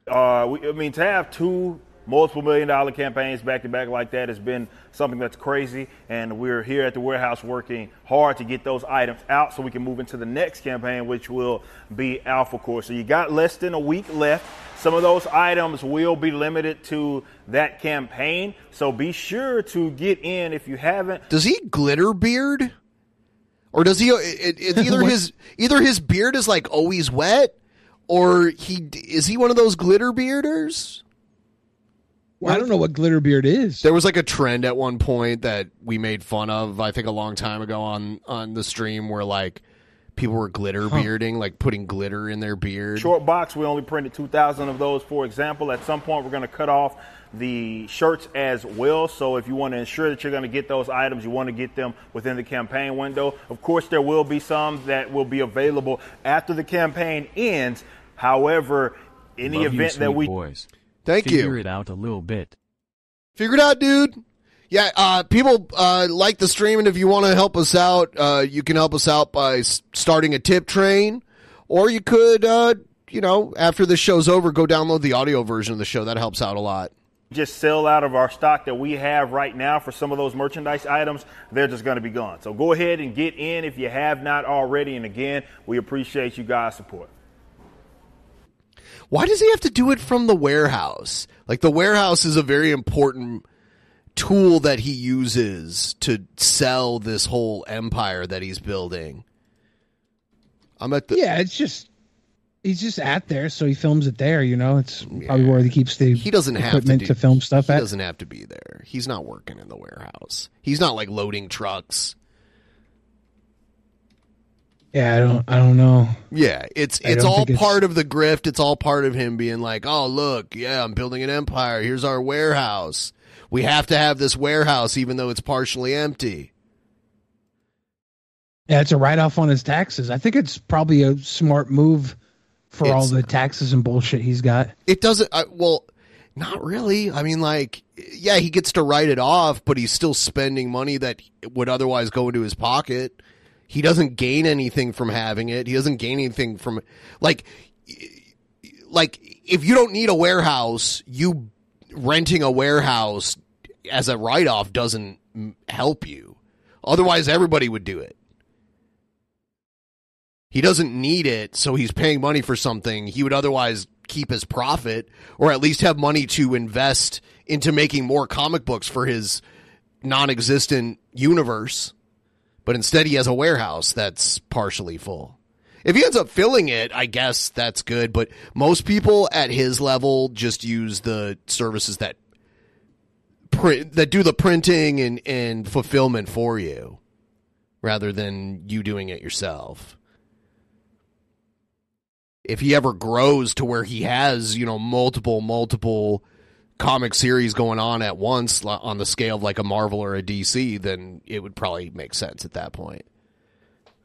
Speaker 28: uh, we, I mean, to have two multiple million dollar campaigns back to back like that has been something that's crazy. And we're here at the warehouse working hard to get those items out so we can move into the next campaign, which will be Alpha Core. So you got less than a week left. Some of those items will be limited to that campaign. So be sure to get in if you haven't.
Speaker 1: Does he glitter beard? Or does he? It, it, either his either his beard is like always wet, or he is he one of those glitter bearders?
Speaker 2: Well, I don't know what glitter beard is.
Speaker 1: There was like a trend at one point that we made fun of. I think a long time ago on on the stream where like people were glitter bearding, like putting glitter in their beard.
Speaker 28: Short box, we only printed 2,000 of those, for example. At some point, we're going to cut off the shirts as well. So if you want to ensure that you're going to get those items, you want to get them within the campaign window. Of course, there will be some that will be available after the campaign ends. However, any the
Speaker 23: Love you,
Speaker 28: event that we
Speaker 23: boys.
Speaker 1: Thank you.
Speaker 23: Figure it out a little bit.
Speaker 1: Figure it out, dude. Yeah, uh, people uh, like the stream, and if you want to help us out, uh, you can help us out by s- starting a tip train, or you could, uh, you know, after the show's over, go download the audio version of the show. That helps out a lot.
Speaker 28: just sell out of our stock that we have right now for some of those merchandise items, they're just going to be gone. So go ahead and get in if you have not already. And again, we appreciate you guys' support.
Speaker 1: Why does he have to do it from the warehouse? Like the warehouse is a very important tool that he uses to sell this whole empire that he's building. I'm at the
Speaker 2: yeah, it's just he's just at there, so he films it there. You know, it's probably where he keeps the
Speaker 1: he doesn't have to,
Speaker 2: equipment
Speaker 1: do,
Speaker 2: to, film stuff at
Speaker 1: He
Speaker 2: at.
Speaker 1: doesn't have to be there. He's not working in the warehouse. He's not like loading trucks.
Speaker 2: Yeah, I don't. I don't know.
Speaker 1: Yeah, it's it's all
Speaker 2: think it's-
Speaker 1: part of the grift. It's all part of him being like, "Oh, look, yeah, I'm building an empire. Here's our warehouse. We have to have this warehouse even though it's partially empty."
Speaker 2: Yeah, it's a write off on his taxes. I think it's probably a smart move for all the taxes and bullshit he's got.
Speaker 1: It doesn't. Uh, well, not really. I mean, like, yeah, he gets to write it off, but he's still spending money that would otherwise go into his pocket. He doesn't gain anything from having it. He doesn't gain anything from like like if you don't need a warehouse, you renting a warehouse as a write off doesn't help you. Otherwise, everybody would do it. He doesn't need it, so he's paying money for something he would otherwise keep his profit or at least have money to invest into making more comic books for his non-existent universe, but instead he has a warehouse that's partially full. If he ends up filling it, I guess that's good. But most people at his level just use the services that print that do the printing and, and fulfillment for you, rather than you doing it yourself. If he ever grows to where he has, you know, multiple, multiple comic series going on at once on the scale of like a Marvel or a DC, then it would probably make sense at that point.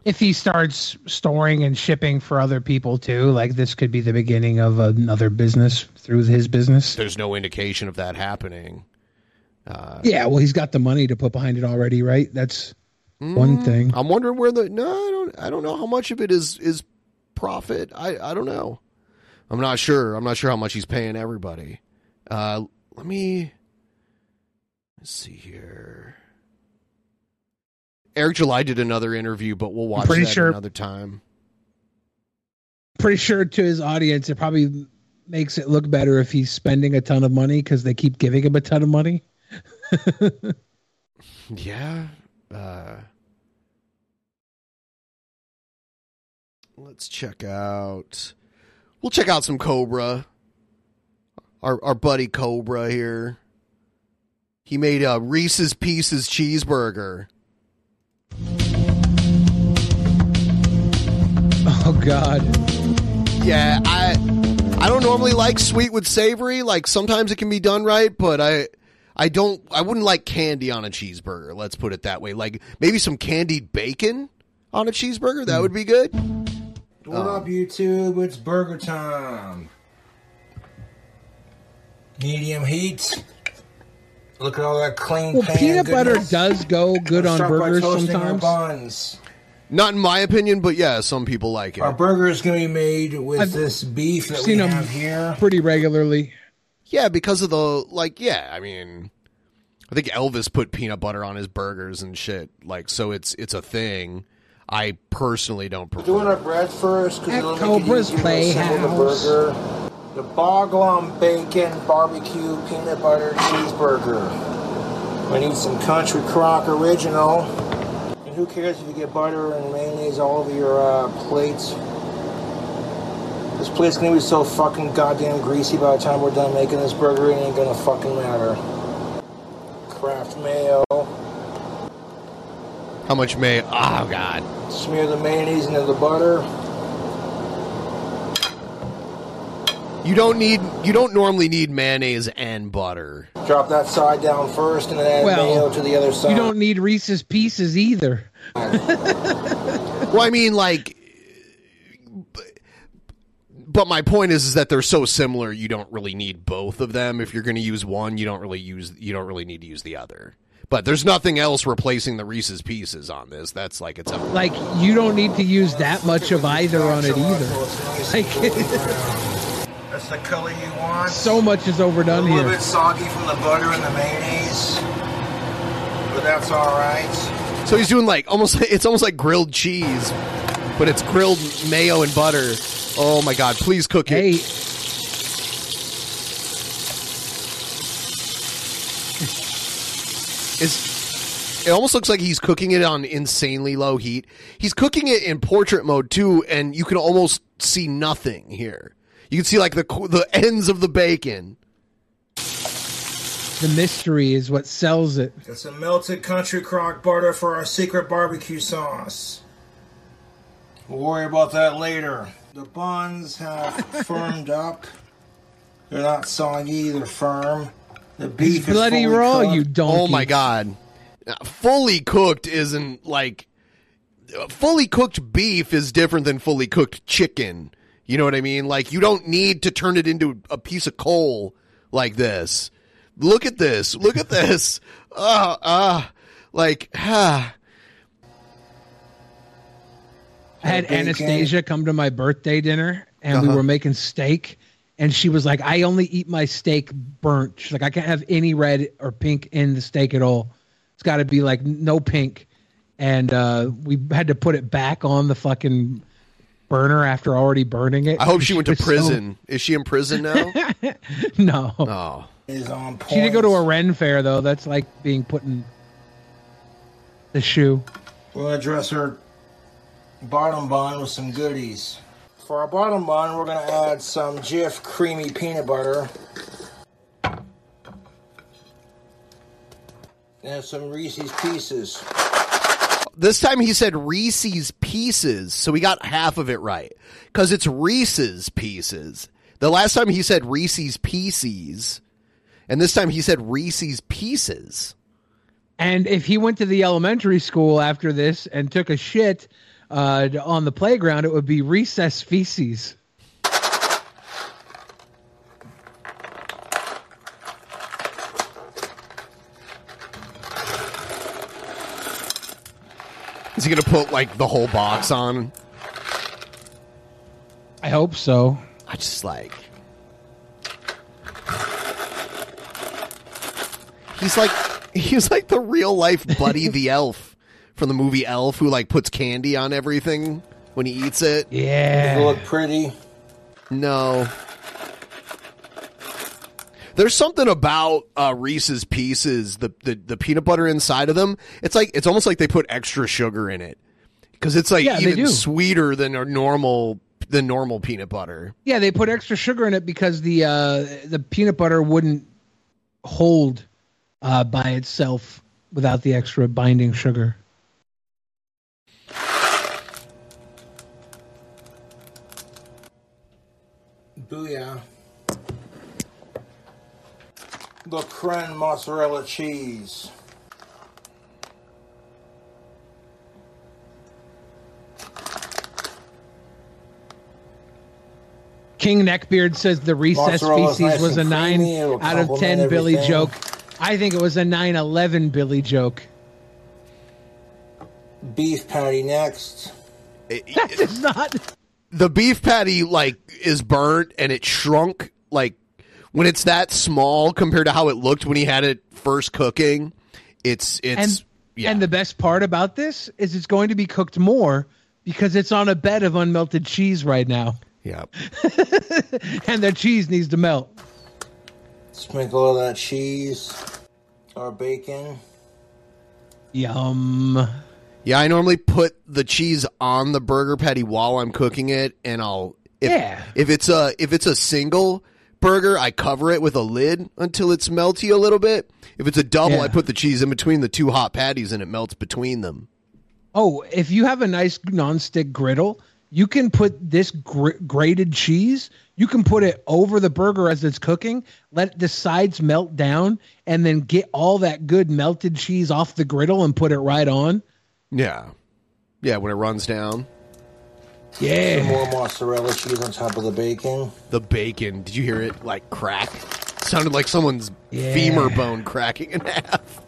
Speaker 2: If he starts storing and shipping for other people too, like this could be the beginning of another business through his business.
Speaker 1: There's no indication of that happening. Uh,
Speaker 2: Yeah, well, he's got the money to put behind it already, right? That's one
Speaker 1: Mm,
Speaker 2: thing.
Speaker 1: I'm wondering where the no, I don't I don't know how much of it is is profit. I I don't know. I'm not sure. I'm not sure how much he's paying everybody. Uh let me let's see here. Eric July did another interview, but we'll watch
Speaker 2: pretty sure-
Speaker 1: another time.
Speaker 2: Pretty sure to his audience, it probably makes it look better if he's spending a ton of money because they keep giving him a ton of money.
Speaker 1: Yeah. Uh Let's check out We'll check out some Cobra. Our our buddy Cobra here. He made a Reese's Pieces cheeseburger.
Speaker 2: Oh God.
Speaker 1: Yeah, I I don't normally like sweet with savory. Like sometimes it can be done right, but I I don't I wouldn't like candy on a cheeseburger. Let's put it that way. Like maybe some candied bacon on a cheeseburger. That mm. would be good.
Speaker 29: What up, YouTube? It's burger time. Medium heat. Look at all that clean
Speaker 2: Well,
Speaker 29: pan
Speaker 2: peanut butter does go good on
Speaker 29: start by
Speaker 2: burgers
Speaker 29: toasting our
Speaker 2: sometimes.
Speaker 29: buns.
Speaker 1: Not in my opinion, but yeah, some people like it.
Speaker 29: Our burger is going to be made with
Speaker 2: I've
Speaker 29: this beef that we
Speaker 2: seen 'em
Speaker 29: have here.
Speaker 2: pretty regularly.
Speaker 1: Yeah, because of the like. Yeah, I mean, I think Elvis put peanut butter on his burgers and shit. Like, so it's it's a thing. I personally don't prefer.
Speaker 29: Doing our bread first because
Speaker 2: At
Speaker 29: it'll
Speaker 2: Cobra's
Speaker 29: make it easier to assemble the
Speaker 2: Playhouse.
Speaker 29: burger. The Boglum Bacon Barbecue Peanut Butter Cheeseburger. We need some Country Crock Original. And who cares if you get butter and mayonnaise all over your uh, plates? This plate's gonna be so fucking goddamn greasy by the time we're done making this burger, it ain't gonna fucking matter. Kraft mayo.
Speaker 1: How much may? Oh God.
Speaker 29: Smear the mayonnaise into the butter.
Speaker 1: You don't need. You don't normally need mayonnaise and butter.
Speaker 29: Drop that side down first and then add
Speaker 2: Well,
Speaker 29: mayo to the other side.
Speaker 2: You don't need Reese's Pieces either.
Speaker 1: Well, I mean, like, but my point is, is that they're so similar. You don't really need both of them. If you're going to use one, you don't really use. You don't really need to use the other. But there's nothing else replacing the Reese's Pieces on this. That's like it's a
Speaker 2: Like you don't need to use that much of either on it either. Like
Speaker 29: That's the color you want.
Speaker 2: so much is overdone here.
Speaker 29: a little
Speaker 2: here.
Speaker 29: bit soggy from the butter and the mayonnaise, but that's all right.
Speaker 1: So he's doing like almost. It's almost like grilled cheese, but it's grilled mayo and butter. Oh my god! Please cook it.
Speaker 2: Hey.
Speaker 1: It's, it almost looks like he's cooking it on insanely low heat. He's cooking it in portrait mode too, and you can almost see nothing here. You can see like the the ends of the bacon.
Speaker 2: The mystery is what sells it.
Speaker 29: Got some melted country crock butter for our secret barbecue sauce. We'll worry about that later. The buns have firmed up. They're not soggy, they're firm. The beef
Speaker 2: It's
Speaker 29: is
Speaker 2: bloody
Speaker 29: fully
Speaker 2: raw,
Speaker 29: cooked.
Speaker 2: you donkey.
Speaker 1: Oh my god! Now, Fully cooked isn't like uh, fully cooked beef is different than fully cooked chicken. You know what I mean? Like you don't need to turn it into a piece of coal like this. Look at this. Look at this. Ah, ah. Like, ah.
Speaker 2: I had
Speaker 29: Bacon.
Speaker 2: Anastasia come to my birthday dinner and we
Speaker 1: Uh-huh.
Speaker 2: were making steak and she was like, I only eat my steak burnt. She's like, I can't have any red or pink in the steak at all. It's got to be like no pink. And uh, we had to put it back on the fucking burner after already burning it.
Speaker 1: I hope she went to
Speaker 2: was so-
Speaker 1: prison. Is she in prison now?
Speaker 2: no.
Speaker 1: Oh.
Speaker 29: Is on point.
Speaker 2: She did go to a Ren fair though. That's like being put in The shoe.
Speaker 29: We're gonna dress our bottom bun with some goodies. For our bottom bun, we're gonna add some Jif creamy peanut butter. And some Reese's Pieces.
Speaker 1: This time he said Reese's Pieces, so we got half of it right. Because it's Reese's Pieces. The last time he said Reese's Pieces, and this time he said Reese's Pieces.
Speaker 2: And if he went to the elementary school after this and took a shit uh, on the playground, it would be recess feces.
Speaker 1: Is he going to put like the whole box on?
Speaker 2: I hope so.
Speaker 1: I just like. He's like he's like the real life Buddy the Elf from the movie Elf who like puts candy on everything when he eats it.
Speaker 2: Yeah.
Speaker 29: Does it look pretty?
Speaker 1: No. There's something about uh, Reese's Pieces, the, the the peanut butter inside of them. It's like it's almost like they put extra sugar in it because it's like
Speaker 2: Yeah,
Speaker 1: even sweeter than a normal than normal peanut butter.
Speaker 2: Yeah, they put extra sugar in it because the uh, the peanut butter wouldn't hold uh, by itself without the extra binding sugar.
Speaker 29: Booyah. The Kren mozzarella cheese.
Speaker 2: King Neckbeard says the recess
Speaker 29: Mozzarella's
Speaker 2: feces
Speaker 29: nice
Speaker 2: was a nine out of ten
Speaker 29: complement
Speaker 2: Billy
Speaker 29: everything.
Speaker 2: joke. I think it was a 9-11 Billy joke.
Speaker 29: Beef patty next.
Speaker 2: That is not.
Speaker 1: the beef patty like is burnt and it shrunk like when it's that small compared to how it looked when he had it first cooking it's it's
Speaker 2: and, and the best part about this is it's going to be cooked more because it's on a bed of unmelted cheese right now.
Speaker 1: Yeah.
Speaker 2: and the cheese needs to melt.
Speaker 29: Sprinkle all that cheese. Or bacon.
Speaker 2: Yum.
Speaker 1: yeah i normally put the cheese on the burger patty while i'm cooking it and i'll if,
Speaker 2: Yeah.
Speaker 1: if it's a if it's a single burger i cover it with a lid until it's melty a little bit if it's a double
Speaker 2: Yeah.
Speaker 1: i put the cheese in between the two hot patties and it melts between them
Speaker 2: Oh, if you have a nice nonstick griddle, you can put this gr- grated cheese. You can put it over the burger as it's cooking. Let the sides melt down, and then get all that good melted cheese off the griddle and put it right on.
Speaker 1: yeah yeah when it runs down
Speaker 2: Yeah.
Speaker 29: Some more mozzarella cheese on top of the bacon.
Speaker 1: the bacon did you hear it like crack sounded like someone's
Speaker 29: Yeah.
Speaker 1: femur bone cracking in half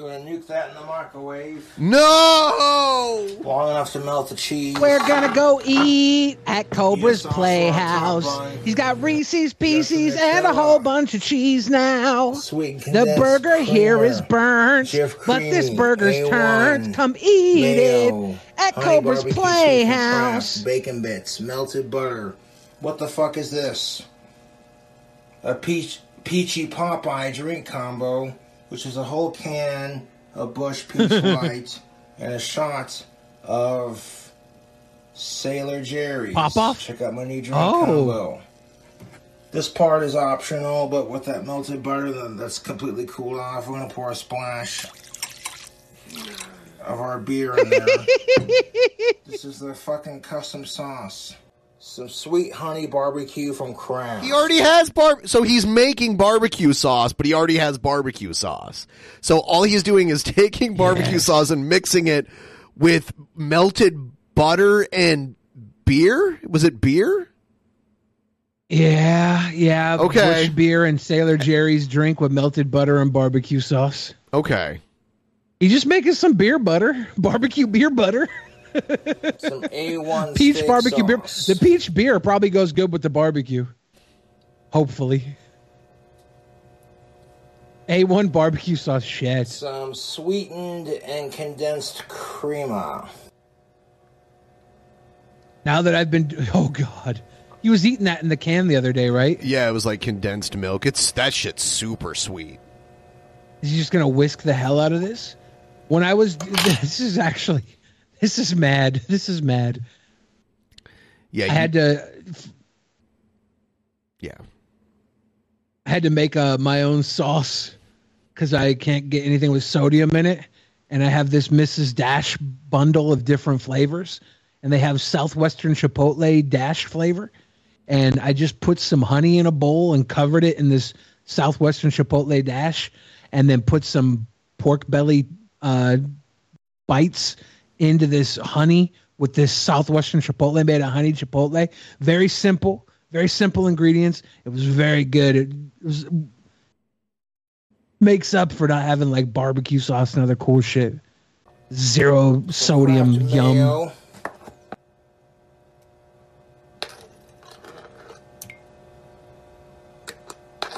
Speaker 29: Gonna nuke that in the microwave.
Speaker 1: No!
Speaker 29: Long enough to melt the cheese.
Speaker 2: We're gonna go eat at Cobra's Playhouse. He's got Reese's Pieces and a whole bunch of cheese now.
Speaker 29: Sweet
Speaker 2: The
Speaker 29: condensed
Speaker 2: burger here is
Speaker 29: creamer.
Speaker 2: burnt, but this burger's
Speaker 29: A1,
Speaker 2: turned. Come eat
Speaker 29: mayo,
Speaker 2: it at
Speaker 29: honey
Speaker 2: Cobra's
Speaker 29: barbecue chicken
Speaker 2: Playhouse.
Speaker 29: crust, Bacon bits, melted butter. What the fuck is this? A peach peachy Popeye drink combo, which is a whole can of Busch Peach Light and a shot of Sailor Jerry's.
Speaker 2: Pop-Off?
Speaker 29: Check out my new drink
Speaker 2: Oh.
Speaker 29: combo. This part is optional, but with that melted butter that's completely cooled off, we're gonna pour a splash of our beer in there. this is the fucking custom sauce. Some sweet honey barbecue from Kraft.
Speaker 1: He already has bar. So he's making barbecue sauce, but he already has barbecue sauce. So all he's doing is taking barbecue sauce and mixing it with melted butter and beer. Was it beer?
Speaker 2: Yeah, yeah.
Speaker 1: Okay.
Speaker 2: Busch beer and Sailor Jerry's drink with melted butter and barbecue sauce.
Speaker 1: Okay.
Speaker 2: He's just making some beer butter, barbecue beer butter.
Speaker 29: Some A1
Speaker 2: peach
Speaker 29: steak
Speaker 2: barbecue beer. The peach beer probably goes good with the barbecue. Hopefully. A1 barbecue sauce shit.
Speaker 29: Some sweetened and condensed crema.
Speaker 2: Now that I've been oh god. He was eating that in the can the other day, right?
Speaker 1: Yeah, it was like condensed milk. It's that shit's super sweet.
Speaker 2: Is he just gonna whisk the hell out of this? When I was, this is actually, this is mad. This is mad.
Speaker 1: Yeah,
Speaker 2: I
Speaker 1: you-
Speaker 2: had to,
Speaker 1: Yeah.
Speaker 2: I had to make uh, my own sauce because I can't get anything with sodium in it. And I have this Mrs. Dash bundle of different flavors, and they have Southwestern Chipotle Dash flavor. And I just put some honey in a bowl and covered it in this Southwestern Chipotle Dash, and then put some pork belly uh, bites into this honey with this Southwestern Chipotle made of honey Chipotle. Very simple, very simple ingredients. It was very good. It, was makes up for not having like barbecue sauce and other cool shit. Zero sodium, yum.
Speaker 29: Mayo.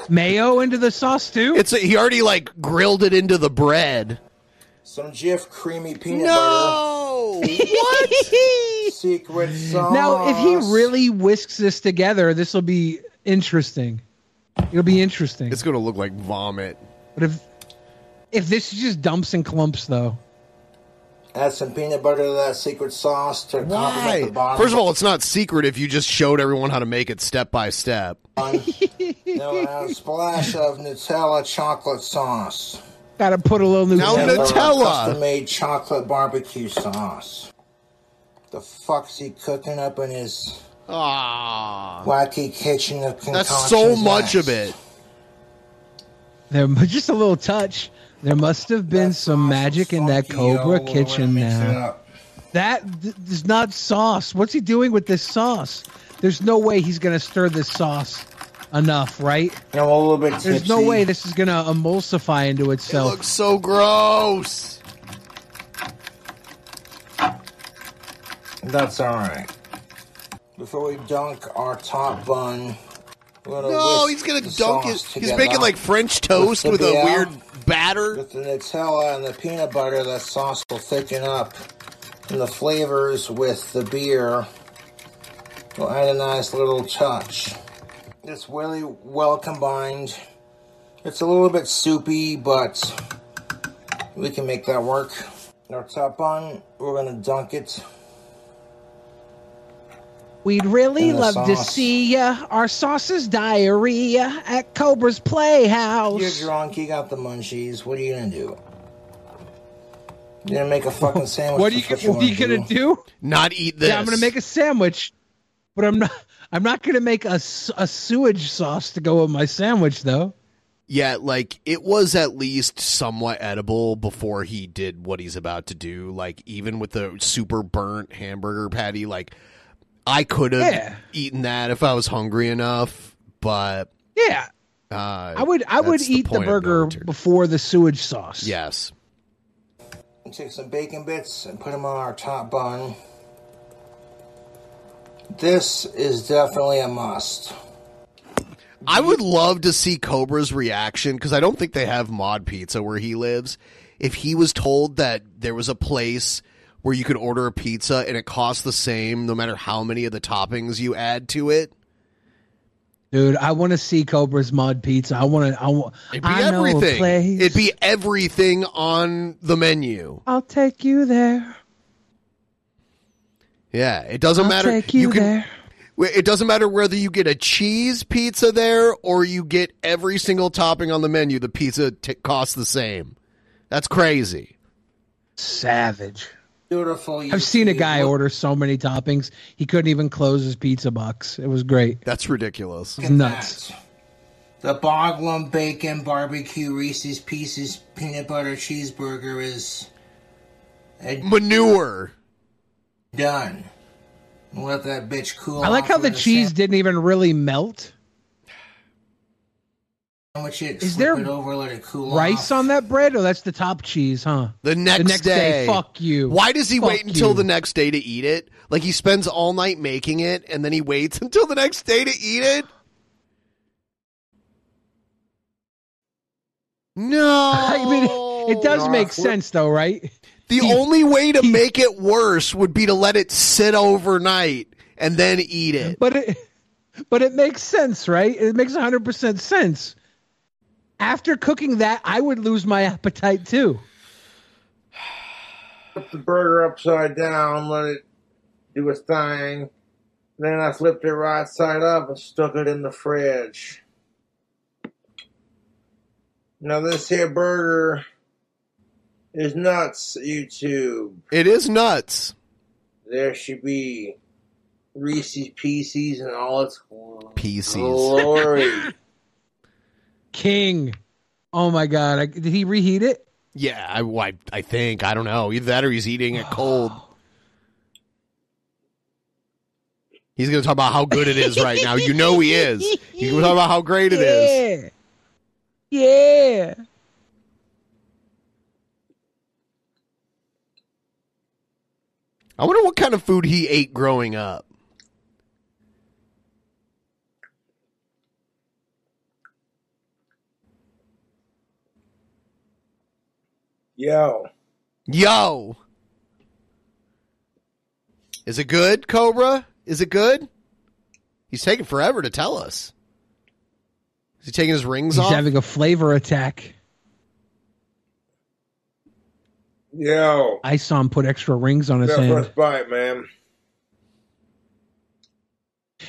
Speaker 2: Mayo into the sauce too.
Speaker 1: It's a, he already like grilled it into the bread.
Speaker 29: Some Jif creamy peanut
Speaker 1: No!
Speaker 29: butter.
Speaker 1: What?
Speaker 29: Secret sauce.
Speaker 2: Now, if he really whisks this together, this will be interesting. It'll be interesting.
Speaker 1: It's gonna look like vomit.
Speaker 2: But if if this just dumps and clumps though,
Speaker 29: Add some peanut butter to that secret sauce to complement the bottom.
Speaker 1: First of all, it's not secret if you just showed everyone how to make it step by step.
Speaker 29: then we'll add a splash of Nutella chocolate sauce.
Speaker 2: Gotta put a little new
Speaker 1: Now
Speaker 2: Nutella.
Speaker 1: Nutella.
Speaker 29: Custom made chocolate barbecue sauce. The fuck's he cooking up in his
Speaker 1: Ah,
Speaker 29: wacky kitchen of
Speaker 1: that's so much
Speaker 29: next?
Speaker 1: of it.
Speaker 2: There, just a little touch. There must have been some magic in that Cobra kitchen now.
Speaker 29: up.
Speaker 2: That th- is not sauce. What's he doing with this sauce? There's no way he's gonna stir this sauce enough, right?
Speaker 29: I'm a little bit
Speaker 2: There's no way this is gonna emulsify into itself.
Speaker 1: It looks so gross.
Speaker 29: That's alright. Before we dunk our top bun,
Speaker 1: No, he's gonna dunk it.
Speaker 29: sauce
Speaker 1: He's making like French toast
Speaker 29: the
Speaker 1: with a weird batter.
Speaker 29: With the Nutella and the peanut butter, that sauce will thicken up. And the flavors with the beer will add a nice little touch. It's really well combined. It's a little bit soupy, but we can make that work. Our top bun, we're gonna dunk it.
Speaker 2: We'd really
Speaker 29: And the
Speaker 2: love to see ya. Our sauce's diarrhea at Cobra's Playhouse.
Speaker 29: You're drunk, you got the munchies. What are you gonna do? You're gonna make a fucking sandwich.
Speaker 2: What are you, what are you
Speaker 29: wanna
Speaker 2: gonna do?
Speaker 1: Not eat this.
Speaker 2: Yeah, I'm gonna make a sandwich, but I'm not. I'm not gonna make a, a sewage sauce to go with my sandwich though.
Speaker 1: Yeah, like it was at least somewhat edible before he did what he's about to do. Like even with the super burnt hamburger patty, like I could have
Speaker 2: Yeah.
Speaker 1: eaten that if I was hungry enough. But
Speaker 2: Yeah,
Speaker 1: uh,
Speaker 2: I would. I would
Speaker 1: the
Speaker 2: eat the, burger
Speaker 1: going
Speaker 2: before the sewage sauce.
Speaker 1: Yes.
Speaker 29: Take some bacon bits and put them on our top bun. This is definitely a must.
Speaker 1: I would love to see Cobra's reaction because I don't think they have mod pizza where he lives. If he was told that there was a place where you could order a pizza and it costs the same no matter how many of the toppings you add to it,
Speaker 2: Dude, I want to see Cobra's Mod Pizza. I want to. I want.
Speaker 1: it'd be
Speaker 2: I know a
Speaker 1: everything.
Speaker 2: place.
Speaker 1: It'd be everything on the menu.
Speaker 2: I'll take you there.
Speaker 1: Yeah, it doesn't
Speaker 2: I'll
Speaker 1: matter.
Speaker 2: take you
Speaker 1: can.
Speaker 2: there.
Speaker 1: It doesn't matter whether you get a cheese pizza there or you get every single topping on the menu. The pizza t- costs the same. That's crazy. Savage.
Speaker 29: Beautiful.
Speaker 2: Savage. I've seen a guy order so many toppings he couldn't even close his pizza box. It was great.
Speaker 1: That's ridiculous.
Speaker 2: It's nuts.
Speaker 29: The Boglum Bacon Barbecue Reese's Pieces Peanut Butter Cheeseburger is
Speaker 1: Manure.
Speaker 29: Done. Let that bitch cool
Speaker 2: I like
Speaker 29: off
Speaker 2: how the
Speaker 29: with a
Speaker 2: cheese didn't even really melt.
Speaker 29: Sandwich it,
Speaker 2: Is
Speaker 29: flip
Speaker 2: there
Speaker 29: over, let it cool
Speaker 2: Rice
Speaker 29: off.
Speaker 2: on that bread? Oh, that's the top cheese, huh?
Speaker 1: The next,
Speaker 2: next day, fuck you.
Speaker 1: Why does he
Speaker 2: Fuck
Speaker 1: wait until
Speaker 2: you.
Speaker 1: the next day to eat it? Like he spends all night making it and then he waits until the next day to eat it? No.
Speaker 2: I mean, it does make sense though, right?
Speaker 1: The only way to make it worse would be to let it sit overnight and then eat it.
Speaker 2: But it, but it makes sense, right? It makes hundred percent sense. After cooking that, I would lose my appetite too.
Speaker 30: Put the burger upside down, let it do its thing. Then I flipped it right side up and stuck it in the fridge. Now this here burger is nuts, YouTube.
Speaker 1: It is nuts.
Speaker 30: There should be Reese's Pieces and all its
Speaker 1: Pieces.
Speaker 30: glory.
Speaker 2: King. Oh my god! I, did he reheat it?
Speaker 1: Yeah, I, I, I think I don't know. Either that or he's eating it cold. He's going to talk about how good it is right now. You know he is. He's going to talk about how great it is.
Speaker 2: Yeah.
Speaker 1: I wonder what kind of food he ate growing up.
Speaker 30: Yo.
Speaker 1: Yo. Is it good, Cobra? Is it good? He's taking forever to tell us. Is he taking his rings
Speaker 2: He's
Speaker 1: off?
Speaker 2: having a flavor attack.
Speaker 30: Yo.
Speaker 2: I saw him put extra rings on his
Speaker 30: That
Speaker 2: hand.
Speaker 30: first bite, man.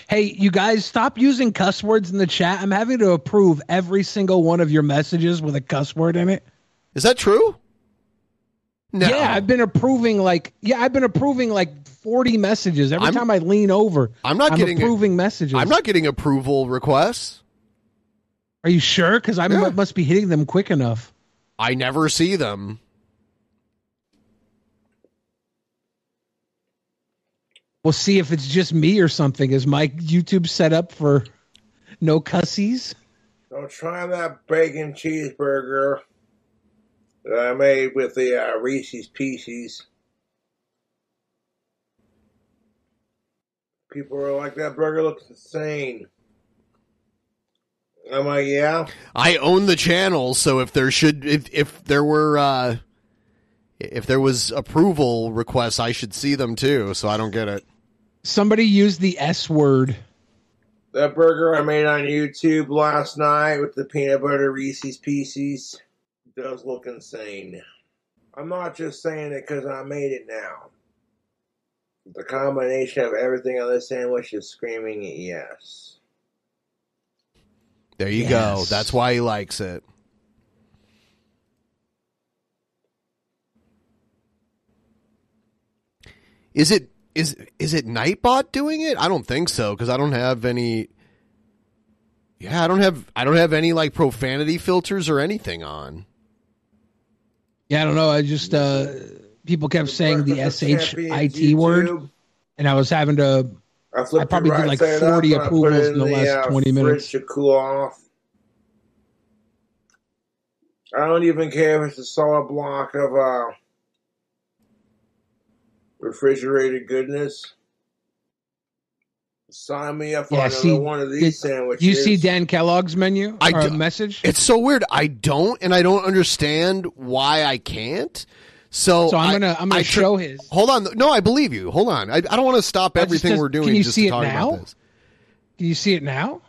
Speaker 2: Hey, you guys, stop using cuss words in the chat. I'm having to approve every single one of your messages with a cuss word in it.
Speaker 1: Is that true? No.
Speaker 2: Yeah, I've been approving like yeah, I've been approving like 40 messages every
Speaker 1: I'm-
Speaker 2: time I lean over.
Speaker 1: I'm not getting
Speaker 2: approving messages.
Speaker 1: I'm not getting approval requests.
Speaker 2: Are you sure? Because I mu- must be hitting them quick enough.
Speaker 1: I never see them.
Speaker 2: We'll see if it's just me or something. Is my YouTube set up for no cussies?
Speaker 30: So try that bacon cheeseburger that I made with the uh, Reese's Pieces. People are like, that burger looks insane. I'm like, yeah.
Speaker 1: I own the channel, so if there should if if there were uh if there was approval requests, I should see them too, so I don't get it.
Speaker 2: Somebody used the S word.
Speaker 30: That burger I made on YouTube last night with the peanut butter Reese's Pieces does look insane. I'm not just saying it because I made it now. The combination of everything on this sandwich is screaming yes.
Speaker 1: There you go. That's why he likes it. Is it is is it Nightbot doing it? I don't think so because I don't have any. Yeah, I don't have I don't have any like profanity filters or anything on.
Speaker 2: Yeah, I don't know. I just uh people kept saying the S H I T word, and I was having to.
Speaker 30: I,
Speaker 2: I
Speaker 30: flipped
Speaker 2: probably
Speaker 30: it
Speaker 2: did like
Speaker 30: side up
Speaker 2: forty
Speaker 30: and I put
Speaker 2: approvals
Speaker 30: it
Speaker 2: in the last
Speaker 30: uh,
Speaker 2: twenty
Speaker 30: fridge
Speaker 2: minutes.
Speaker 30: to cool off. I don't even care if it's a solid block of uh, refrigerated goodness. Sign me up for
Speaker 2: Yeah,
Speaker 30: another
Speaker 2: see,
Speaker 30: one of these
Speaker 2: did-
Speaker 30: sandwiches.
Speaker 2: You see Dan Kellogg's menu
Speaker 1: I
Speaker 2: or
Speaker 1: do-
Speaker 2: message?
Speaker 1: It's so weird. I don't, and I don't understand why I can't. So,
Speaker 2: So I'm gonna- I'm gonna
Speaker 1: I tr-
Speaker 2: show his.
Speaker 1: Hold on, no, I believe you. Hold on, I, I don't want to stop
Speaker 2: I
Speaker 1: everything
Speaker 2: just-
Speaker 1: we're doing
Speaker 2: Can you
Speaker 1: just
Speaker 2: see
Speaker 1: to
Speaker 2: it now?
Speaker 1: about this.
Speaker 2: Can you see it now?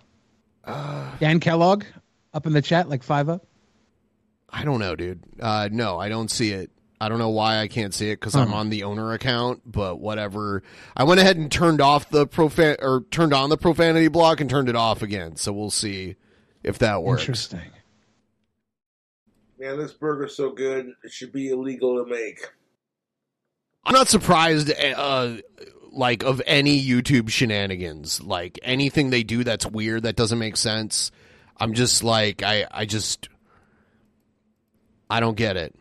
Speaker 1: Uh,
Speaker 2: Dan Kellogg up in the chat, like five up.
Speaker 1: I don't know, dude. Uh, no, I don't see it. I don't know why I can't see it because I'm on the owner account, but whatever. I went ahead and turned off the profan or turned on the profanity block and turned it off again. So we'll see if that works.
Speaker 2: Interesting.
Speaker 30: Man, this burger's so good, it should be illegal to make.
Speaker 1: I'm not surprised, uh, like of any YouTube shenanigans, like anything they do that's weird that doesn't make sense. I'm just like, I, I just, I don't get it.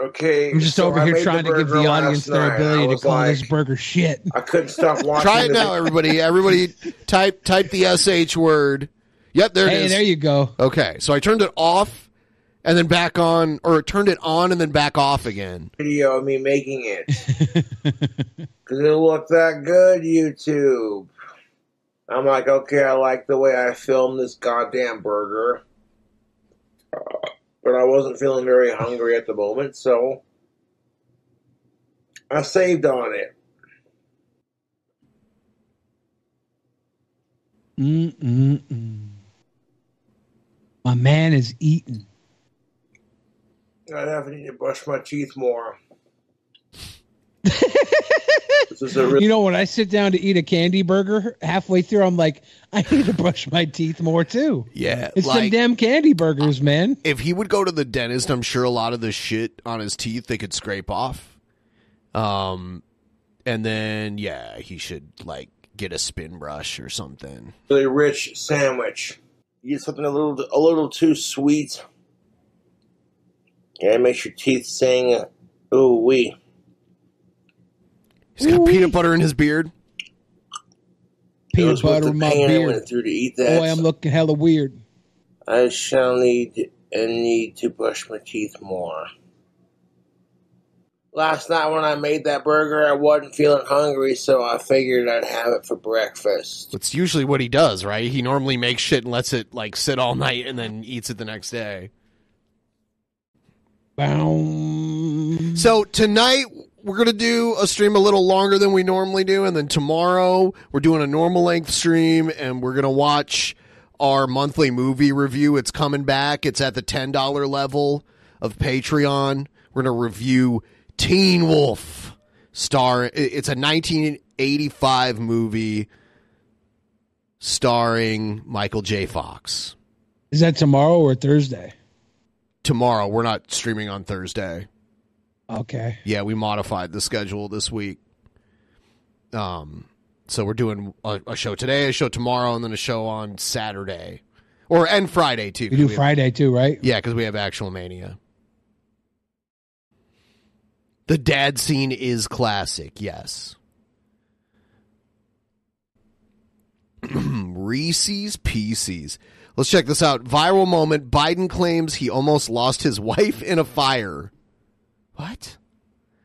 Speaker 30: Okay,
Speaker 2: I'm just
Speaker 30: so
Speaker 2: over
Speaker 30: I
Speaker 2: here trying to give the audience their
Speaker 30: night.
Speaker 2: ability to call
Speaker 30: like,
Speaker 2: this burger shit.
Speaker 30: I couldn't stop watching.
Speaker 1: Try it now, everybody. Everybody, type type the sh word. Yep, there it
Speaker 2: Hey,
Speaker 1: is.
Speaker 2: there you go.
Speaker 1: Okay, so I turned it off and then back on, or turned it on and then back off again.
Speaker 30: video of me making it because it looked that good. YouTube. I'm like, okay, I like the way I filmed this goddamn burger, Uh, but I wasn't feeling very hungry at the moment, so I saved on it.
Speaker 2: Mm-mm-mm. My man is eating.
Speaker 30: I'd have to to brush my teeth more. This is a really
Speaker 2: You know, when I sit down to eat a candy burger, halfway through, I'm like, I need to brush my teeth more too.
Speaker 1: Yeah,
Speaker 2: It's them
Speaker 1: like-
Speaker 2: damn candy burgers, man.
Speaker 1: If he would go to the dentist, I'm sure a lot of the shit on his teeth they could scrape off. Um, and then yeah, he should like get a spin brush or something.
Speaker 30: really rich sandwich. You get something a little a little too sweet. Yeah, it makes your teeth sing. Ooh wee.
Speaker 1: He's got peanut butter in his beard.
Speaker 2: Peanut butter in my
Speaker 30: pain I
Speaker 2: beard.
Speaker 30: went through to eat that.
Speaker 2: Boy, I'm looking hella weird.
Speaker 30: I shall need and need to brush my teeth more. Last night when I made that burger, I wasn't feeling hungry, so I figured I'd have it for breakfast.
Speaker 1: That's usually what he does, right? He normally makes shit and lets it like sit all night and then eats it the next day.
Speaker 2: Boom.
Speaker 1: So tonight we're gonna do a stream a little longer than we normally do, and then tomorrow we're doing a normal length stream, and we're gonna watch our monthly movie review. It's coming back. It's at the ten dollar level of Patreon. We're gonna review Teen Wolf. Star. It's a 1985 movie starring Michael J. Fox.
Speaker 2: Is that tomorrow or Thursday?
Speaker 1: Tomorrow. We're not streaming on Thursday.
Speaker 2: Okay.
Speaker 1: Yeah, we modified the schedule this week. Um, so we're doing a, a show today, a show tomorrow, and then a show on Saturday, or and Friday too.
Speaker 2: We do
Speaker 1: 'cause have-
Speaker 2: Friday too, right?
Speaker 1: yeah, because we have actual mania. The dad scene is classic. Yes. Reese's Pieces. Let's check this out. Viral moment. Biden claims he almost lost his wife in a fire. What?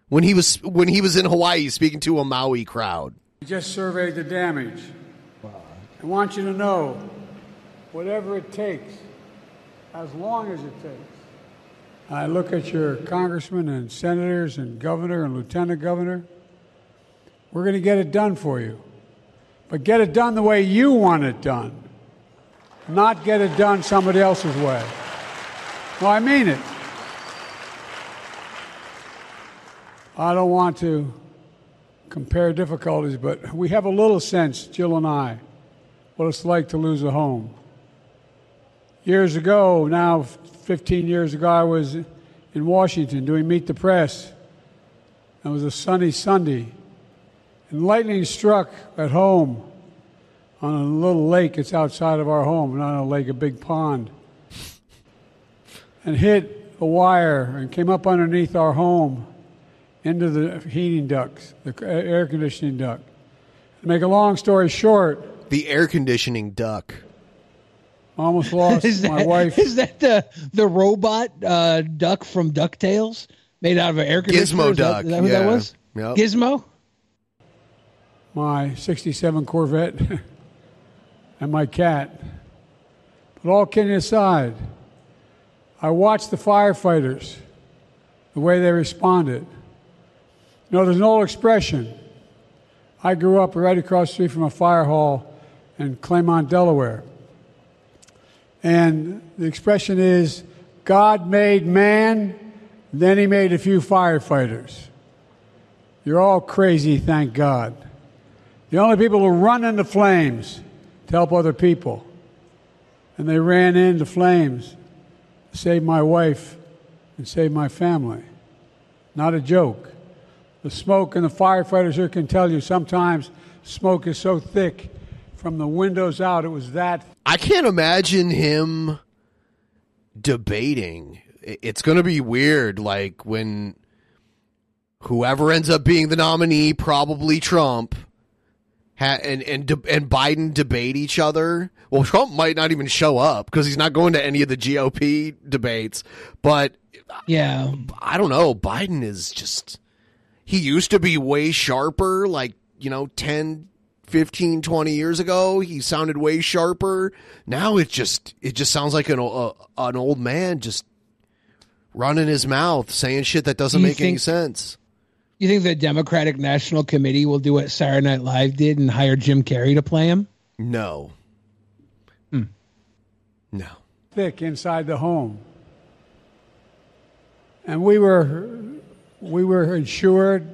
Speaker 1: When he was when he was in Hawaii speaking to a Maui crowd.
Speaker 31: We just surveyed the damage. I want you to know, whatever it takes, as long as it takes. I look at your congressmen and senators and governor and lieutenant governor. We're going to get it done for you. But get it done the way you want it done, not get it done somebody else's way. No, I mean it. I don't want to compare difficulties, but we have a little sense, Jill and I, what it's like to lose a home. Years ago, now 15 years ago, I was in Washington doing Meet the Press. It was a sunny Sunday, and lightning struck at home on a little lake that's outside of our home, not a lake, a big pond, and hit a wire and came up underneath our home into the heating ducts, the air conditioning duct. To make a long story short,
Speaker 1: The air conditioning duct.
Speaker 31: I almost lost
Speaker 2: Is
Speaker 31: my
Speaker 2: that,
Speaker 31: wife.
Speaker 2: is that the the robot uh, duck from Ducktales made out of an air conditioner?
Speaker 1: Gizmo
Speaker 2: Is that-
Speaker 1: duck,
Speaker 2: Is that, who that was?
Speaker 1: Yep.
Speaker 2: Gizmo.
Speaker 31: my 67 Corvette and my cat. But all kidding aside, I watched the firefighters, the way they responded. You know, there's an old expression. I grew up right across the street from a fire hall in Claymont, Delaware. And the expression is God made man, then he made a few firefighters. You're all crazy, thank God. The only people who run into flames to help other people. And they ran into flames to save my wife and save my family. Not a joke. The smoke and the firefighters here can tell you sometimes smoke is so thick from the windows out, it was that
Speaker 1: I can't imagine him debating. It's going to be weird, like when whoever ends up being the nominee, probably Trump, ha- and and de- and Biden debate each other. Well, Trump might not even show up because he's not going to any of the GOP debates. But
Speaker 2: yeah,
Speaker 1: I don't know. Biden is just he used to be way sharper, like you know, 10, 15, 20 years ago. He sounded way sharper. Now it just it just sounds like an uh, an old man just running his mouth, saying shit that doesn't
Speaker 2: Do you
Speaker 1: make any sense.
Speaker 2: You think the Democratic National Committee will do what Saturday Night Live did and hire Jim Carrey to play him?
Speaker 1: No. No.
Speaker 31: thick inside the home. And we were we were insured.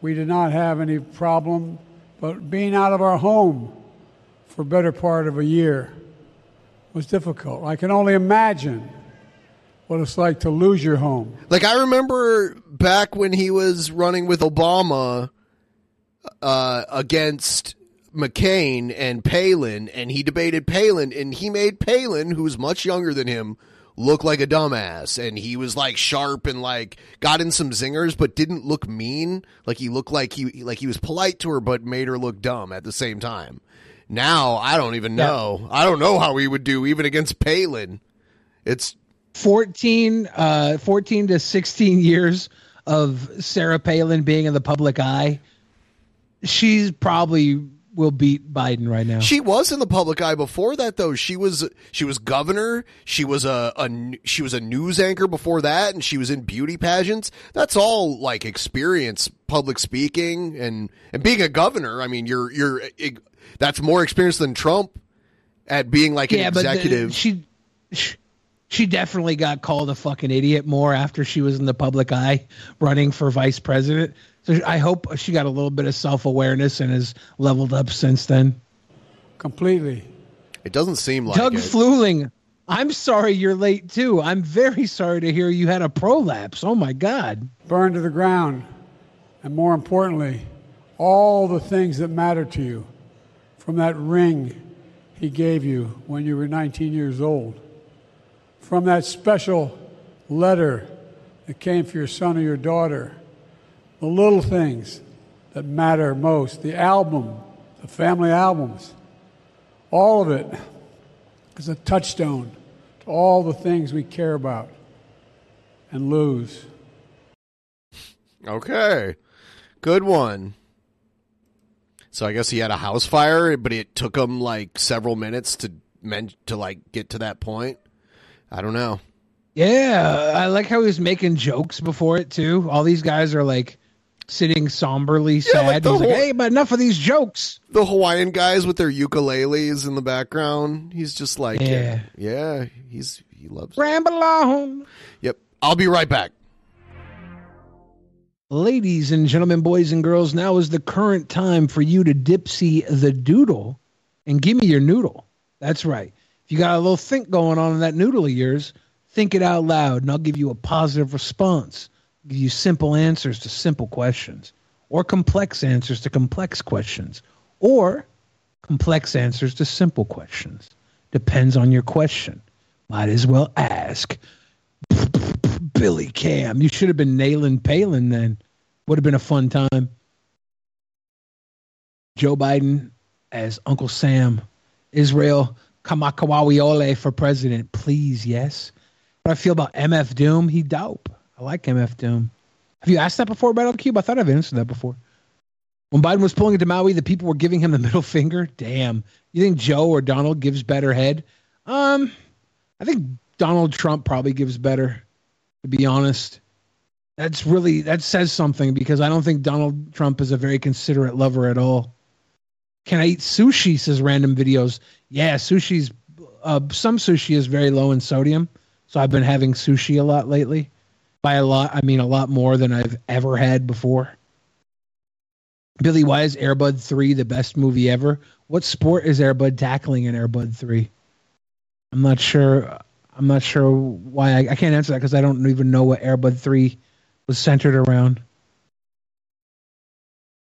Speaker 31: we did not have any problem, but being out of our home for a better part of a year was difficult. I can only imagine what it's like to lose your home.
Speaker 1: Like I remember back when he was running with Obama uh, against McCain and Palin, and he debated Palin, and he made Palin, who's much younger than him, look like a dumbass. And he was like sharp and like got in some zingers, but didn't look mean. Like he looked like he like he was polite to her, but made her look dumb at the same time. Now I don't even know. I don't know how he would do even against Palin. It's
Speaker 2: 14, uh, 14 to 16 years of Sarah Palin being in the public eye. She's probably will beat Biden right now.
Speaker 1: She was in the public eye before that, though. She was she was governor. She was a, a she was a news anchor before that, and she was in beauty pageants. That's all like experience, public speaking, and and being a governor. I mean, you're you're that's more experience than Trump at being like an
Speaker 2: yeah, but the-
Speaker 1: executive.
Speaker 2: she, she she definitely got called a fucking idiot more after she was in the public eye running for vice president. So I hope she got a little bit of self awareness and has leveled up since then.
Speaker 31: Completely.
Speaker 1: It doesn't seem like
Speaker 2: Doug
Speaker 1: it.
Speaker 2: Fluling, I'm sorry you're late too. I'm very sorry to hear you had a prolapse. Oh my god.
Speaker 31: Burned to the ground. And more importantly, all the things that matter to you from that ring he gave you when you were 19 years old, from that special letter that came for your son or your daughter, the little things that matter most, the album, the family albums, all of it is a touchstone to all the things we care about and lose.
Speaker 1: Okay, good one. So I guess he had a house fire, but it took him like several minutes to men- to like get to that point. I don't know.
Speaker 2: Yeah, I like how he was making jokes before it too. All these guys are like sitting somberly sad.
Speaker 1: like the
Speaker 2: He's like, "Hey, but enough of these jokes."
Speaker 1: The Hawaiian guys with their ukuleles in the background. He's just like,
Speaker 2: Yeah.
Speaker 1: yeah, he's he loves.
Speaker 2: Ramble on.
Speaker 1: Yep, I'll be right back.
Speaker 2: Ladies and gentlemen, boys and girls, now is the current time for you to dipsy the doodle and give me your noodle. That's right. If you got a little think going on in that noodle of yours, think it out loud and I'll give you a positive response. Give you simple answers to simple questions, or complex answers to complex questions, or complex answers to simple questions. Depends on your question. Might as well ask. Billy Cam. You should have been nailing Palin then. Would have been a fun time. Joe Biden as Uncle Sam. Israel Kamakawiwo'ole for president. Please, yes. What I feel about MF Doom, he dope. I like MF Doom. Have you asked that before, Battle Cube? I thought I've answered that before. When Biden was pulling into Maui, the people were giving him the middle finger. Damn. You think Joe or Donald gives better head? Um, I think Donald Trump probably gives better, to be honest. That's really that says something because I don't think Donald Trump is a very considerate lover at all. Can I eat sushi? Says random videos. Yeah, sushi's uh, some sushi is very low in sodium, so I've been having sushi a lot lately. By a lot, I mean a lot more than I've ever had before. Billy, why is Airbud three the best movie ever? What sport is Airbud tackling in Airbud three? I'm not sure. I'm not sure why I, I can't answer that because I don't even know what Airbud three was centered around.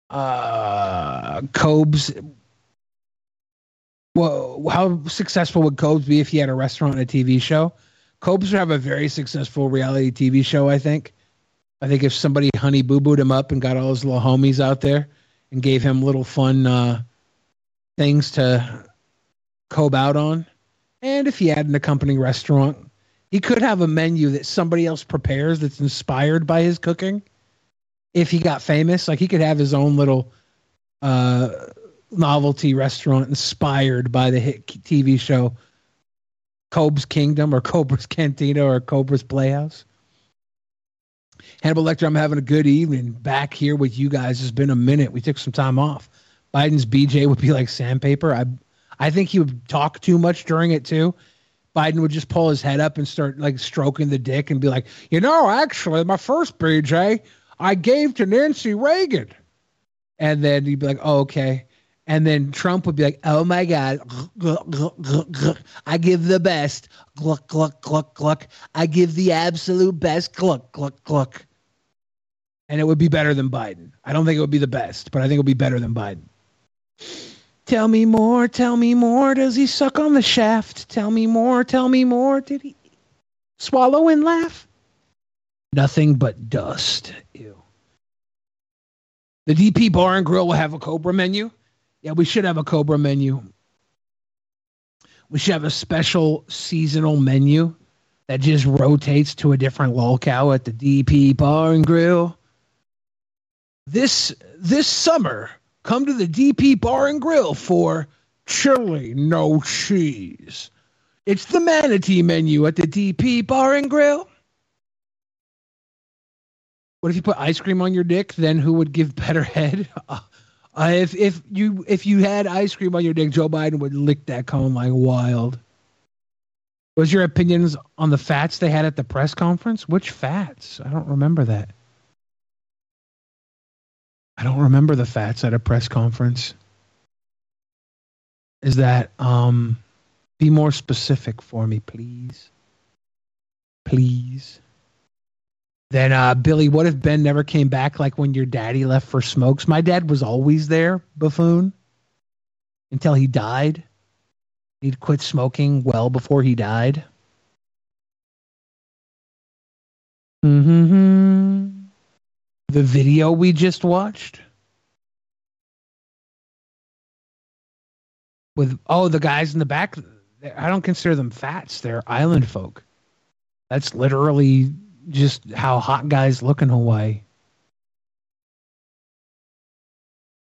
Speaker 2: Uh, Cobes. Well, how successful would Cobes be if he had a restaurant and a TV show? Cobes would have a very successful reality TV show. I think. I think if somebody honey boo booed him up and got all his little homies out there and gave him little fun uh, things to cobe out on, and if he had an accompanying restaurant, he could have a menu that somebody else prepares that's inspired by his cooking. If he got famous, like he could have his own little uh, novelty restaurant inspired by the hit TV show Cobra's Kingdom or Cobra's Cantina or Cobra's Playhouse. Hannibal Lecter, I'm having a good evening back here with you guys. It's been a minute. We took some time off. Biden's BJ would be like sandpaper. I, I think he would talk too much during it too. Biden would just pull his head up and start like stroking the dick and be like, you know, actually, my first BJ I gave to Nancy Reagan. and then he'd be like, "Oh, okay." And then Trump would be like, "Oh my God. I give the best, gluck gluck gluck gluck. I give the absolute best, gluck gluck gluck." And it would be better than Biden. I don't think it would be the best, but I think it would be better than Biden. Tell me more, tell me more. Does he suck on the shaft? Tell me more, tell me more. Did he swallow and laugh? Nothing but dust. Ew. The DP Bar and Grill will have a Cobra menu. Yeah, we should have a Cobra menu. We should have a special seasonal menu that just rotates to a different locale at the DP Bar and Grill. This this summer, come to the DP Bar and Grill for chili no cheese. It's the manatee menu at the DP Bar and Grill. What if you put ice cream on your dick? Then who would give better head? Uh, if if you if you had ice cream on your dick, Joe Biden would lick that cone like wild. Was your opinions on the fats they had at the press conference? Which fats? I don't remember that. I don't remember the fats at a press conference. Is that um be more specific for me, please? Please. Then uh Billy, what if Ben never came back like when your daddy left for smokes? My dad was always there, buffoon. Until he died. He'd quit smoking well before he died. Mm-hmm. The video we just watched with oh the guys in the back. I don't consider them fats. They're island folk. That's literally just how hot guys look in Hawaii.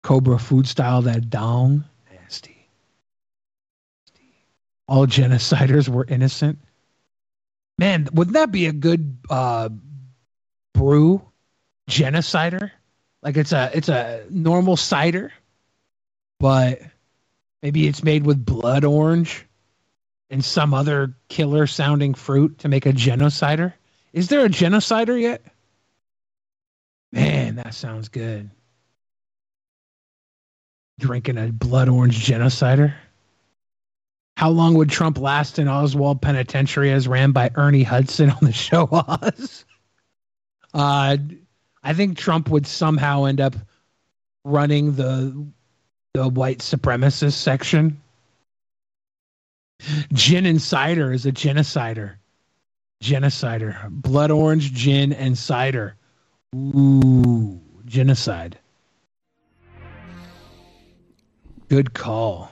Speaker 2: Cobra food style that dong. Nasty. All genociders were innocent. Man, wouldn't that be a good uh, brew? Genocider? Like it's a it's a normal cider, but maybe it's made with blood orange and some other killer sounding fruit to make a genocider. Is there a genocider yet? Man, that sounds good. Drinking a blood orange genocider. How long would Trump last in Oswald Penitentiary as ran by Ernie Hudson on the show Oz? Uh, I think Trump would somehow end up running the the white supremacist section. Gin and cider is a genocider. Genocider. Blood orange gin and cider. Ooh, genocide. Good call.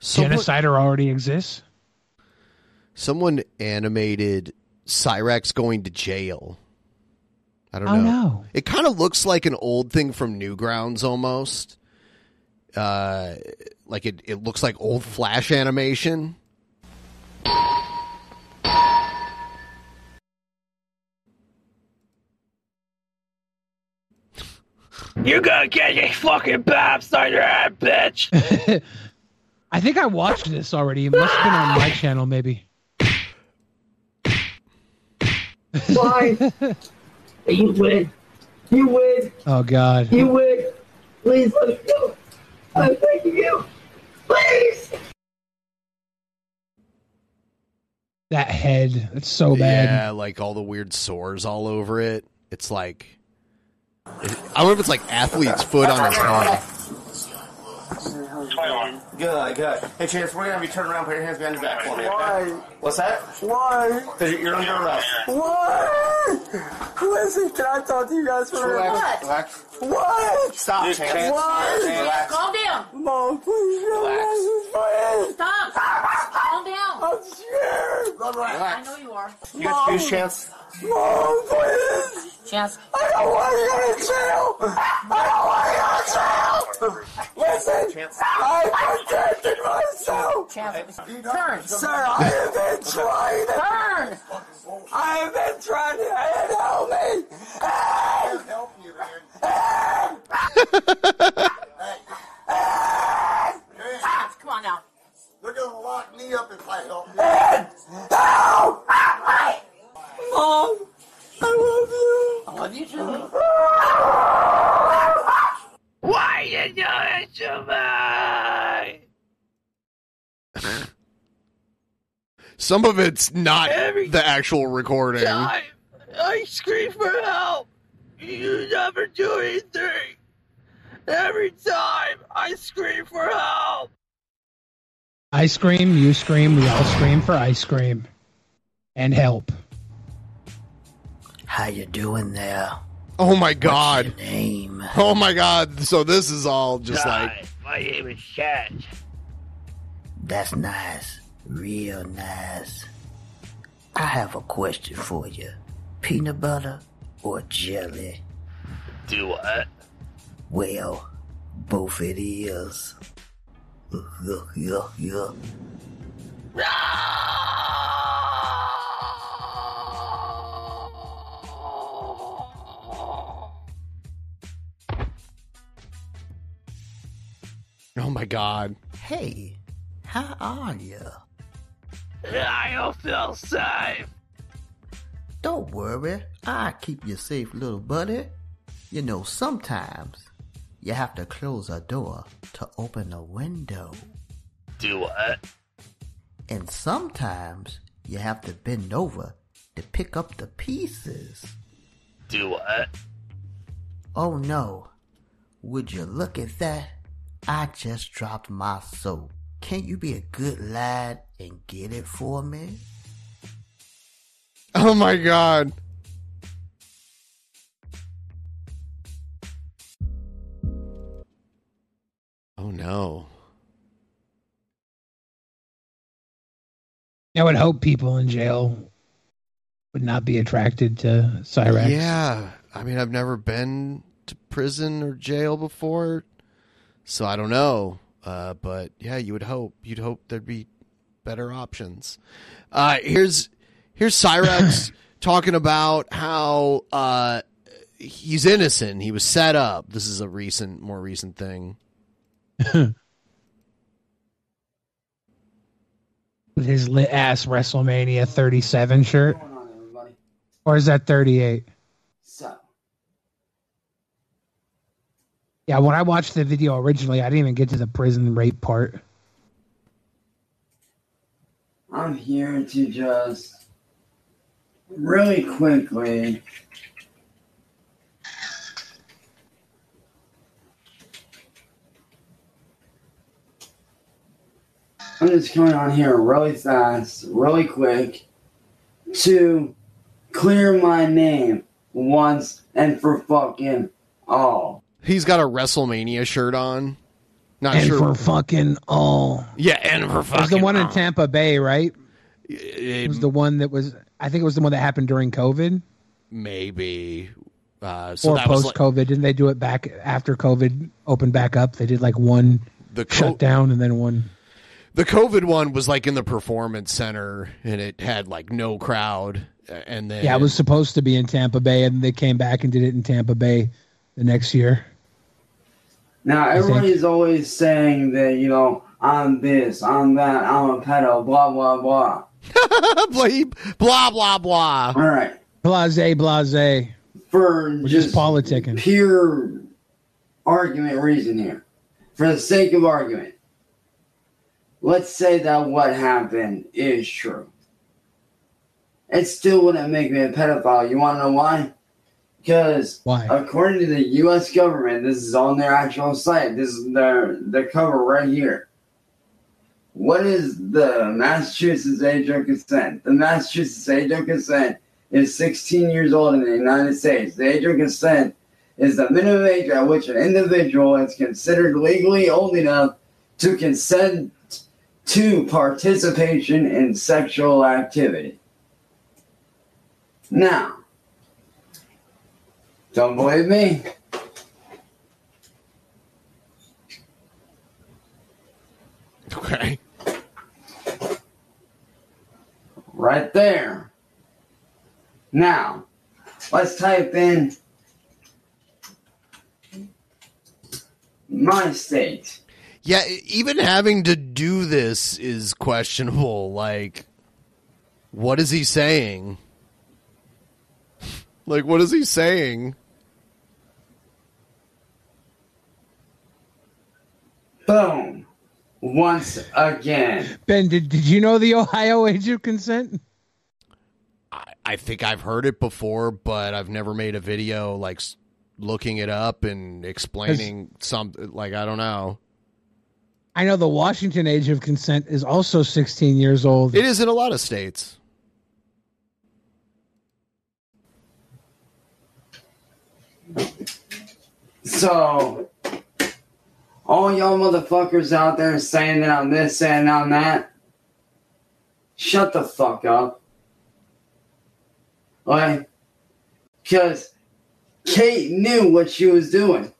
Speaker 1: Someone-
Speaker 2: Genocider already exists.
Speaker 1: Someone animated Cyrax going to jail. I don't
Speaker 2: Oh,
Speaker 1: know.
Speaker 2: no.
Speaker 1: It kind of looks like an old thing from Newgrounds almost. Uh, like it, it looks like old Flash animation.
Speaker 2: You gonna get your fucking paps on your head, bitch. I think I watched this already. It must have been on my channel, maybe.
Speaker 32: Why? you win. You win.
Speaker 2: Oh God.
Speaker 32: You win. Please let us go. Oh, I'm thanking you. Please.
Speaker 2: That head. It's so bad.
Speaker 1: Yeah, like all the weird sores all over it. It's like I don't know if it's like athlete's foot on his head.
Speaker 30: Good, good. Hey, Chance, we're gonna have you turn around, put your hands behind your back for me. okay?
Speaker 32: Why?
Speaker 30: What's that?
Speaker 32: Why?
Speaker 30: Because you're under arrest.
Speaker 32: Why? Listen, can I talk to you guys for a minute?
Speaker 30: Relax, relax.
Speaker 32: What?
Speaker 30: Stop,
Speaker 32: Dude,
Speaker 30: Chance.
Speaker 32: Why?
Speaker 30: Relax.
Speaker 32: Calm down. Mom, please relax.
Speaker 33: Stop. Calm down.
Speaker 32: I'm scared.
Speaker 33: I know you are.
Speaker 30: You got to use Chance.
Speaker 32: Mom, please.
Speaker 33: Chance.
Speaker 32: I don't want to go to jail. I don't want to go to jail. Listen, I protected myself.
Speaker 33: Chance. Turn.
Speaker 32: Sir, I have been trying to.
Speaker 33: Turn.
Speaker 32: I have been trying to help me. Ed. Help you,
Speaker 33: Chance, come on
Speaker 32: they're going to lock me up if I help you. No! Mom, I love you. I love you too. Why you do it to me?
Speaker 1: Some of it's not
Speaker 32: Every
Speaker 1: the actual recording.
Speaker 32: Time I scream for help. You never do anything. Every time I scream for help.
Speaker 2: I scream, you scream, we all scream for ice cream and help.
Speaker 34: How you doing there?
Speaker 1: Oh my god.
Speaker 34: name?
Speaker 1: Oh my god. So this is all just like
Speaker 32: my name is Chad.
Speaker 34: That's nice. Real nice. I have a question for you. Peanut butter or jelly?
Speaker 32: Do what?
Speaker 34: Well, both it is. Yeah, yeah, yeah.
Speaker 1: Oh my god.
Speaker 34: Hey, how are you?
Speaker 32: I don't feel safe.
Speaker 34: Don't worry, I keep you safe, little buddy. You know, sometimes you have to close a door to open a window.
Speaker 32: Do what?
Speaker 34: And sometimes you have to bend over to pick up the pieces.
Speaker 32: Do what?
Speaker 34: Oh no, would you look at that? I just dropped my soap. Can't you be a good lad and get it for me?
Speaker 1: Oh my god. No.
Speaker 2: I would hope people in jail would not be attracted to Cyrex.
Speaker 1: Yeah. I mean, I've never been to prison or jail before, so I don't know. Uh, but yeah, you would hope. You'd hope there'd be better options. Uh, here's here's Cyrex talking about how uh, he's innocent. He was set up. This is a recent, more recent thing.
Speaker 2: With his lit ass WrestleMania 37 shirt. Or is that 38?
Speaker 35: So,
Speaker 2: Yeah, when I watched the video originally, I didn't even get to the prison rape part.
Speaker 35: I'm here to just really quickly I'm just coming on here really fast, really quick to clear my name once and for fucking all.
Speaker 1: He's got a WrestleMania shirt on. Not
Speaker 2: and
Speaker 1: sure.
Speaker 2: for fucking all.
Speaker 1: yeah, and for fucking.
Speaker 2: It was the one in. Tampa Bay, right?
Speaker 1: It
Speaker 2: It was the one that was, I think it was the one that happened during COVID
Speaker 1: maybe. Uh, so
Speaker 2: or
Speaker 1: that was
Speaker 2: post
Speaker 1: like
Speaker 2: COVID. Didn't they do it back after COVID opened back up? They did like one
Speaker 1: the co-
Speaker 2: shutdown and then one.
Speaker 1: The COVID one was like in the performance center, and it had like no crowd. And then
Speaker 2: Yeah, it was supposed to be in Tampa Bay, and they came back and did it in Tampa Bay the next year.
Speaker 35: Now everybody's always saying that you know I'm this, I'm that, I'm a pedo, blah blah blah.
Speaker 1: blah blah blah.
Speaker 35: All right,
Speaker 2: Blase, blase.
Speaker 35: for
Speaker 2: We're
Speaker 35: just
Speaker 2: just politicking.
Speaker 35: pure argument reason here, for the sake of argument, let's say that what happened is true. It still wouldn't make me a pedophile. You want to know why? Because
Speaker 2: Why?
Speaker 35: according to the U.S. government, this is on their actual site. This is their their cover right here. What is the Massachusetts age of consent? The Massachusetts age of consent is 16 years old in the United States. The age of consent is the minimum age at which an individual is considered legally old enough to consent to participation in sexual activity. Now, don't believe me?
Speaker 1: Okay.
Speaker 35: Right there. Now, let's type in my state.
Speaker 1: Yeah, even having to do this is questionable. Like, what is he saying? Like, what is he saying?
Speaker 35: Boom. Once again.
Speaker 2: Ben, did, did you know the Ohio age of consent?
Speaker 1: I think I've heard it before, but I've never made a video like looking it up and explaining something. like I don't know.
Speaker 2: I know the Washington age of consent is also 16 years old.
Speaker 1: It is in a lot of states.
Speaker 35: So, all y'all motherfuckers out there saying that I'm this and I'm that, shut the fuck up. Like, because Kate knew what she was doing.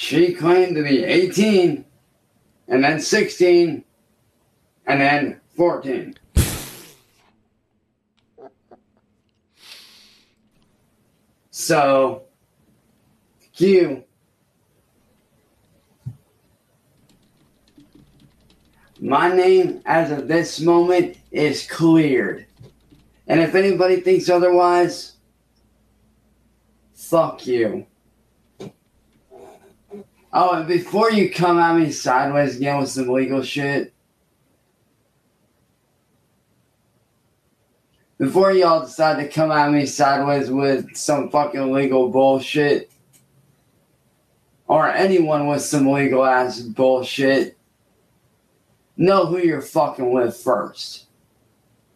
Speaker 35: She claimed to be 18, and then 16, and then 14. So, you. My name, as of this moment, is cleared. And if anybody thinks otherwise, fuck you. Oh, and before you come at me sideways again with some legal shit, before y'all decide to come at me sideways with some fucking legal bullshit, or anyone with some legal ass bullshit, know who you're fucking with first.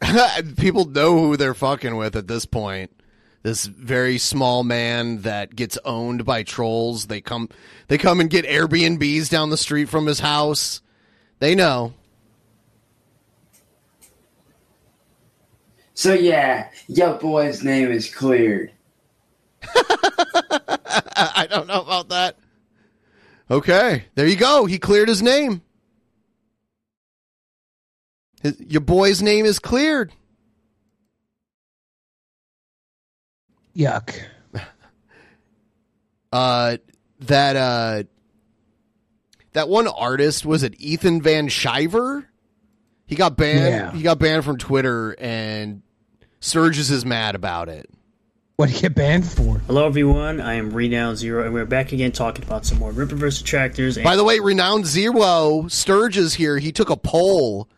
Speaker 1: People know who they're fucking with at this point. This very small man that gets owned by trolls. They come they come and get Airbnbs down the street from his house. They know.
Speaker 35: So yeah, your boy's name is cleared.
Speaker 1: I don't know about that. Okay, there you go. He cleared his name. His, your boy's name is cleared.
Speaker 2: Yuck.
Speaker 1: Uh, that uh, that one artist was it Ethan Van Sciver? He got banned.
Speaker 2: Yeah.
Speaker 1: He got banned from Twitter, and Sturgis is mad about it.
Speaker 2: What did he get banned for?
Speaker 36: Hello, everyone. I am Renown Zero, and we're back again talking about some more Rippaverse attractors. And
Speaker 1: By the way, renowned zero Sturgis here. He took a poll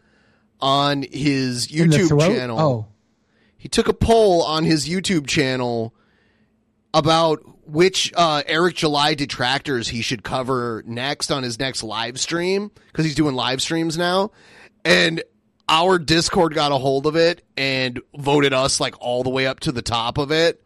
Speaker 1: on his
Speaker 2: In the
Speaker 1: YouTube channel.
Speaker 2: Oh.
Speaker 1: He took a poll on his YouTube channel about which uh, Eric July detractors he should cover next on his next live stream because he's doing live streams now. And our Discord got a hold of it and voted us like all the way up to the top of it.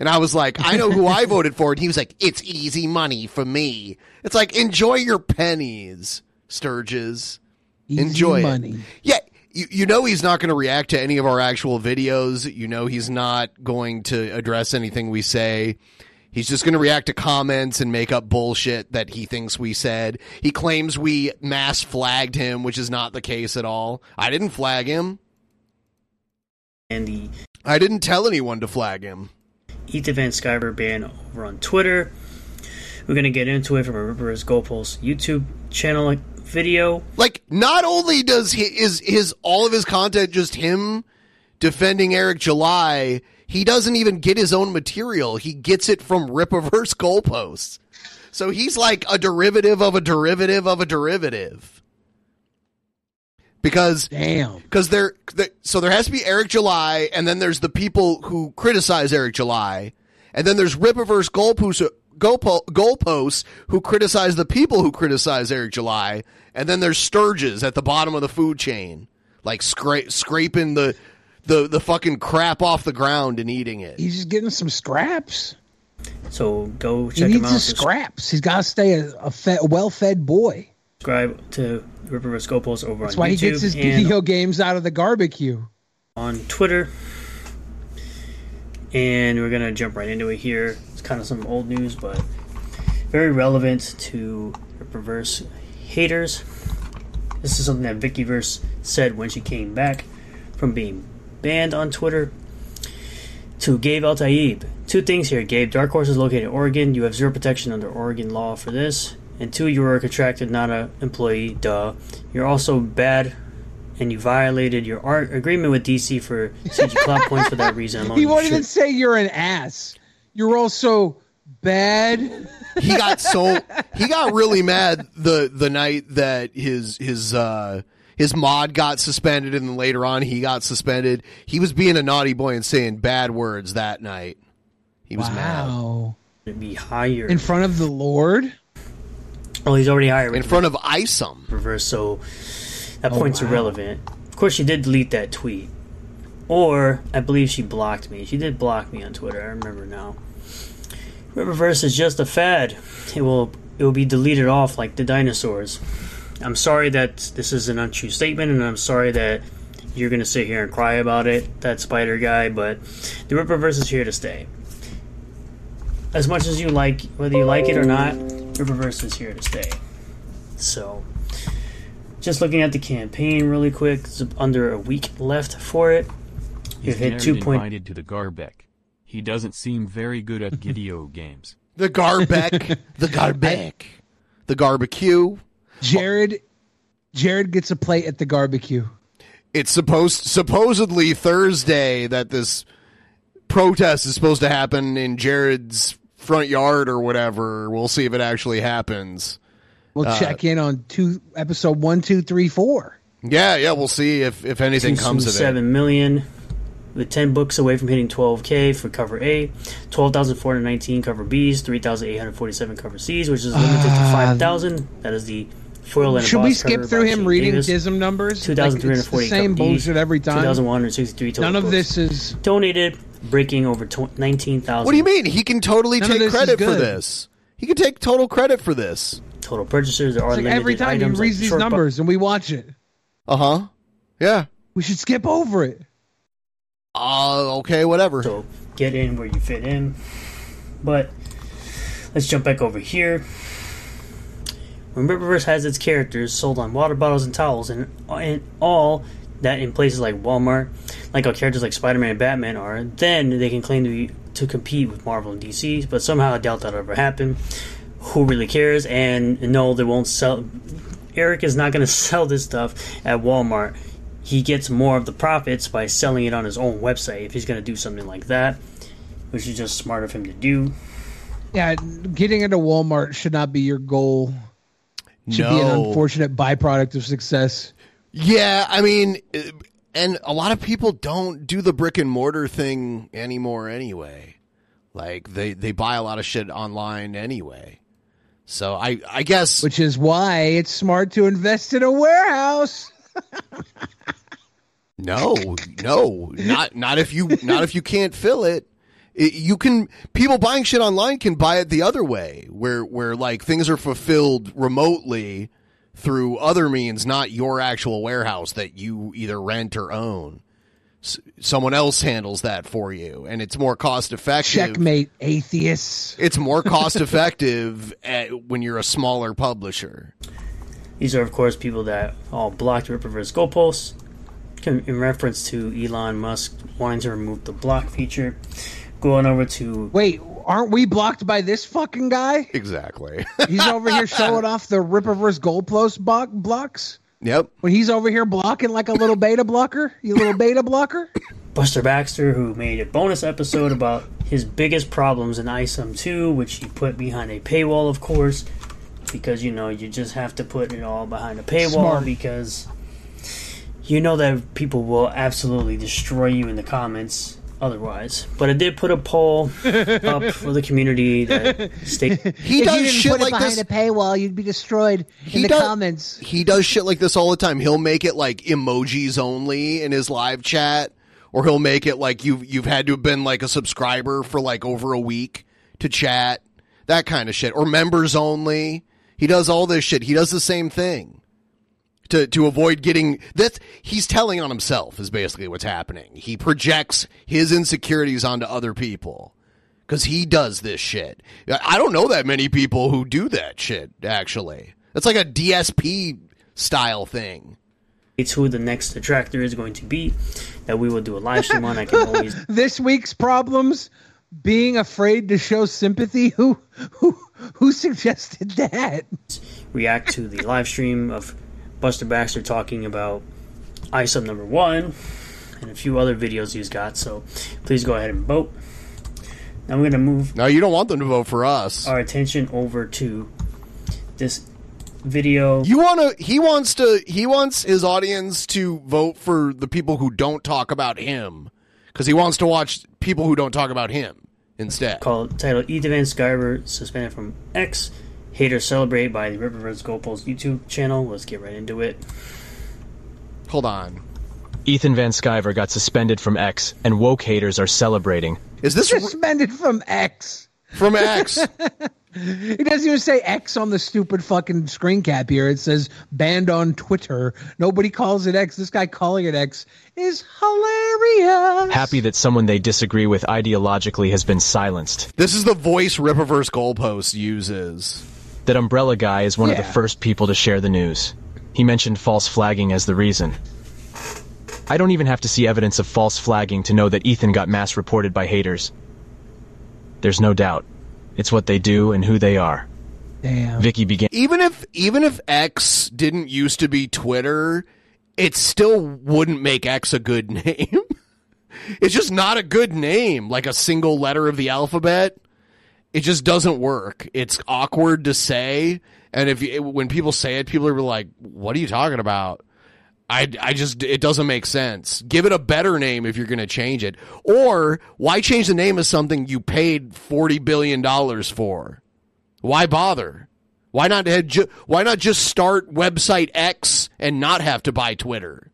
Speaker 1: And I was like, I know who I voted for. And he was like, it's easy money for me. It's like, enjoy your pennies, Sturges.
Speaker 2: Easy
Speaker 1: enjoy
Speaker 2: money.
Speaker 1: it. Yeah. You, you know he's not going to react to any of our actual videos. You know he's not going to address anything we say. He's just going to react to comments and make up bullshit that he thinks we said. He claims we mass flagged him, which is not the case at all. I didn't flag him.
Speaker 36: and the
Speaker 1: I didn't tell anyone to flag him.
Speaker 36: Ethan Van Sciver ban over on Twitter. We're gonna get into it from a Rippaverse Goalpost YouTube channel video.
Speaker 1: Like, not only does he is his all of his content just him defending Eric July, he doesn't even get his own material. He gets it from Rippaverse goalposts. So he's like a derivative of a derivative of a derivative. Because
Speaker 2: damn,
Speaker 1: because there, there, so there has to be Eric July, and then there's the people who criticize Eric July, and then there's Rippaverse goalposts, goalpo- goalposts who criticize the people who criticize Eric July, and then there's Sturges at the bottom of the food chain, like scra- scraping the the the fucking crap off the ground and eating it.
Speaker 2: He's just getting some scraps.
Speaker 36: So go
Speaker 2: He
Speaker 36: check him
Speaker 2: needs
Speaker 36: out.
Speaker 2: his scraps. He's got to stay a, a, fed, a well-fed boy.
Speaker 36: Subscribe to Rippaverse Goalpost over
Speaker 2: That's
Speaker 36: on
Speaker 2: why
Speaker 36: YouTube
Speaker 2: he gets his
Speaker 36: and
Speaker 2: video games out of the barbecue.
Speaker 36: on Twitter. And we're gonna jump right into it here. It's kind of some old news, but very relevant to Rippaverse haters. This is something that Vickyverse said when she came back from being banned on Twitter. To Gabe Eltaeb. Two things here, Gabe. Dark Horse is located in Oregon. You have zero protection under Oregon law for this. And two, you were a contractor, not an employee. Duh. You're also bad, and you violated your art agreement with DC for CG cloud points for that reason alone.
Speaker 2: He
Speaker 36: You
Speaker 2: won't even say you're an ass. You're also bad.
Speaker 1: he got so he got really mad the the night that his his uh his mod got suspended and then later on he got suspended. He was being a naughty boy and saying bad words that night. He was mad.
Speaker 2: Wow.
Speaker 36: To be higher.
Speaker 2: In front of the Lord?
Speaker 36: Oh, he's already higher.
Speaker 1: In front of ISOM.
Speaker 36: Reverse, so that
Speaker 2: Oh,
Speaker 36: point's
Speaker 2: wow.
Speaker 36: irrelevant. Of course, she did delete that tweet. Or, I believe she blocked me. She did block me on Twitter, I remember now. Rippaverse is just a fad. It will it will be deleted off like the dinosaurs. I'm sorry that this is an untrue statement, and I'm sorry that you're gonna sit here and cry about it, that spider guy, but the Rippaverse is here to stay. As much as you like, whether you like it or not, Rippaverse is here to stay. So, just looking at the campaign really quick, it's under a week left for it. You've hit two point.
Speaker 23: invited to the Garbeck. He doesn't seem very good at Gideo games.
Speaker 1: The Garbeck, the Garbeck, the barbecue.
Speaker 2: Jared Jared gets a plate at the barbecue.
Speaker 1: It's supposed supposedly Thursday that this protest is supposed to happen in Jared's front yard or whatever. We'll see if it actually happens.
Speaker 2: We'll
Speaker 1: Uh,
Speaker 2: check in on two episode one, two, three, four.
Speaker 1: Yeah, yeah, we'll see if if anything comes of it.
Speaker 36: Seven million, with ten books away from hitting 12k for cover A, 12,419 cover Bs, 3,847 cover Cs, which is limited to
Speaker 2: Ah.
Speaker 36: 5,000. That is the foil and
Speaker 2: Should we skip through him
Speaker 36: Shane
Speaker 2: reading
Speaker 36: Davis.
Speaker 2: dism numbers?
Speaker 36: 2,340
Speaker 2: Like, same bullshit every time.
Speaker 36: 2,163 total
Speaker 2: None of
Speaker 36: books.
Speaker 2: this is
Speaker 36: donated, breaking over 19,000.
Speaker 1: What do you mean? He can totally
Speaker 2: None
Speaker 1: take credit for this. He can take total credit for this.
Speaker 36: Total purchasers there are
Speaker 2: like
Speaker 36: limited
Speaker 2: every time he reads
Speaker 36: like
Speaker 2: these
Speaker 36: short bu-
Speaker 2: numbers and we watch it.
Speaker 1: Uh huh. Yeah.
Speaker 2: We should skip over it.
Speaker 1: Uh, okay, whatever.
Speaker 36: So get in where you fit in. But let's jump back over here. When Rippaverse has its characters sold on water bottles and towels, and, and all that in places like Walmart, like how characters like Spider-Man and Batman are, then they can claim to be, to compete with Marvel and DC. But somehow I doubt that'll ever happen. Who really cares? And no, they won't sell. Eric is not going to sell this stuff at Walmart. He gets more of the profits by selling it on his own website if he's going to do something like that, which is just smart of him to do.
Speaker 2: Yeah, getting into Walmart should not be your goal. Should be an
Speaker 1: No.
Speaker 2: unfortunate byproduct of success.
Speaker 1: Yeah, I mean, and a lot of people don't do the brick and mortar thing anymore anyway. Like they they buy a lot of shit online anyway. So I I guess
Speaker 2: Which is why it's smart to invest in a warehouse.
Speaker 1: No, no, not not if you not if you can't fill it. It- You can people buying shit online can buy it the other way, where where like things are fulfilled remotely through other means, not your actual warehouse that you either rent or own. S- someone else handles that for you, and it's more cost effective.
Speaker 2: Checkmate, atheists.
Speaker 1: It's more cost effective at, when you're a smaller publisher.
Speaker 36: These are, of course, people that all blocked Rippaverse goalposts in in reference to Elon Musk wanting to remove the block feature. Going over to
Speaker 2: Wait, aren't we blocked by this fucking guy?
Speaker 1: Exactly.
Speaker 2: He's over here showing off the Rippaverse goalpost block blocks.
Speaker 1: Yep.
Speaker 2: When he's over here blocking like a little beta blocker, you little beta blocker.
Speaker 36: Buster Baxter, who made a bonus episode about his biggest problems in ISOM 2, which he put behind a paywall, of course, because you know you just have to put it all behind a paywall
Speaker 2: Smart.
Speaker 36: because you know that people will absolutely destroy you in the comments otherwise. But I did put a poll up for the community that state
Speaker 1: He does shit like this.
Speaker 2: a paywall, you'd be destroyed in the
Speaker 1: does,
Speaker 2: comments.
Speaker 1: He does shit like this all the time. He'll make it like emojis only in his live chat, or he'll make it like you've you've had to have been like a subscriber for like over a week to chat. That kind of shit. Or members only. He does all this shit. He does the same thing. To to avoid getting that he's telling on himself is basically what's happening. He projects his insecurities onto other people. Cause he does this shit. I don't know that many people who do that shit, actually. It's like a DSP style thing.
Speaker 36: it's who the next attractor is going to be that we will do a live stream on. I can always
Speaker 2: This week's problems being afraid to show sympathy. Who who who suggested that?
Speaker 36: react to the live stream of Buster Baxter talking about ISOM number one and a few other videos he's got. So please go ahead and vote. Now we're gonna move.
Speaker 1: No, you don't want them to vote for us.
Speaker 36: Our attention over to this video.
Speaker 1: You want to? He wants to. He wants his audience to vote for the people who don't talk about him, because he wants to watch people who don't talk about him instead.
Speaker 36: called titled Ethan Van Sciver suspended from X. Haters celebrate by the Rippaverse Goalpost YouTube channel. Let's get right into it.
Speaker 1: Hold on.
Speaker 37: Ethan Van Sciver got suspended from X, and woke haters are celebrating.
Speaker 1: Is this
Speaker 2: suspended from X?
Speaker 1: From X.
Speaker 2: He doesn't even say X on the stupid fucking screen cap here. It says banned on Twitter. Nobody calls it X. This guy calling it X is hilarious.
Speaker 37: Happy that someone they disagree with ideologically has been silenced.
Speaker 1: This is the voice Rippaverse Goalpost uses.
Speaker 37: That Umbrella Guy is one of the first people to share the news. He mentioned false flagging as the reason. I don't even have to see evidence of false flagging to know that Ethan got mass reported by haters. There's no doubt. It's what they do and who they are.
Speaker 2: Damn.
Speaker 37: Vicky began.
Speaker 1: Even if even if X didn't used to be Twitter, it still wouldn't make X a good name. it's just not a good name, like a single letter of the alphabet. It just doesn't work. It's awkward to say, and if you, when people say it, people are like, "What are you talking about?" I, I just it doesn't make sense. Give it a better name if you're going to change it, or why change the name of something you paid forty billion dollars for? Why bother? Why not head ju- why not just start website X and not have to buy Twitter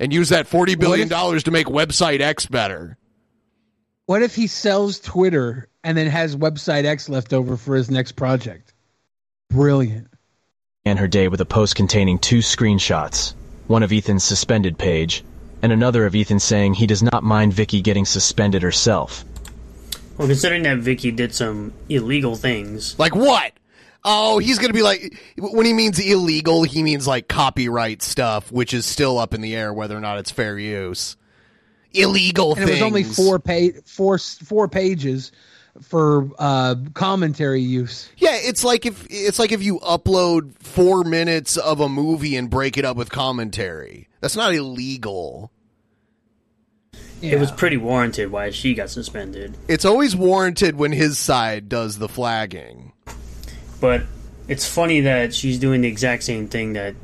Speaker 1: and use that forty billion dollars to make website X better?
Speaker 2: What if he sells Twitter and then has website X left over for his next project? Brilliant.
Speaker 37: And her day with a post containing two screenshots one of Ethan's suspended page, and another of Ethan saying he does not mind Vicky getting suspended herself.
Speaker 36: Well, considering that Vicky did some illegal things,
Speaker 1: Like what? Oh, he's going to be like when he means illegal, he means like copyright stuff, which is still up in the air whether or not it's fair use. Illegal
Speaker 2: and
Speaker 1: things.
Speaker 2: it was only four pa- four four pages for uh, commentary use.
Speaker 1: Yeah, it's like if it's like if you upload four minutes of a movie and break it up with commentary. That's not illegal.
Speaker 36: it was pretty warranted why she got suspended.
Speaker 1: It's always warranted when his side does the flagging.
Speaker 36: But it's funny that she's doing the exact same thing that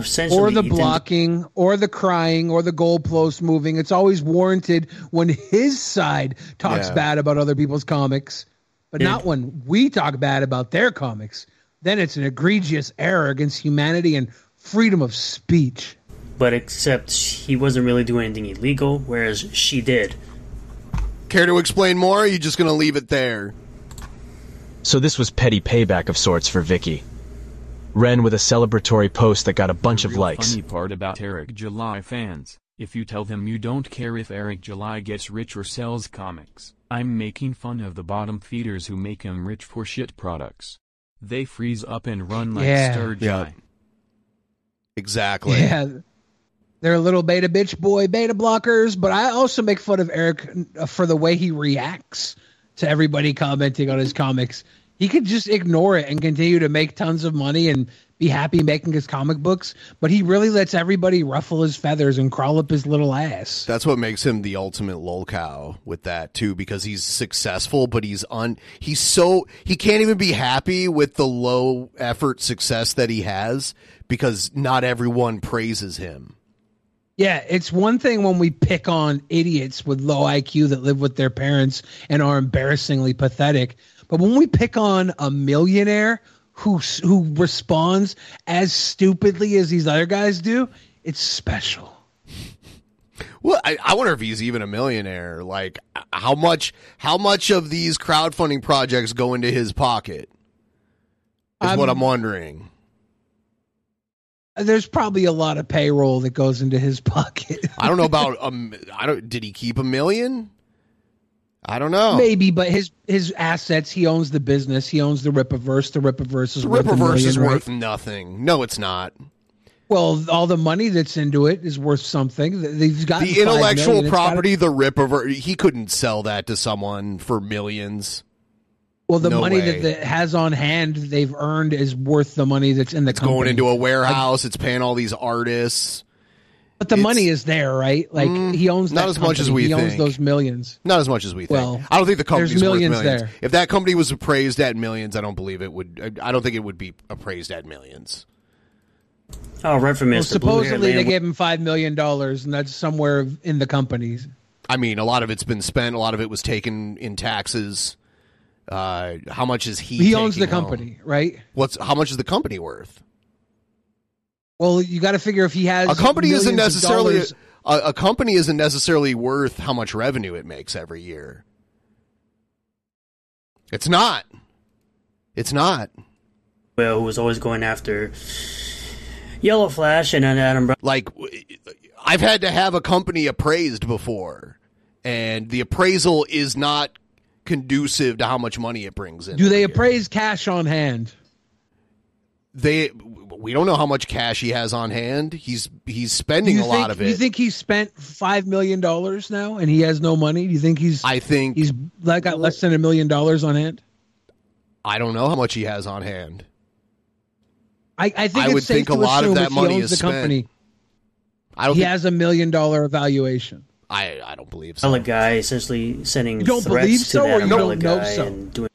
Speaker 36: essentially
Speaker 2: Or the
Speaker 36: Ethan-
Speaker 2: blocking, or the crying, or the goalpost moving. It's always warranted when his side talks
Speaker 36: Yeah.
Speaker 2: bad about other people's comics, but
Speaker 36: Yeah.
Speaker 2: not when we talk bad about their comics. Then it's an egregious error against humanity and freedom of speech.
Speaker 36: But except he wasn't really doing anything illegal, whereas she did.
Speaker 1: Care to explain more? Or are you just going to leave it there?
Speaker 37: So this was petty payback of sorts for Vicky. Ren with a celebratory post that got a bunch of
Speaker 23: real
Speaker 37: likes.
Speaker 23: Funny part about Eric July fans, if you tell them you don't care if Eric July gets rich or sells comics, I'm making fun of the bottom feeders who make him rich for shit products. They freeze up and run like
Speaker 2: Yeah.
Speaker 23: Sturgeon.
Speaker 1: Yeah. Exactly.
Speaker 2: Yeah. They're little beta bitch boy beta blockers, but I also make fun of Eric uh, for the way he reacts to everybody commenting on his comics. He could just ignore it and continue to make tons of money and be happy making his comic books, but he really lets everybody ruffle his feathers and crawl up his little ass.
Speaker 1: That's what makes him the ultimate lolcow with that too, because he's successful, but he's un he's so he can't even be happy with the low effort success that he has because not everyone praises him.
Speaker 2: Yeah, it's one thing when we pick on idiots with low IQ that live with their parents and are embarrassingly pathetic, but when we pick on a millionaire who who responds as stupidly as these other guys do, it's special.
Speaker 1: Well, I, I wonder if he's even a millionaire. Like, how much how much of these crowdfunding projects go into his pocket? Is what
Speaker 2: Um,
Speaker 1: I'm wondering.
Speaker 2: There's probably a lot of payroll that goes into his pocket.
Speaker 1: I don't know about um. I don't. Did he keep a million? I don't know.
Speaker 2: Maybe, but his his assets, he owns the business, he owns the Rippaverse. The Rippaverse is
Speaker 1: The
Speaker 2: worth a million,
Speaker 1: is
Speaker 2: right?
Speaker 1: worth nothing. No, it's not.
Speaker 2: Well, all the money that's into it is worth something. They've got
Speaker 1: the intellectual property, the Rippaverse, he couldn't sell that to someone for millions.
Speaker 2: Well, the
Speaker 1: No
Speaker 2: money
Speaker 1: way.
Speaker 2: that it has on hand, they've earned is worth the money that's in the
Speaker 1: It's
Speaker 2: company.
Speaker 1: going into a warehouse. it's paying all these artists.
Speaker 2: But the money is there, right? Like he owns
Speaker 1: Mm, not
Speaker 2: that
Speaker 1: as much as
Speaker 2: company.
Speaker 1: we
Speaker 2: he owns those millions.
Speaker 1: Not as much as we think.
Speaker 2: Well,
Speaker 1: I don't think the
Speaker 2: there's
Speaker 1: company's
Speaker 2: millions
Speaker 1: worth millions.
Speaker 2: there.
Speaker 1: If that company was appraised at millions, I don't believe it would. I don't think it would be appraised at millions.
Speaker 36: Oh, right from
Speaker 2: Well,
Speaker 36: Mr. Blue
Speaker 2: supposedly they gave him five million dollars, and that's somewhere in the companies.
Speaker 1: I mean, a lot of it's been spent. A lot of it was taken in taxes. Uh, how much is he?
Speaker 2: He owns the
Speaker 1: home?
Speaker 2: company, right?
Speaker 1: What's how much is the company worth?
Speaker 2: Well, you got to figure if he has
Speaker 1: A company isn't necessarily
Speaker 2: dollars-
Speaker 1: a, a company isn't necessarily worth how much revenue it makes every year. It's not. It's not.
Speaker 36: Well, who was always going after Yellow Flash and then Adam Brown.
Speaker 1: Like, I've had to have a company appraised before, and the appraisal is not conducive to how much money it brings in.
Speaker 2: Do they appraise cash on hand?
Speaker 1: They we don't know how much cash he has on hand. He's he's spending
Speaker 2: you
Speaker 1: a
Speaker 2: think,
Speaker 1: lot of it.
Speaker 2: Do you think he's spent five million dollars now, and he has no money? Do you think he's?
Speaker 1: I think
Speaker 2: he's like got less than a million dollars on hand.
Speaker 1: I don't know how much he has on hand.
Speaker 2: I, I think
Speaker 1: I
Speaker 2: it's
Speaker 1: would
Speaker 2: safe
Speaker 1: think a lot of
Speaker 2: assume
Speaker 1: that
Speaker 2: he
Speaker 1: money
Speaker 2: owns
Speaker 1: is
Speaker 2: the
Speaker 1: spent.
Speaker 2: company.
Speaker 1: I don't
Speaker 2: he
Speaker 1: think-
Speaker 2: has a million dollar evaluation.
Speaker 1: I I don't believe so.
Speaker 36: Umbrella guy essentially sending
Speaker 2: You don't
Speaker 36: threats
Speaker 2: believe
Speaker 36: to
Speaker 2: so,
Speaker 36: that
Speaker 2: or you don't know
Speaker 36: guy
Speaker 2: so?
Speaker 36: and doing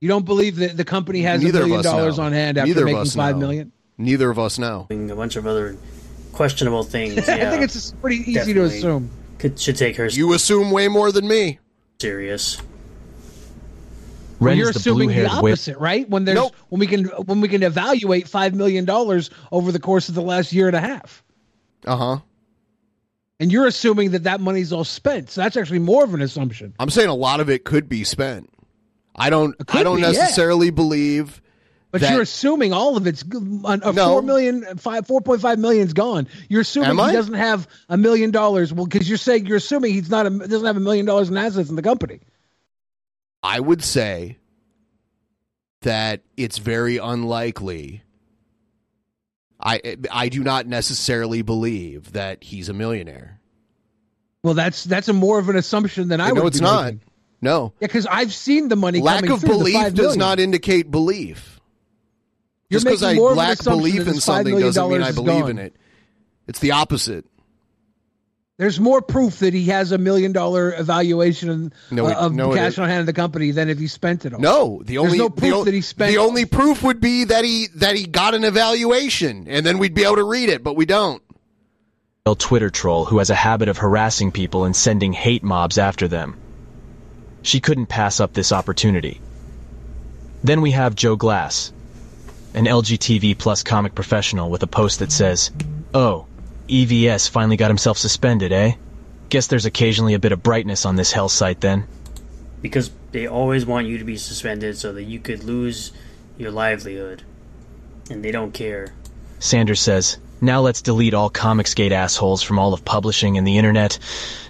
Speaker 2: You don't believe that the company has
Speaker 1: Neither
Speaker 2: a
Speaker 1: of
Speaker 2: million dollars
Speaker 1: know.
Speaker 2: on hand after
Speaker 1: Neither
Speaker 2: making
Speaker 1: us
Speaker 2: five
Speaker 1: know.
Speaker 2: million?
Speaker 1: Neither of us know.
Speaker 36: a bunch of other questionable things.
Speaker 2: I think it's pretty easy to assume.
Speaker 36: Could, should take her
Speaker 1: You assume way more than me.
Speaker 36: serious.
Speaker 2: Well, you're
Speaker 37: is the
Speaker 2: assuming the
Speaker 37: blue-haired whip.
Speaker 2: opposite, right? When there's when we can when we can evaluate five million dollars over the course of the last year and a half,
Speaker 1: Uh huh.
Speaker 2: and you're assuming that that money's all spent. So that's actually more of an assumption.
Speaker 1: I'm saying a lot of it could be spent. I don't. I don't
Speaker 2: be, yeah.
Speaker 1: necessarily believe.
Speaker 2: But
Speaker 1: that-
Speaker 2: you're assuming all of it's a
Speaker 1: No.
Speaker 2: four million, five, four point five million's gone. You're assuming he doesn't have a million dollars. Well, because you're saying you're assuming he's not a, doesn't have a million dollars in assets in the company.
Speaker 1: I would say that it's very unlikely. I I do not necessarily believe that he's a millionaire.
Speaker 2: Well, that's that's a more of an assumption than I would
Speaker 1: no,
Speaker 2: it's
Speaker 1: not.
Speaker 2: making.
Speaker 1: No,
Speaker 2: Yeah, because I've seen the money.
Speaker 1: lack
Speaker 2: coming
Speaker 1: of
Speaker 2: through, the
Speaker 1: belief
Speaker 2: $5
Speaker 1: does not indicate belief.
Speaker 2: You're
Speaker 1: Just because I
Speaker 2: making more of an
Speaker 1: lack belief in something doesn't mean I believe
Speaker 2: gone.
Speaker 1: in it. It's the opposite.
Speaker 2: There's more proof that he has a million dollar evaluation
Speaker 1: No,
Speaker 2: uh, of
Speaker 1: no,
Speaker 2: cash on hand in the company than if he spent it all.
Speaker 1: No, the
Speaker 2: There's
Speaker 1: only
Speaker 2: no
Speaker 1: the,
Speaker 2: proof
Speaker 1: o-
Speaker 2: that he spent.
Speaker 1: the only proof would be that he that he got an evaluation, and then we'd be able to read it, but we don't.
Speaker 37: Twitter troll who has a habit of harassing people and sending hate mobs after them. She couldn't pass up this opportunity. Then we have Joe Glass, an LGBT plus comic professional with a post that says, Oh, EVS finally got himself suspended, eh? Guess there's occasionally a bit of brightness on this hell site then.
Speaker 36: because they always want you to be suspended so that you could lose your livelihood, and they don't care.
Speaker 37: Sanders says, Now let's delete all Comicsgate assholes from all of publishing and the internet.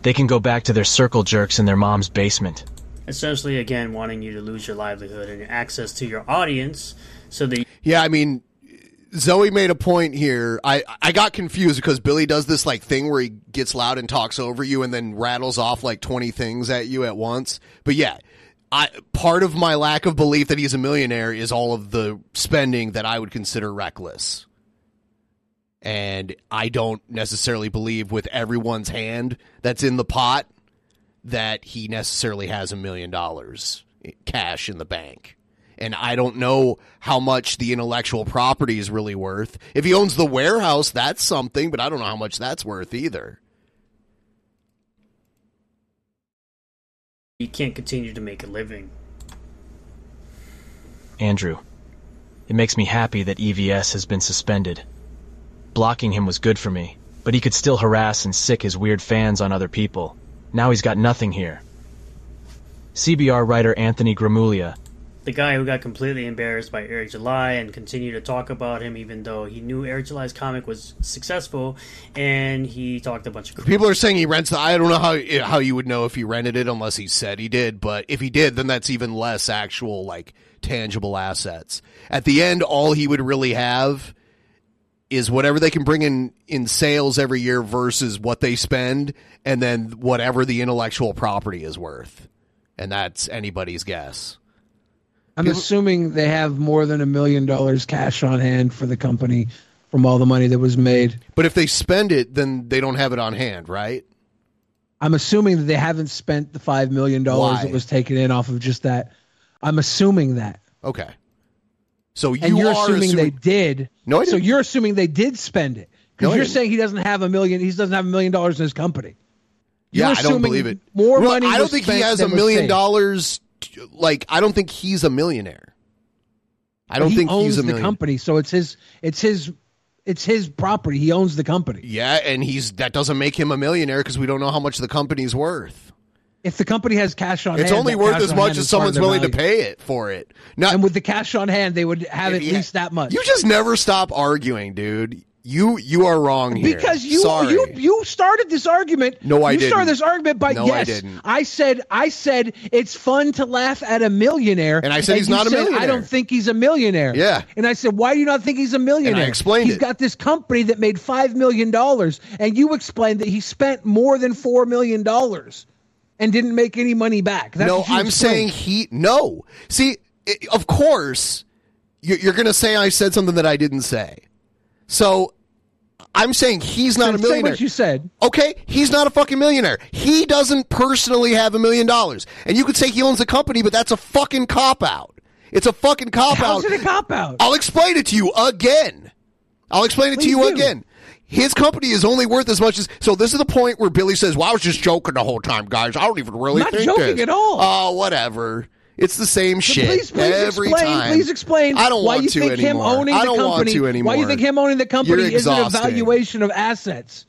Speaker 37: They can go back to their circle jerks in their mom's basement.
Speaker 36: Essentially, again, wanting you to lose your livelihood and access to your audience, so that
Speaker 1: Yeah, I mean, Zoe made a point here. I I got confused because Billy does this like thing where he gets loud and talks over you and then rattles off like twenty things at you at once. But yeah, I part of my lack of belief that he's a millionaire is all of the spending that I would consider reckless. And I don't necessarily believe with everyone's hand that's in the pot that he necessarily has a million dollars cash in the bank. And I don't know how much the intellectual property is really worth. If he owns the warehouse, that's something, but I don't know how much that's worth either.
Speaker 36: you can't continue to make a living.
Speaker 37: Andrew, it makes me happy that EVS has been suspended. Blocking him was good for me, but he could still harass and sick his weird fans on other people. Now he's got nothing here. CBR writer Anthony Gramuglia
Speaker 36: The guy who got completely embarrassed by Eric July and continued to talk about him, even though he knew Eric July's comic was successful, and he talked a bunch of crap.
Speaker 1: People are saying he rents the. I don't know how how you would know if he rented it unless he said he did. But if he did, then that's even less actual like tangible assets. At the end, all he would really have is whatever they can bring in in sales every year versus what they spend, and then whatever the intellectual property is worth, and that's anybody's guess.
Speaker 2: I'm assuming they have more than a million dollars cash on hand for the company from all the money that was made.
Speaker 1: But if they spend it, then they don't have it on hand, right?
Speaker 2: I'm assuming that they haven't spent the five million dollars that was taken in off of just that. I'm assuming that.
Speaker 1: Okay. So you
Speaker 2: and you're
Speaker 1: are
Speaker 2: assuming, they did.
Speaker 1: No,
Speaker 2: so you're assuming they did spend it because
Speaker 1: No,
Speaker 2: you're saying he doesn't have a million. He doesn't have a million dollars in his company.
Speaker 1: Yeah,
Speaker 2: You're
Speaker 1: I don't believe it.
Speaker 2: More
Speaker 1: Well,
Speaker 2: money.
Speaker 1: I don't think he has a million dollars. Like, I don't think he's a millionaire. I don't
Speaker 2: he
Speaker 1: think
Speaker 2: owns
Speaker 1: he's a
Speaker 2: the
Speaker 1: million.
Speaker 2: company, so it's his. It's his. It's his property. He owns the company.
Speaker 1: Yeah, and he's that doesn't make him a millionaire because we don't know how much the company's worth.
Speaker 2: If the company has cash on hand,
Speaker 1: It's
Speaker 2: hand,
Speaker 1: only worth as much as
Speaker 2: is part of
Speaker 1: someone's willing to pay it for it. Now,
Speaker 2: and with the cash on hand, they would have at least that much.
Speaker 1: you just never stop arguing, dude. You you are wrong here.
Speaker 2: Because you
Speaker 1: Sorry.
Speaker 2: you you started this argument.
Speaker 1: No, I
Speaker 2: you
Speaker 1: didn't.
Speaker 2: started this argument by
Speaker 1: No, I
Speaker 2: yes.
Speaker 1: didn't.
Speaker 2: I said I said it's fun to laugh at a millionaire,
Speaker 1: And I said he's
Speaker 2: you
Speaker 1: not a millionaire.
Speaker 2: I don't think he's a millionaire.
Speaker 1: Yeah.
Speaker 2: And I said, why do you not think he's a millionaire?
Speaker 1: I explained
Speaker 2: He's
Speaker 1: it.
Speaker 2: got this company that made five million dollars, and you explained that he spent more than four million dollars and didn't make any money back. That's
Speaker 1: no, I'm saying he. No, see, i of course, you're, you're going to say I said something that I didn't say. So I'm saying he's not a
Speaker 2: say
Speaker 1: millionaire.
Speaker 2: what you said.
Speaker 1: Okay, he's not a fucking millionaire. He doesn't personally have a million dollars, and you could say he owns a company, but that's a fucking cop out. It's a fucking cop
Speaker 2: How's
Speaker 1: out.
Speaker 2: it a cop out?
Speaker 1: I'll explain it to you again. I'll explain it to you
Speaker 2: do.
Speaker 1: again. His company is only worth as much as. So this is the point where Billy says, "Well, I was just joking the whole time, guys. I don't even really
Speaker 2: Not
Speaker 1: think
Speaker 2: joking
Speaker 1: this."
Speaker 2: at all.
Speaker 1: Oh, whatever. It's the same shit
Speaker 2: Please, please
Speaker 1: every
Speaker 2: explain.
Speaker 1: time.
Speaker 2: Please explain.
Speaker 1: I don't
Speaker 2: why
Speaker 1: want
Speaker 2: you
Speaker 1: to
Speaker 2: think him
Speaker 1: anymore.
Speaker 2: owning
Speaker 1: I
Speaker 2: the
Speaker 1: don't
Speaker 2: company.
Speaker 1: want to anymore.
Speaker 2: Why you think him owning the company isn't a
Speaker 1: exhausting.
Speaker 2: valuation of assets?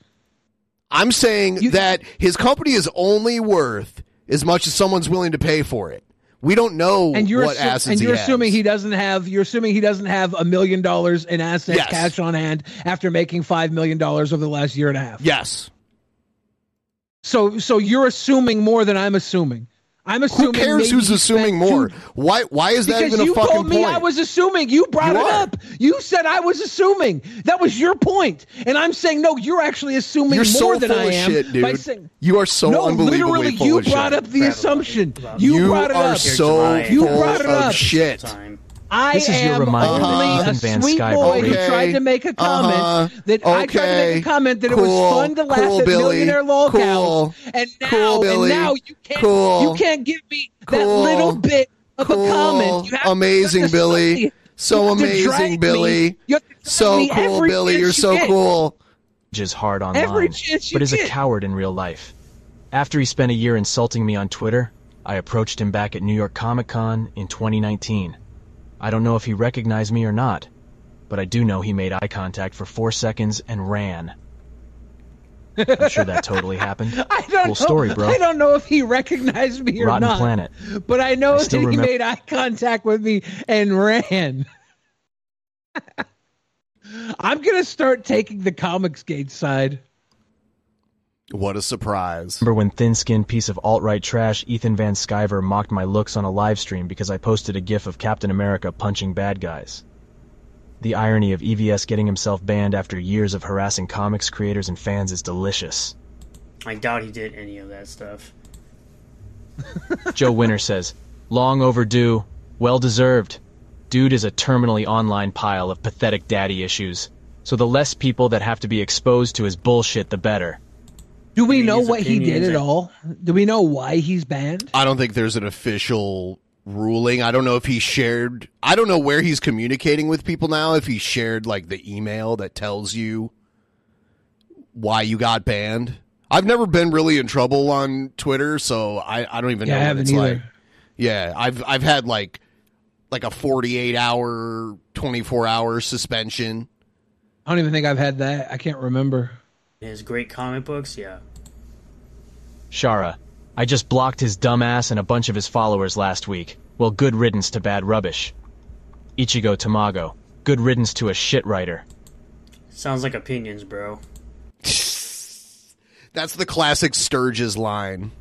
Speaker 1: I'm saying that his company is only worth as much as someone's willing to pay for it. We don't know
Speaker 2: And you're
Speaker 1: what
Speaker 2: assu-
Speaker 1: assets
Speaker 2: and
Speaker 1: he
Speaker 2: you're
Speaker 1: has.
Speaker 2: assuming he doesn't have. You're assuming he doesn't have a million dollars in assets,
Speaker 1: Yes.
Speaker 2: cash on hand, after making five million dollars over the last year and a half.
Speaker 1: Yes.
Speaker 2: So, so you're assuming more than I'm assuming. I'm
Speaker 1: Who cares who's assuming more?
Speaker 2: two-
Speaker 1: Why? Why is that
Speaker 2: because
Speaker 1: even a fucking point?
Speaker 2: you told me? I was assuming. You brought
Speaker 1: You
Speaker 2: it
Speaker 1: are.
Speaker 2: up. You said I was assuming. That was your point. point, and I'm saying no. You're actually assuming
Speaker 1: You're
Speaker 2: more
Speaker 1: so
Speaker 2: than
Speaker 1: full
Speaker 2: I
Speaker 1: of
Speaker 2: am
Speaker 1: shit,
Speaker 2: by
Speaker 1: dude.
Speaker 2: saying
Speaker 1: you are so
Speaker 2: no.
Speaker 1: unbelievably
Speaker 2: Literally,
Speaker 1: full
Speaker 2: you
Speaker 1: of
Speaker 2: brought
Speaker 1: shit.
Speaker 2: up the assumption. You,
Speaker 1: You
Speaker 2: brought it
Speaker 1: are
Speaker 2: up.
Speaker 1: so
Speaker 2: you
Speaker 1: full
Speaker 2: brought it
Speaker 1: of
Speaker 2: up.
Speaker 1: shit.
Speaker 2: I
Speaker 37: This is your
Speaker 2: am
Speaker 37: reminder that
Speaker 2: only
Speaker 37: Ethan
Speaker 2: a
Speaker 37: Van
Speaker 2: sweet
Speaker 37: Sciver
Speaker 2: boy who
Speaker 37: Okay.
Speaker 2: tried to make a comment
Speaker 1: Uh-huh.
Speaker 2: that I tried to make a comment that it was fun to laugh
Speaker 1: Cool,
Speaker 2: at
Speaker 1: Billy.
Speaker 2: millionaire lolcows,
Speaker 1: Cool.
Speaker 2: and now
Speaker 1: Cool, Billy.
Speaker 2: and now you can't
Speaker 1: Cool.
Speaker 2: you can't give me that little bit of
Speaker 1: Cool.
Speaker 2: a comment. You have
Speaker 1: amazing,
Speaker 2: put
Speaker 1: Billy. So
Speaker 2: you
Speaker 1: amazing, Billy.
Speaker 2: me. You have to drag
Speaker 1: So cool, Billy. You're so
Speaker 2: get.
Speaker 1: cool.
Speaker 37: is hard online,
Speaker 2: chance
Speaker 37: but is a coward in real life. After he spent a year insulting me on Twitter, I approached him back at New York Comic Con in 2019. I don't know if he recognized me or not, but I do know he made eye contact for four seconds and ran. I'm sure that totally happened.
Speaker 2: I don't
Speaker 37: cool
Speaker 2: know.
Speaker 37: story, bro.
Speaker 2: I don't know if he recognized me or
Speaker 37: Rotten
Speaker 2: not.
Speaker 37: Planet.
Speaker 2: But I know
Speaker 37: I
Speaker 2: that he made eye contact with me and ran. I'm gonna start taking the Comics Gate side.
Speaker 1: What a surprise.
Speaker 37: Remember when thin-skinned piece of alt-right trash Ethan Van Sciver mocked my looks on a live stream because I posted a gif of Captain America punching bad guys? The irony of EVS getting himself banned after years of harassing comics creators and fans is delicious.
Speaker 36: I doubt he did any of that stuff.
Speaker 37: Joe Winter says, Long overdue, well deserved. Dude is a terminally online pile of pathetic daddy issues. So the less people that have to be exposed to his bullshit, the better.
Speaker 2: Do we know what he did at all? Do we know why he's banned?
Speaker 1: I don't think there's an official ruling. I don't know if he shared. I don't know where he's communicating with people now. If he shared like the email that tells you why you got banned. I've never been really in trouble on Twitter, so I, I don't even
Speaker 2: Yeah,
Speaker 1: know what
Speaker 2: haven't
Speaker 1: it's
Speaker 2: either.
Speaker 1: like. Yeah, I've I've had like like a 48 hour, 24 hour suspension.
Speaker 2: I don't even think I've had that. I can't remember.
Speaker 36: His great comic books, yeah.
Speaker 37: Shara, I just blocked his dumbass and a bunch of his followers last week. Well, good riddance to bad rubbish. Ichigo Tamago, good riddance to a shit writer.
Speaker 36: Sounds like opinions, bro.
Speaker 1: That's the classic Sturges line.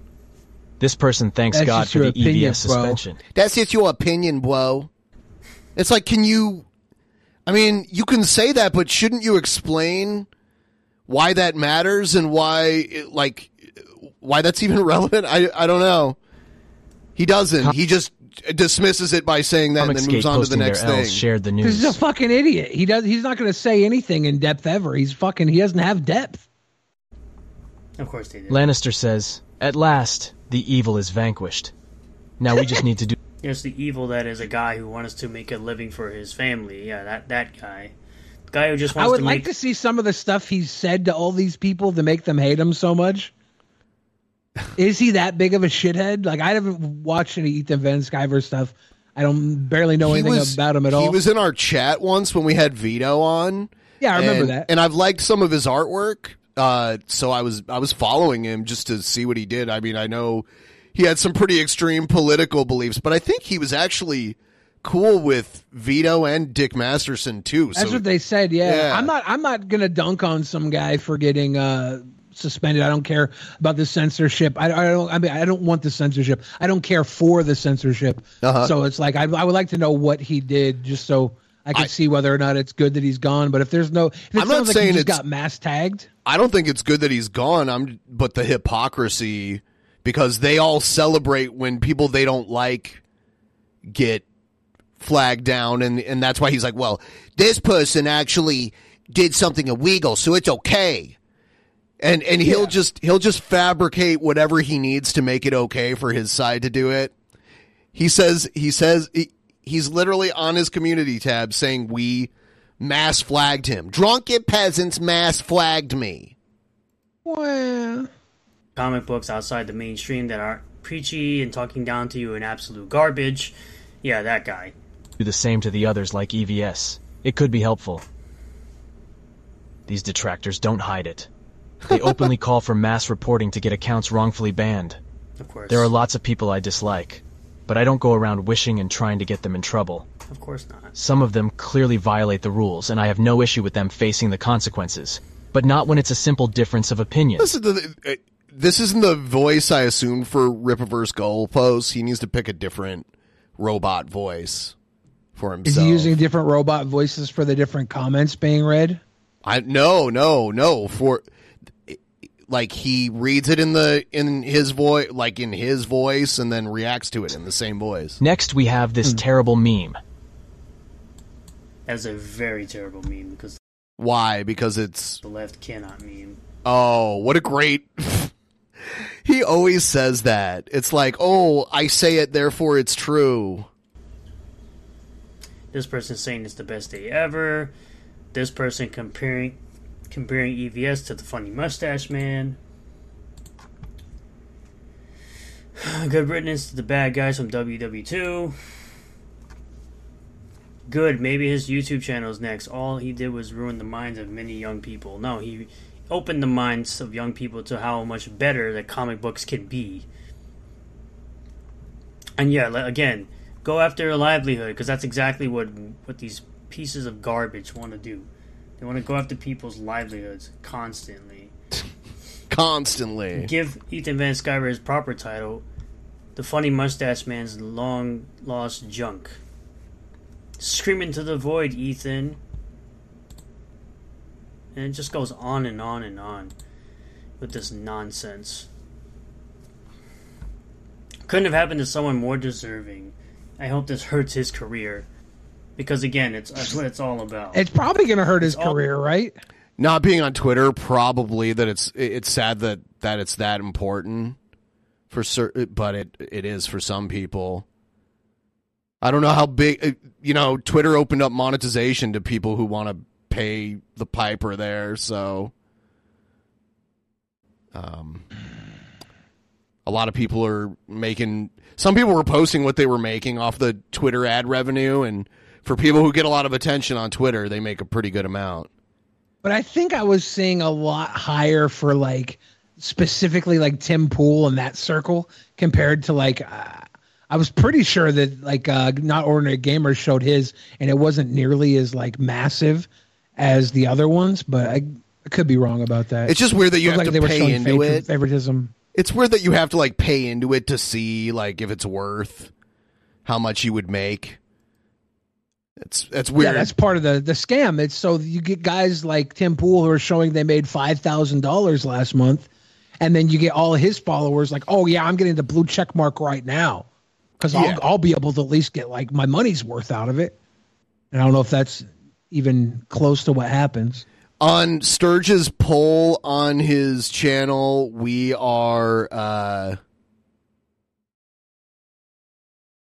Speaker 37: This person thanks
Speaker 1: That's
Speaker 37: God for
Speaker 1: your
Speaker 37: the
Speaker 1: opinion,
Speaker 37: EVS
Speaker 1: bro.
Speaker 37: suspension.
Speaker 1: That's just your opinion, bro. It's like, can you? I mean, you can say that, but shouldn't you explain why that matters and why, it, like, why that's even relevant? I I don't know. He doesn't. He just dismisses it by saying that and then
Speaker 37: Comicsgate
Speaker 1: moves on to the
Speaker 37: posting their
Speaker 1: next
Speaker 37: L's
Speaker 1: thing.
Speaker 37: shared the
Speaker 2: Because
Speaker 37: news.
Speaker 2: he's a fucking idiot. He does. He's not going to say anything in depth ever. He's fucking. He doesn't have depth.
Speaker 36: Of course they did.
Speaker 37: Lannister says, At last, the evil is vanquished. Now we just need to do.
Speaker 36: It's the evil that is a guy who wants to make a living for his family. Yeah, that that guy. The guy who just wants
Speaker 2: I would
Speaker 36: to
Speaker 2: like
Speaker 36: make
Speaker 2: to see some of the stuff he's said to all these people to make them hate him so much. Is he that big of a shithead? Like I haven't watched any Ethan Van Sciver stuff. I don't barely know
Speaker 1: He
Speaker 2: anything
Speaker 1: was-
Speaker 2: about him at all.
Speaker 1: He was in our chat once when we had Vito on.
Speaker 2: Yeah, I remember
Speaker 1: and-
Speaker 2: that.
Speaker 1: And I've liked some of his artwork. Uh, so I was I was following him just to see what he did. I mean, I know he had some pretty extreme political beliefs, but I think he was actually cool with Vito and Dick Masterson too.
Speaker 2: That's
Speaker 1: so
Speaker 2: what they said. Yeah.
Speaker 1: Yeah.
Speaker 2: I'm not. I'm not gonna dunk on some guy for getting uh, suspended. I don't care about the censorship. I, I don't. I mean, I don't want the censorship. I don't care for the censorship.
Speaker 1: Uh-huh.
Speaker 2: So it's like I, I would like to know what he did, just so I can see whether or not it's good that he's gone. But if there's no, if it
Speaker 1: I'm not
Speaker 2: like
Speaker 1: saying
Speaker 2: he just
Speaker 1: it's-
Speaker 2: got mass tagged.
Speaker 1: I don't think it's good that he's gone. I'm, but the hypocrisy because they all celebrate when people they don't like get flagged down, and and that's why he's like, well, this person actually did something illegal, so it's okay. And and he'll just he'll just fabricate whatever he needs to make it okay for his side to do it. He says he says he, he's literally on his community tab saying we mass flagged him. Drunken peasants mass flagged me.
Speaker 2: Well,
Speaker 36: comic books outside the mainstream that aren't preachy and talking down to you in absolute garbage. Yeah, that guy.
Speaker 37: Do the same to the others like EVS. It could be helpful. These detractors don't hide it. They openly call for mass reporting to get accounts wrongfully banned.
Speaker 36: Of course.
Speaker 37: There are lots of people I dislike, but I don't go around wishing and trying to get them in trouble.
Speaker 36: Of course not.
Speaker 37: Some of them clearly violate the rules, and I have no issue with them facing the consequences. But not when it's a simple difference of opinion.
Speaker 1: This is the uh, this isn't the voice I assume for Rippaverse goalposts. He needs to pick a different robot voice for
Speaker 2: Is he using different robot voices for the different comments being read?
Speaker 1: I no no no for like he reads it in the in his voice like in his voice and then reacts to it in the same voice.
Speaker 37: Next, we have this hmm. terrible meme.
Speaker 36: That's a very terrible meme because
Speaker 1: Why? Because it's
Speaker 36: the left cannot meme.
Speaker 1: oh what a great. he always says that. It's like oh I say it therefore it's true.
Speaker 36: This person saying it's the best day ever. This person comparing comparing EVS to the funny mustache man. Good riddance to the bad guys from WW2. Good, maybe his YouTube channel is next. All he did was ruin the minds of many young people. No, he opened the minds of young people to how much better that comic books can be. And yeah, again, go after a livelihood because that's exactly what what these pieces of garbage want to do. They want to go after people's livelihoods constantly.
Speaker 1: Constantly.
Speaker 36: Give Ethan Van Sciver his proper title, the funny mustache man's long lost junk. Scream into the void, Ethan. And it just goes on and on and on with this nonsense. Couldn't have happened to someone more deserving. I hope this hurts his career. Because again, it's that's what it's all about.
Speaker 2: It's probably going to hurt his
Speaker 36: It's all-
Speaker 2: career, right?
Speaker 1: Not being on Twitter, probably that it's it's sad that that it's that important for certain, but it it is for some people. I don't know how big uh, you know. Twitter opened up monetization to people who want to pay the piper there, so um, a lot of people are making. Some people were posting what they were making off the Twitter ad revenue, and for people who get a lot of attention on Twitter, they make a pretty good amount.
Speaker 2: But I think I was seeing a lot higher for like specifically like Tim Pool and that circle compared to like uh, I was pretty sure that like uh, not ordinary gamers showed his and it wasn't nearly as like massive as the other ones, but I, I could be wrong about that.
Speaker 1: It's just weird that you
Speaker 2: Looked
Speaker 1: have
Speaker 2: like
Speaker 1: to
Speaker 2: they were
Speaker 1: pay
Speaker 2: showing
Speaker 1: into it.
Speaker 2: favoritism.
Speaker 1: It's weird that you have to like pay into it to see like if it's worth how much you would make. It's it's weird.
Speaker 2: Yeah, that's part of the the scam. It's so you get guys like Tim Pool who are showing they made five thousand dollars last month, and then you get all his followers like, oh yeah, I'm getting the blue check mark right now. because
Speaker 1: Yeah.
Speaker 2: I'll I'll be able to at least get like my money's worth out of it. And I don't know if that's even close to what happens.
Speaker 1: On Sturge's poll on his channel, we are uh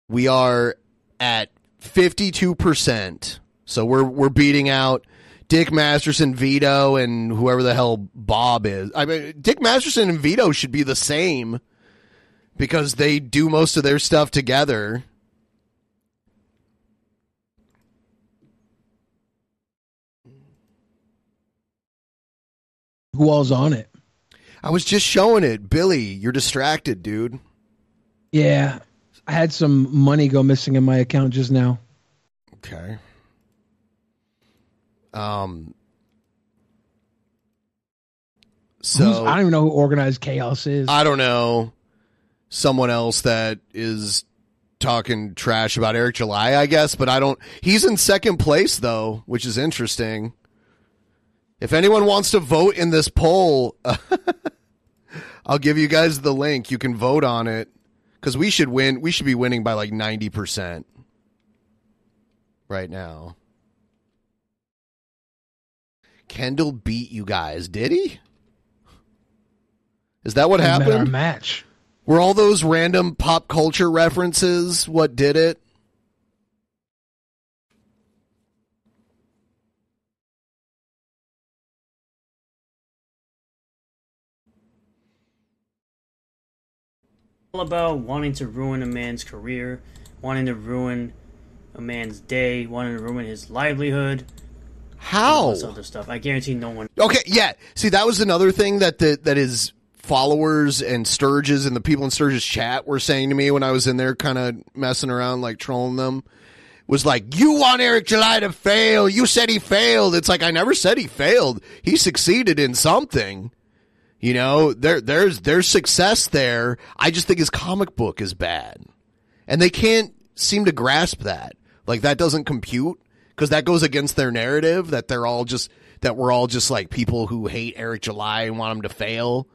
Speaker 1: we are at fifty two percent. So we're we're beating out Dick Masterson, Vito, and whoever the hell Bob is. I mean, Dick Masterson and Vito should be the same because they do most of their stuff together.
Speaker 2: Who all's on it?
Speaker 1: I was just showing it, Billy. You're distracted, dude.
Speaker 2: Yeah, I had some money go missing in my account just now.
Speaker 1: Okay. Um.
Speaker 2: Who's-
Speaker 1: So
Speaker 2: I don't even know who organized chaos is.
Speaker 1: I don't know. Someone else that is talking trash about Eric July, I guess, but I don't. He's in second place though, which is interesting. If anyone wants to vote in this poll, I'll give you guys the link. You can vote on it because we should win. We should be winning by like ninety percent right now. Kendall beat you guys, did he? Is that what
Speaker 2: We
Speaker 1: happened?
Speaker 2: match.
Speaker 1: Were all those random pop culture references what did it?
Speaker 36: All about wanting to ruin a man's career, wanting to ruin a man's day, wanting to ruin his livelihood.
Speaker 1: How?
Speaker 36: Other stuff. I guarantee no one.
Speaker 1: Okay, yeah. See, that was another thing that the, that his followers and Sturges and the people in Sturges chat were saying to me when I was in there, kind of messing around, like trolling them. Was like, you want Eric July to fail? You said he failed. It's like I never said he failed. He succeeded in something. You know, there there's there's success there. I just think his comic book is bad, and they can't seem to grasp that. Like that doesn't compute because that goes against their narrative that they're all just that we're all just like people who hate Eric July and want him to fail,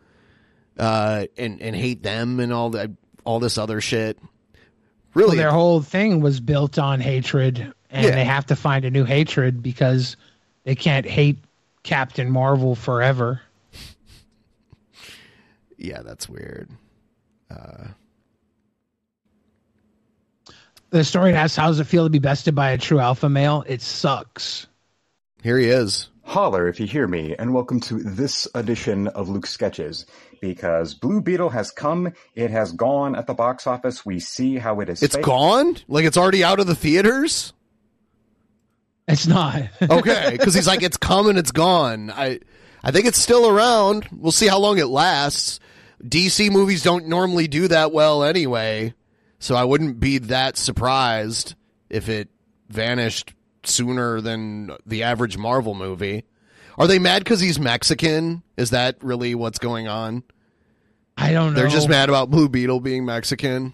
Speaker 1: uh, and and hate them and all that all this other shit. Really,
Speaker 2: Well, their whole thing was built on hatred, and
Speaker 1: Yeah.
Speaker 2: they have to find a new hatred because they can't hate Captain Marvel forever.
Speaker 1: Yeah, that's weird. Uh,
Speaker 2: The story asks, "How does it feel to be bested by a true alpha male?" It sucks.
Speaker 1: Here he is.
Speaker 38: Holler if you hear me, and welcome to this edition of Luke Sketches. Because Blue Beetle has come, it has gone at the box office. We see how it is.
Speaker 1: it's
Speaker 38: faked.
Speaker 1: gone. Like it's already out of the theaters.
Speaker 2: It's not.
Speaker 1: okay, because he's like, it's coming, it's gone. I, I think it's still around. We'll see how long it lasts. DC movies don't normally do that well anyway, so I wouldn't be that surprised if it vanished sooner than the average Marvel movie. Are they mad because he's Mexican? Is that really what's going on?
Speaker 2: I don't know.
Speaker 1: They're just mad about Blue Beetle being Mexican.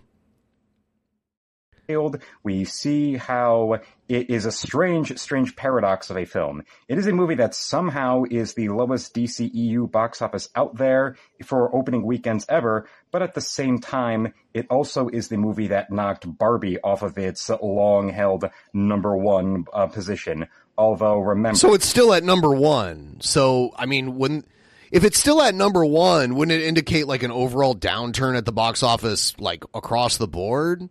Speaker 38: failed. We see how it is a strange, strange paradox of a film. It is a movie that somehow is the lowest DCEU box office out there for opening weekends ever, but at the same time, it also is the movie that knocked Barbie off of its long held number one uh, position. Although, remember.
Speaker 1: So it's still at number one. So I mean, when if it's still at number one, wouldn't it indicate like an overall downturn at the box office, like across the board?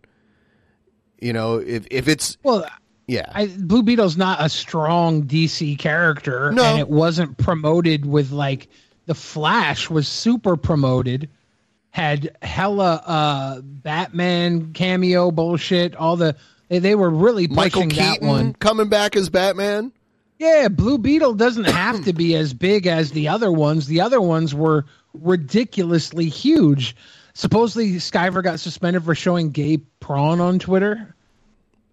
Speaker 1: You know, if if it's
Speaker 2: well,
Speaker 1: yeah,
Speaker 2: I, Blue Beetle's not a strong DC character,
Speaker 1: No.
Speaker 2: and it wasn't promoted with like the Flash was super promoted, had hella uh, Batman cameo bullshit. All the they, they were really
Speaker 1: Michael Keaton
Speaker 2: one.
Speaker 1: coming back as Batman.
Speaker 2: Yeah, Blue Beetle doesn't have to be as big as the other ones. The other ones were ridiculously huge. Supposedly, Sciver got suspended for showing gay prawn on Twitter.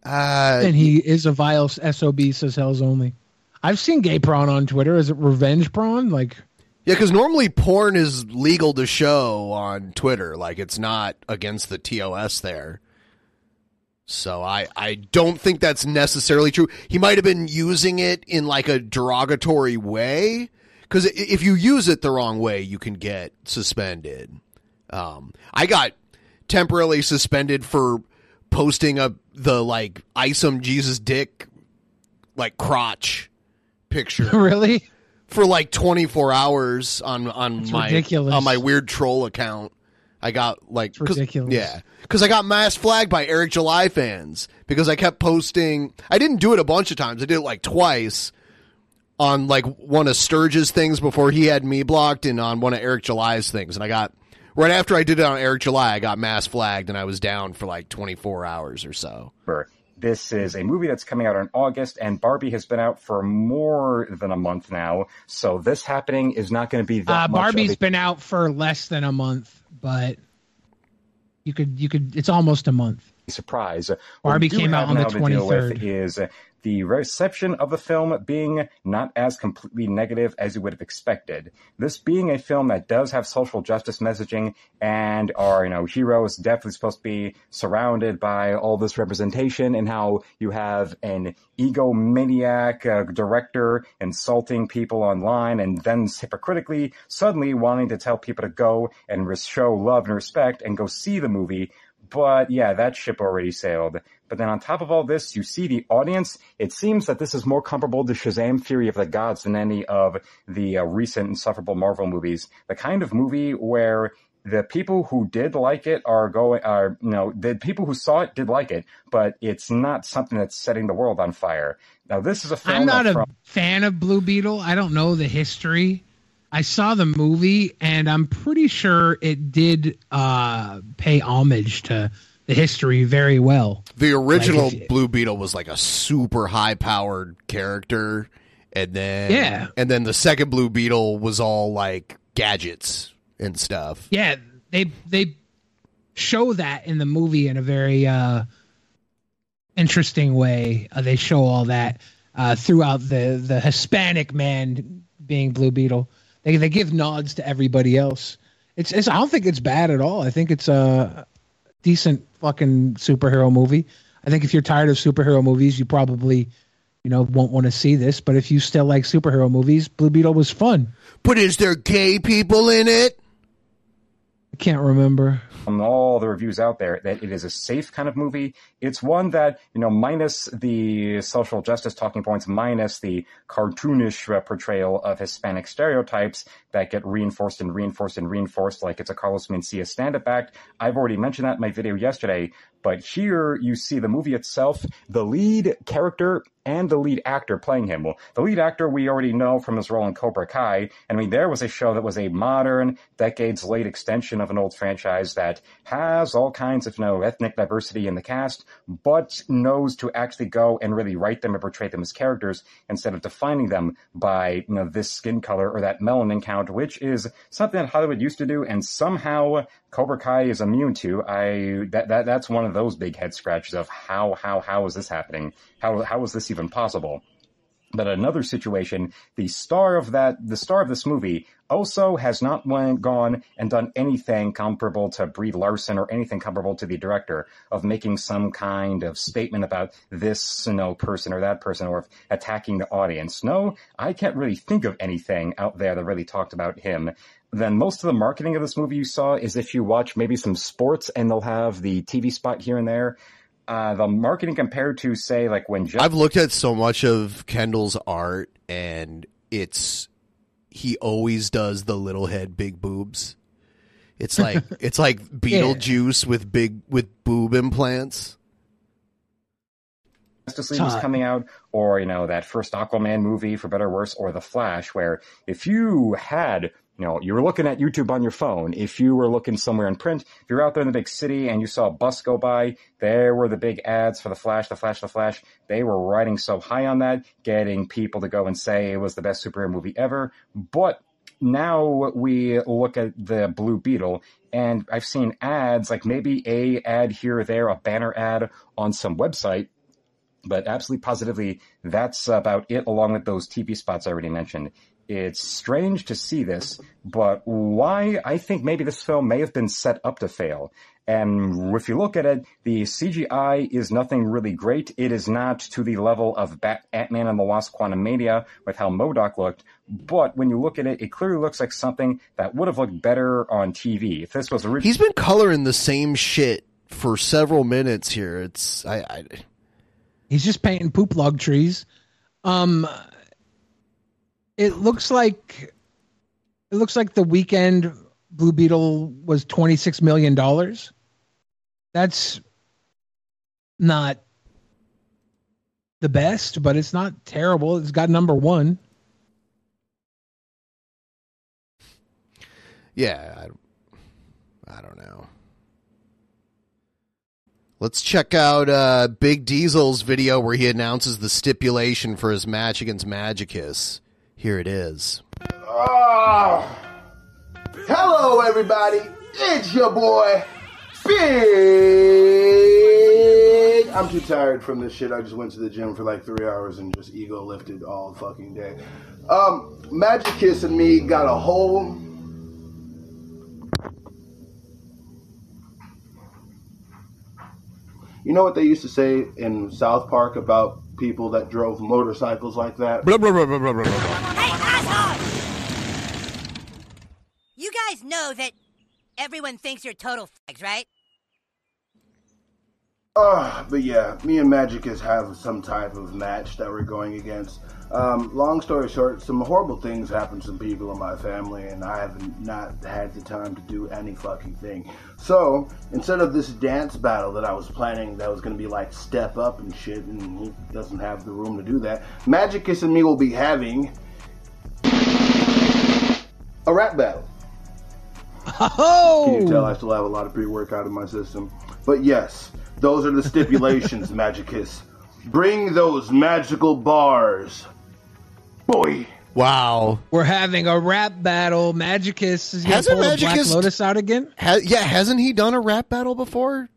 Speaker 1: Uh,
Speaker 2: and he is a vile SOB, says Hells Only. I've seen gay prawn on Twitter. Is it revenge prawn? Like,
Speaker 1: Yeah, because normally porn is legal to show on Twitter. Like it's not against the TOS there. So I I don't think that's necessarily true. He might have been using it in like a derogatory way. Because if you use it the wrong way, you can get suspended. Um, I got temporarily suspended for posting up the like ISOM Jesus dick like crotch picture.
Speaker 2: really?
Speaker 1: For like 24 hours on on
Speaker 2: That's
Speaker 1: my
Speaker 2: ridiculous.
Speaker 1: on my weird troll account. I got like
Speaker 2: ridiculous.
Speaker 1: Yeah, because I got mass flagged by Eric July fans because I kept posting. I didn't do it a bunch of times. I did it like twice on like one of Sturge's things before he had me blocked, and on one of Eric July's things. And I got right after I did it on Eric July, I got mass flagged, and I was down for like 24 hours or so.
Speaker 38: This is a movie that's coming out in August, and Barbie has been out for more than a month now. So this happening is not going to be that
Speaker 2: Uh,
Speaker 38: much.
Speaker 2: Barbie's
Speaker 38: a-
Speaker 2: been out for less than a month, but you could you could it's almost a month.
Speaker 38: surprise. What
Speaker 2: Barbie came out on the
Speaker 38: now to deal with
Speaker 2: 23rd.
Speaker 38: Is uh, the reception of the film being not as completely negative as you would have expected. This being a film that does have social justice messaging, and our you know hero is definitely supposed to be surrounded by all this representation, and how you have an egomaniac uh, director insulting people online, and then hypocritically suddenly wanting to tell people to go and show love and respect and go see the movie but yeah, that ship already sailed. But then on top of all this, you see the audience. It seems that this is more comparable to Shazam Fury of the Gods than any of the uh, recent insufferable Marvel movies. The kind of movie where the people who did like it are going, are, you know, the people who saw it did like it, but it's not something that's setting the world on fire. Now, this is a film
Speaker 2: I'm not a
Speaker 38: from-
Speaker 2: fan of Blue Beetle. I don't know the history. I saw the movie and I'm pretty sure it did uh, pay homage to the history very well.
Speaker 1: The original
Speaker 2: Like
Speaker 1: Blue Beetle was like a super high powered character, and then
Speaker 2: Yeah.
Speaker 1: and then the second Blue Beetle was all like gadgets and stuff.
Speaker 2: Yeah, they they show that in the movie in a very uh, interesting way. Uh, they show all that uh, throughout the the Hispanic man being Blue Beetle. They they give nods to everybody else. It's, it's I don't think it's bad at all. I think it's a decent fucking superhero movie. I think if you're tired of superhero movies, you probably you know won't want to see this. But if you still like superhero movies, Blue Beetle was fun.
Speaker 1: But is there gay people in it?
Speaker 2: Can't remember.
Speaker 38: from all the reviews out there that it is a safe kind of movie. It's one that, you know, minus the social justice talking points, minus the cartoonish uh, portrayal of Hispanic stereotypes that get reinforced and reinforced and reinforced like it's a Carlos Mencia stand-up act. I've already mentioned that in my video yesterday, but here you see the movie itself, the lead character and the lead actor playing him. Well, the lead actor we already know from his role in Cobra Kai, and I mean, there was a show that was a modern, decades late extension of an old franchise that has all kinds of, you know, ethnic diversity in the cast, but knows to actually go and really write them and portray them as characters instead of defining them by, you know, this skin color or that melanin count, which is something that Hollywood used to do, and somehow Cobra Kai is immune to. I that, that that's one of those big head scratches of how how how is this happening? How how is this even possible? But another situation, the star of that, the star of this movie also has not went, gone and done anything comparable to Brie Larson or anything comparable to the director of making some kind of statement about this, you know, person or that person or attacking the audience. No, I can't really think of anything out there that really talked about him. Then most of the marketing of this movie you saw is if you watch maybe some sports and they'll have the TV spot here and there. Uh, the marketing compared to say like when Jeff
Speaker 1: I've looked at so much of Kendall's art, and it's he always does the little head, big boobs. It's like it's like Beetlejuice with big with boob implants.
Speaker 38: Justice League was coming out, or you know that first Aquaman movie, for better or worse, or The Flash, where if you had, you know, you were looking at YouTube on your phone, if you were looking somewhere in print, if you're out there in the big city and you saw a bus go by, there were the big ads for The Flash, The Flash, The Flash. They were riding so high on that, getting people to go and say it was the best superhero movie ever. But now we look at the Blue Beetle, and I've seen ads, like maybe a ad here or there, a banner ad on some website but absolutely positively, that's about it, along with those TV spots I already mentioned. It's strange to see this, but why I think maybe this film may have been set up to fail. And if you look at it, the CGI is nothing really great. It is not to the level of Bat- Ant-Man and the Wasp Quantumania with how MODOK looked. But when you look at it, it clearly looks like something that would have looked better on TV. If this was original,
Speaker 1: He's been coloring the same shit for several minutes here. It's I, I
Speaker 2: He's just painting poop log trees. Um, it looks like it looks like the weekend Blue Beetle was twenty six million dollars. That's not the best, but it's not terrible. It's got number one.
Speaker 1: yeah, I, I don't know. Let's check out uh, Big Diesel's video where he announces the stipulation for his match against Magicus. Here it is.
Speaker 39: Oh. Hello, everybody. It's your boy, Big. I'm too tired from this shit. I just went to the gym for like three hours and just ego lifted all fucking day. Um, Magicus and me got a whole. You know what they used to say in South Park about people that drove motorcycles like that?
Speaker 1: Blah, blah, blah, blah, blah, blah, blah.
Speaker 40: Hey, asshole! You guys know that everyone thinks you're total fags, right?
Speaker 39: Uh, but yeah, me and Magicus have some type of match that we're going against. Um, long story short, some horrible things happened to some people in my family, and I have not had the time to do any fucking thing. So, instead of this dance battle that I was planning that was going to be like step up and shit, and he doesn't have the room to do that, Magicus and me will be having a rap battle.
Speaker 2: Oh!
Speaker 39: Can you tell I still have a lot of pre-workout in my system? But yes, those are the stipulations, Magicus. Bring those magical bars. Boy.
Speaker 1: Wow.
Speaker 2: We're having a rap battle. Magicus is going to
Speaker 1: Hasn't
Speaker 2: pull the Black
Speaker 1: Magicus-
Speaker 2: Lotus out again.
Speaker 1: Ha- yeah, hasn't he done a rap battle before?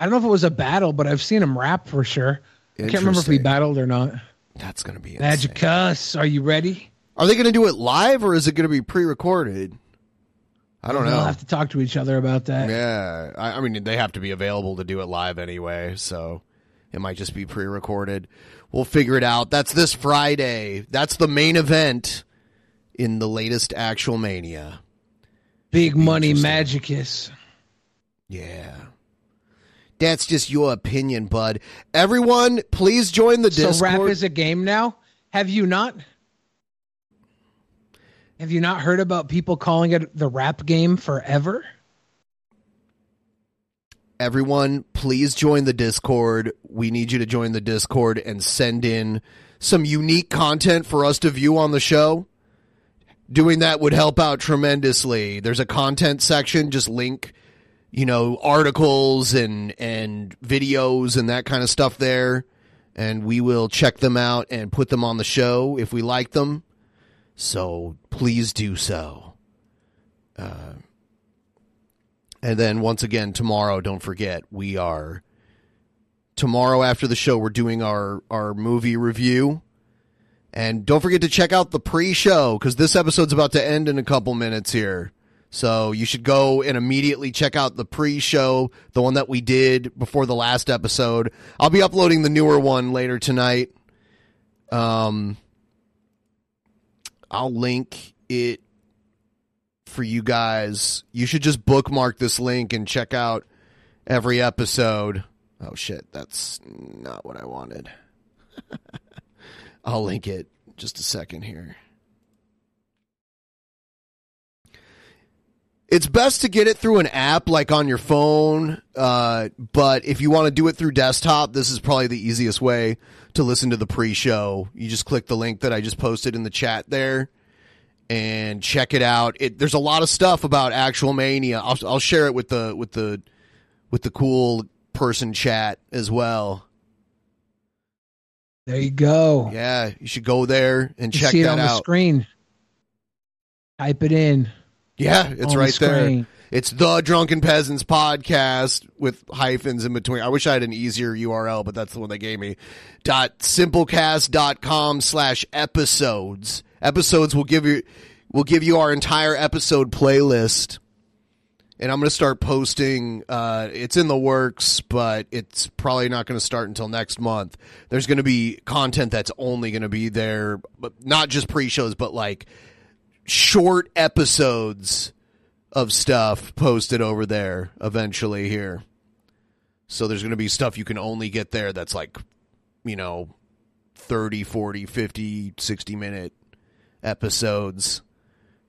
Speaker 2: I don't know if it was a battle, but I've seen him rap for sure. I can't remember if he battled or not.
Speaker 1: That's going to be
Speaker 2: Magicus, are you ready?
Speaker 1: Are they going to do it live or is it going to be pre-recorded? I don't know.
Speaker 2: We'll have to talk to each other about that.
Speaker 1: Yeah, I, I mean they have to be available to do it live anyway, so it might just be pre-recorded. We'll figure it out. That's this Friday. That's the main event in the latest Actual Mania.
Speaker 2: Big money Magicus.
Speaker 1: Yeah. That's just your opinion, bud. Everyone, please join the Discord.
Speaker 2: So rap is a game now. Have you not? Have you not heard about people calling it the rap game forever?
Speaker 1: Everyone, please join the Discord. We need you to join the Discord and send in some unique content for us to view on the show. Doing that would help out tremendously. There's a content section, just link, you know, articles and and videos and that kind of stuff there, and we will check them out and put them on the show if we like them. So please do so. Uh, and then once again tomorrow, don't forget we are tomorrow after the show we're doing our our movie review. And don't forget to check out the pre-show cuz this episode's about to end in a couple minutes here. So you should go and immediately check out the pre-show, the one that we did before the last episode. I'll be uploading the newer one later tonight. Um I'll link it for you guys. You should just bookmark this link and check out every episode. Oh shit, that's not what I wanted. I'll link it just a second here. It's best to get it through an app like on your phone, uh, but if you want to do it through desktop, this is probably the easiest way to listen to the pre-show. You just click the link that I just posted in the chat there and check it out. It, there's a lot of stuff about actual mania. I'll, I'll share it with the with the with the cool person chat as well.
Speaker 2: There you go.
Speaker 1: Yeah, you should go there and
Speaker 2: You
Speaker 1: check
Speaker 2: see it
Speaker 1: that
Speaker 2: on the
Speaker 1: out.
Speaker 2: screen. Type it in.
Speaker 1: Yeah, it's
Speaker 2: on the
Speaker 1: right there. It's the Drunken Peasants podcast with hyphens in between. I wish I had an easier URL, but that's the one they gave me. Dot simplecast.com slash episodes. Episodes will give you will give you our entire episode playlist. And I'm going to start posting. Uh, it's in the works, but it's probably not going to start until next month. There's going to be content that's only going to be there, but not just pre-shows, but like short episodes of stuff posted over there eventually here. So there's going to be stuff you can only get there that's like, you know, 30, 40, 50, 60 minute episodes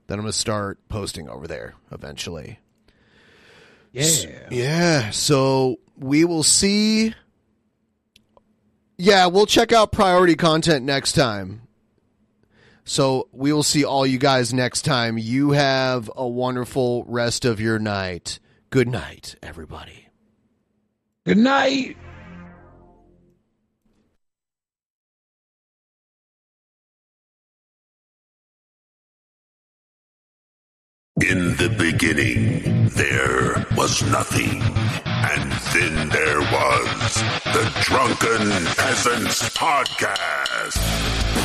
Speaker 1: that I'm going to start posting over there eventually.
Speaker 2: Yeah.
Speaker 1: yeah. So we will see. Yeah, we'll check out priority content next time. So we will see all you guys next time. You have a wonderful rest of your night. Good night, everybody.
Speaker 2: Good night.
Speaker 6: In the beginning, there was nothing. And then there was the Drunken Peasants Podcast.